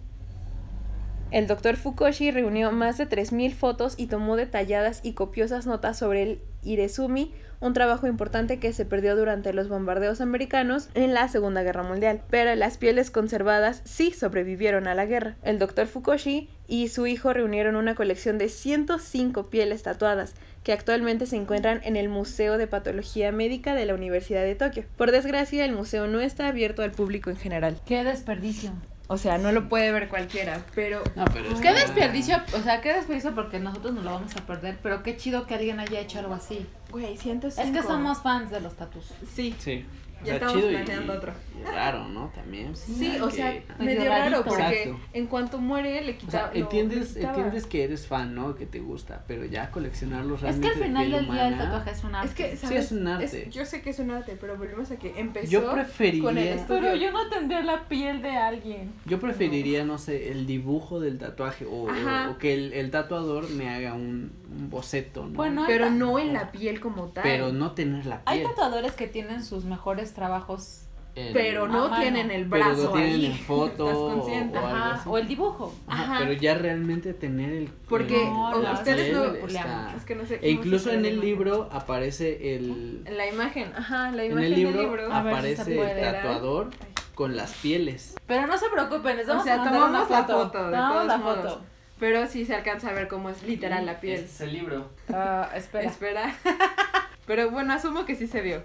El doctor Fukoshi reunió más de 3.000 fotos y tomó detalladas y copiosas notas sobre el Irezumi, un trabajo importante que se perdió durante los bombardeos americanos en la Segunda Guerra Mundial. Pero las pieles conservadas sí sobrevivieron a la guerra. El doctor Fukoshi y su hijo reunieron una colección de 105 pieles tatuadas que actualmente se encuentran en el Museo de Patología Médica de la Universidad de Tokio. Por desgracia, el museo no está abierto al público en general. ¡Qué desperdicio! O sea, no lo puede ver cualquiera, pero No, pero ¡Qué desperdicio! O sea, qué desperdicio porque nosotros nos lo vamos a perder, pero qué chido que alguien haya hecho algo así. Güey, 105. Es que somos fans de los tatus. Sí. Sí. Ya está estamos chido y- planeando otro. y raro, ¿no? También. Sí, hay o sea, que- medio medio raro porque Exacto. en cuanto muere le O quita sea, entiendes, quitaba. entiendes que eres fan, ¿no? Que te gusta, pero ya coleccionarlos Es que realmente al final del día el tatuaje es un arte. Es que, Sí, ¿sabes? es un arte. yo sé que es un arte, pero volvemos a que empezó Yo preferiría- con el estudio. Pero yo no tendría la piel de alguien. Yo preferiría, no sé, el dibujo del tatuaje o, Ajá. o que el, el tatuador me haga un, un boceto, ¿no? Bueno, Pero no en la piel como tal. pero no tener la Hay piel. tatuadores que tienen sus mejores trabajos. en- Pero no mano. tienen el Pero brazo lo tienen ahí. en foto ¿Estás o- consciente? o algo así. o el dibujo. Ajá, Ajá. pero ya realmente tener el Porque el- No, ustedes no- está- Es que no sé e incluso en el imagen. libro aparece el En la imagen, ajá, la en imagen el libro, del libro. Si aparece puede. el tatuador Ay. con las pieles. Pero no se preocupen, les vamos O sea, a tomamos una la foto. foto, de Tomamos todos la modos. foto. Pero sí se alcanza a ver cómo es literal la piel. Este es el libro. Ah, espera. Espera. Pero bueno, asumo que sí se vio.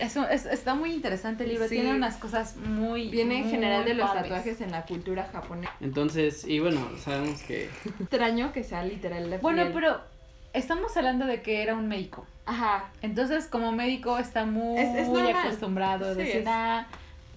Eso, es, está muy interesante el libro. Sí. Tiene unas cosas muy. Viene en muy general de los padres. tatuajes en la cultura japonesa. Entonces, y bueno, sabemos que Extraño que sea literal la Bueno, piel. pero estamos hablando de que era un médico. Ajá. Entonces, como médico, está muy Es- es normal. acostumbrado a Sí, decir, es- ah,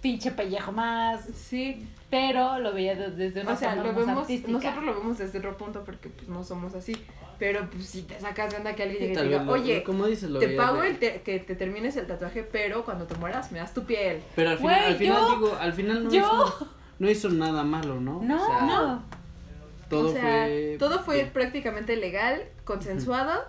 pinche pellejo más. Sí. Pero lo veía de- desde una O sea, forma lo más vemos, artística. nosotros lo vemos desde otro punto porque pues no somos así. Pero pues si te sacas de onda que alguien llegue y diga, oye, como dices, lo te pago de- el te- que te termines el tatuaje, pero cuando te mueras me das tu piel. Pero al final, al final yo- digo, al final no yo- hizo no hizo nada malo, ¿no? No, O sea, no. todo o sea, fue todo fue bien. prácticamente legal, consensuado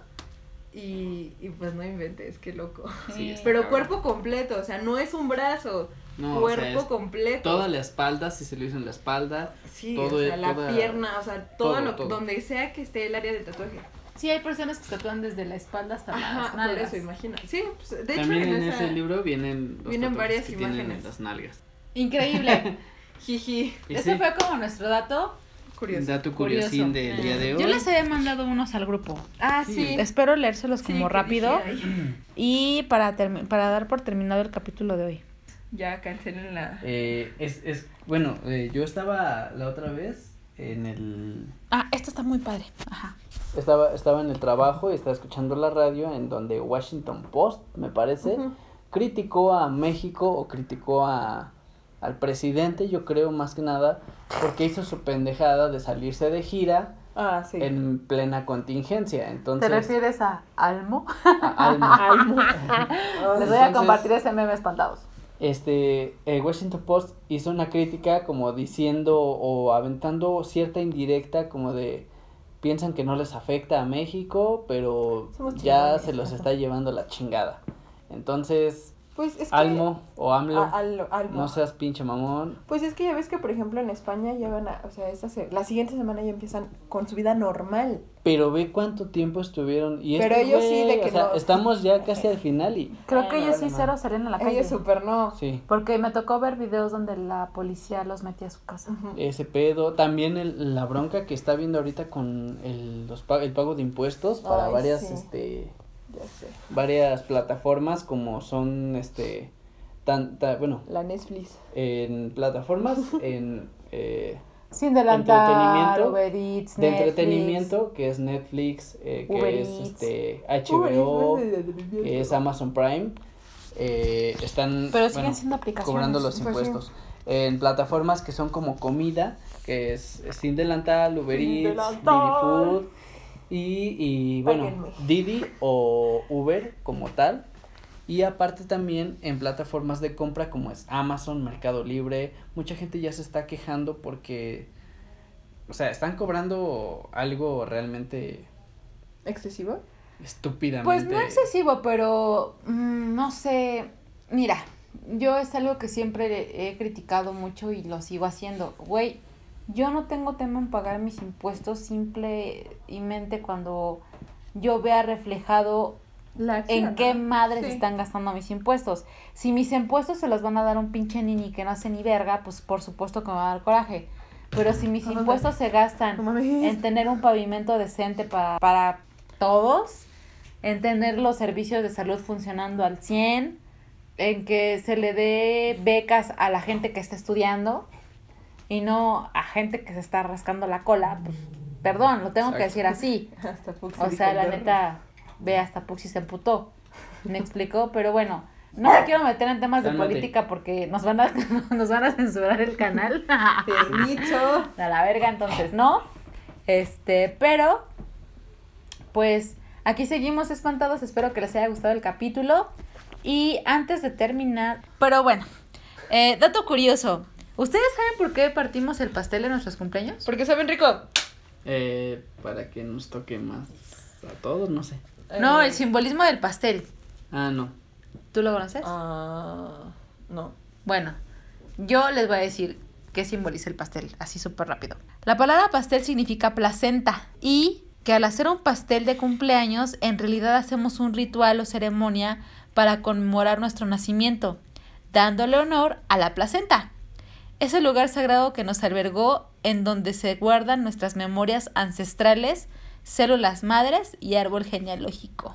y, y pues no inventes, qué loco. Sí, Pero cabrón. cuerpo completo, o sea, no es un brazo, No, o cuerpo sea, es completo. toda la espalda, si se lo hizo en la espalda, Sí, todo o sea, la toda- pierna, o sea, todo, todo, lo todo. donde sea que esté el área del tatuaje. Sí, hay personas que se tatúan desde la espalda hasta Ajá, las por nalgas. eso, imagina. Sí, pues, de hecho También en, en esa... ese libro vienen los vienen varias que tienen en imágenes. las nalgas. Increíble. Jiji, Ese sí, fue como nuestro dato. curioso. dato Curioso. curiosín del día de hoy. Yo les había mandado unos al grupo. Ah, Sí. sí. Espero leérselos Sí, como rápido dije, "Ay, y para, para dar por terminado el capítulo de hoy. Ya cancelen la... Eh, es, es, bueno, eh, yo estaba la otra vez en el... Ah, esto está muy padre. Ajá. Estaba, estaba en el trabajo y estaba escuchando la radio en donde Washington Post, me parece, criticó a México o criticó a, al presidente, yo creo más que nada, porque hizo su pendejada de salirse de gira Ah, sí. en plena contingencia. Entonces, ¿Te refieres a Almo? a Alma. Almo. Les voy a Entonces- compartir ese meme espantados. Este el Washington Post hizo una crítica como diciendo o aventando cierta indirecta como de piensan que no les afecta a México, pero ya se los está llevando la chingada. Entonces, Pues es que... Almo o AMLO, A- Al- Almo. no seas pinche mamón. Pues es que ya ves que, por ejemplo, en España ya van a... O sea, esta se- la siguiente semana ya empiezan con su vida normal. Pero ve cuánto tiempo estuvieron y Pero este ellos sí, de que o sea, no- estamos ya casi al final y Creo que ellos vale, sí cero salían a la calle. Ellos súper no. sí. Porque me tocó ver videos donde la policía los metía a su casa. Ese pedo, también el- la bronca que está viendo ahorita con el, los pa- el pago de impuestos para Ay, varias sí. este Ya sé. varias plataformas como son este tan, ta- bueno La Netflix. en plataformas en eh, Sin delantal, Entretenimiento, Uber Eats, de Netflix. entretenimiento que es Netflix eh, que Uber es Eats. este HBO que es Amazon Prime eh, están Pero siguen bueno, siendo aplicaciones. cobrando los Pues impuestos en plataformas que son como comida que es Sin Delantal, Uber Sin Eats. Didi Food y, y bueno. Didi o Uber como tal y aparte también en plataformas de compra como es Amazon, Mercado Libre, mucha gente ya se está quejando porque o sea, están cobrando algo realmente ¿Excesivo? estúpidamente Pues no excesivo, pero mm, no sé. Mira, yo es algo que siempre he criticado mucho y lo sigo haciendo. Güey, yo no tengo tema en pagar mis impuestos simplemente cuando yo vea reflejado La en qué madres Sí. están gastando mis impuestos. Si mis impuestos se los van a dar un pinche nini que no hace ni verga, pues por supuesto que me va a dar coraje. Pero si mis No impuestos se gastan No en tener un pavimento decente para, para todos, en tener los servicios de salud funcionando al 100, en que se le dé becas a la gente que está estudiando y no a gente que se está rascando la cola, pues perdón, lo tengo que decir así. Hasta Fox O sea, la neta, ve hasta Puxi se emputó. ¿Me explicó? Pero bueno, no me quiero meter en temas de política porque nos van a, nos van a censurar el canal. Permiso. A la verga, entonces no. Este, pero, pues, aquí seguimos espantados. Espero que les haya gustado el capítulo. Y antes de terminar, pero bueno, eh, dato curioso. ¿Ustedes saben por qué partimos el pastel en nuestros cumpleaños? Porque saben rico. Eh, para que nos toque más a todos, no sé. No, Eh, el simbolismo del pastel. Ah, no. ¿Tú lo conoces? Ah, no. Bueno, yo les voy a decir qué simboliza el pastel, así súper rápido. La palabra pastel significa placenta y que al hacer un pastel de cumpleaños, en realidad hacemos un ritual o ceremonia para conmemorar nuestro nacimiento, dándole honor a la placenta. Es el lugar sagrado que nos albergó en donde se guardan nuestras memorias ancestrales, células madres y árbol genealógico.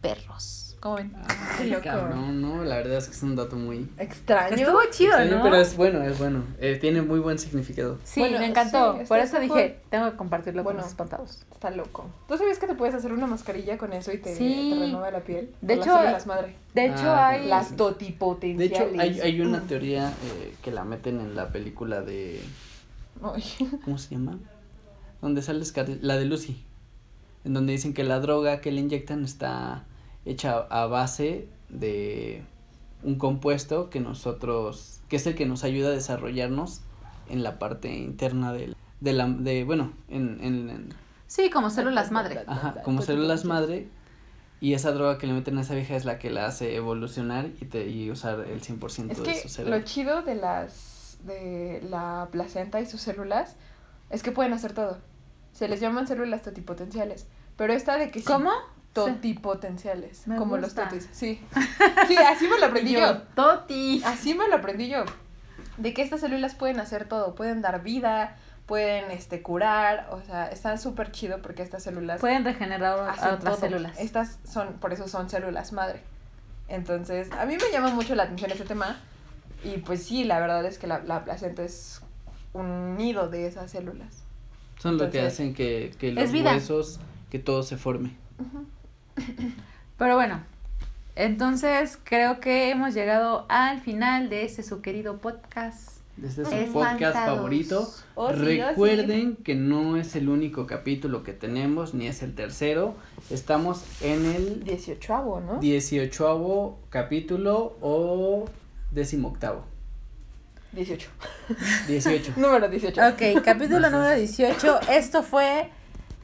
Perros. ¿Cómo ven? Ay, loco. cabrón, no, la verdad es que es un dato muy... Extraño. Estuvo chido, extraño, ¿no? pero es bueno, es bueno. Eh, tiene muy buen significado. Sí, Bueno, me encantó. sí, Por eso dije, tengo que compartirlo Bueno. con los espantados. Está loco. ¿Tú sabías que te puedes hacer una mascarilla con eso y te, Sí. te renueva la piel? De hecho, las madre. De hecho, Ah, hay... Las De totipotenciales. hecho, hay, hay una teoría eh, que la meten en la película de... ¿Cómo se llama? Donde sale la de Lucy. En donde dicen que la droga que le inyectan está hecha a base de un compuesto que nosotros, que es el que nos ayuda a desarrollarnos en la parte interna del, de la, de, bueno, en, en, en- Sí, como células madre. ajá, como células madre, y esa droga que le meten a esa vieja es la que la hace evolucionar y, te, y usar el 100% Es de que su cerebro. lo chido de las de la placenta y sus células es que pueden hacer todo. Se les llaman células totipotenciales, Pero esta de que sí, ¿Cómo? Totipotenciales, Me como gusta. los totis. Sí. Sí, así me lo aprendí yo. Toti. Así me lo aprendí yo. De que estas células pueden hacer todo, pueden dar vida, pueden este curar, o sea, están súper chido porque estas células Pueden regenerar a otras todo. células. Estas son, por eso son células madre. Entonces, a mí me llama mucho la atención este tema. Y pues sí, la verdad es que la, la placenta es un nido de esas células. Son lo que Entonces, hacen que, que los huesos, que todo se forme. Pero bueno, entonces creo que hemos llegado al final de este su querido podcast. Este es su podcast favorito. Oh, sí, oh, sí. Recuerden que no es el único capítulo que tenemos, ni es el tercero. Estamos en el 18 ¿no? 18 capítulo o décimo octavo. 18. 18. Número 18. Ok, capítulo número 18. Esto fue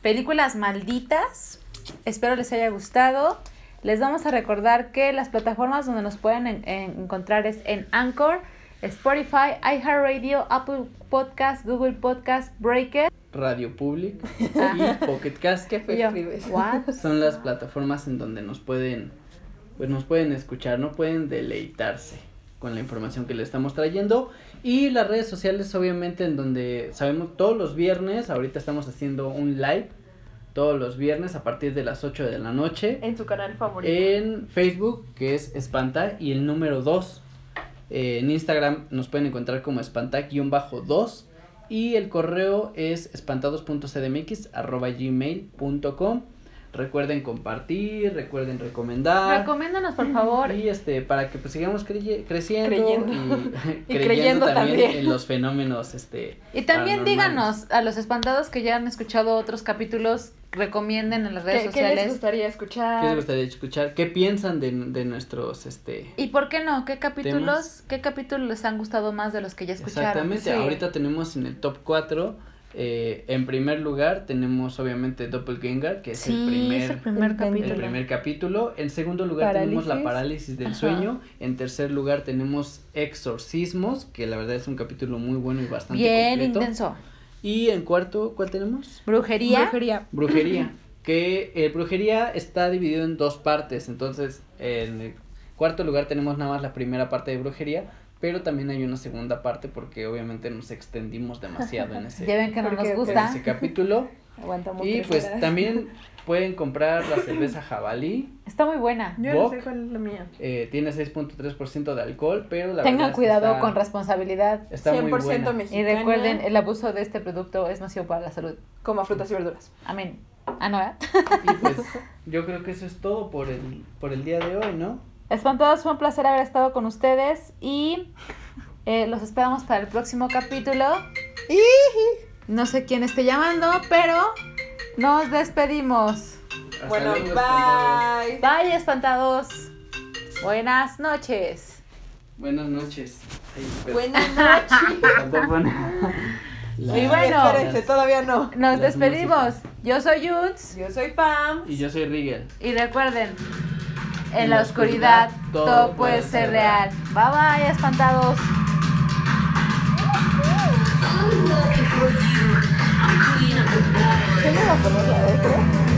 Películas Malditas. Espero les haya gustado. Les vamos a recordar que las plataformas donde nos pueden en- en- encontrar es en Anchor, Spotify, iHeartRadio, Apple Podcast, Google Podcast, Breaker. Radio Public y Pocket Cast. ¿Qué yo? ¿what? Son las plataformas en donde nos pueden, pues nos pueden escuchar, no pueden deleitarse con la información que le estamos trayendo. Y las redes sociales, obviamente, en donde sabemos todos los viernes, ahorita estamos haciendo un live, todos los viernes a partir de las 8 de la noche. En su canal favorito. En Facebook, que es Espanta, y el número 2. Eh, en Instagram nos pueden encontrar como espanta-2. Y el correo es espantados.cdmx arroba gmail.com. Recuerden compartir, recuerden recomendar. Recomiéndanos, por favor. Y este, para que pues sigamos creciendo Creyendo. y, Y creyendo, creyendo también, también. en los fenómenos este Y también díganos a los espantados que ya han escuchado otros capítulos, recomienden en las redes ¿Qué, qué les sociales. gustaría escuchar? ¿Qué les gustaría escuchar? ¿Qué piensan de, de nuestros este ¿Y por qué no? ¿Qué capítulos, Temas. qué capítulos les han gustado más de los que ya escucharon? Exactamente, Sí. ahorita tenemos en el top 4, eh, en primer lugar tenemos obviamente Doppelganger, que es Sí, el primer, es el primer el capítulo. el primer capítulo. En segundo lugar tenemos la Parálisis. parálisis del Ajá. sueño. En tercer lugar tenemos Exorcismos, que la verdad es un capítulo muy bueno y bastante Bien completo. intenso. Y en cuarto, ¿cuál tenemos? Brujería. Brujería. Brujería. que eh, brujería está dividido en dos partes. Entonces, en el cuarto lugar tenemos nada más la primera parte de brujería. Pero también hay una segunda parte porque obviamente nos extendimos demasiado en ese, Ya ven que no en ese capítulo. Aguantamos Y pues horas. también pueden comprar la cerveza jabalí. Está muy buena. Yo no Bock. sé cuál es la mía. eh, tiene 6.3% de alcohol, pero la Tengan verdad es que cuidado está- con responsabilidad. Está muy 100% buena. mexicana. Y recuerden, el abuso de este producto es nocivo para la salud. Como frutas y verduras. Amén. Ah, no, ¿verdad? Y pues yo creo que eso es todo por el, por el día de hoy, ¿no? Espantados, fue un placer haber estado con ustedes y eh, los esperamos para el próximo capítulo. No sé quién esté llamando, pero nos despedimos. Hasta bueno, luego, espantados. bye. Bye, espantados. Buenas noches. Buenas noches. Ay. Buenas noches. La- Y bueno. Espérense, todavía no. Nos Las despedimos. Yo soy Yuts Yo soy Pam. Y yo soy Rigel. y recuerden, en la oscuridad todo puede ser real. Bye bye, espantados. ¿Qué me va a poner la?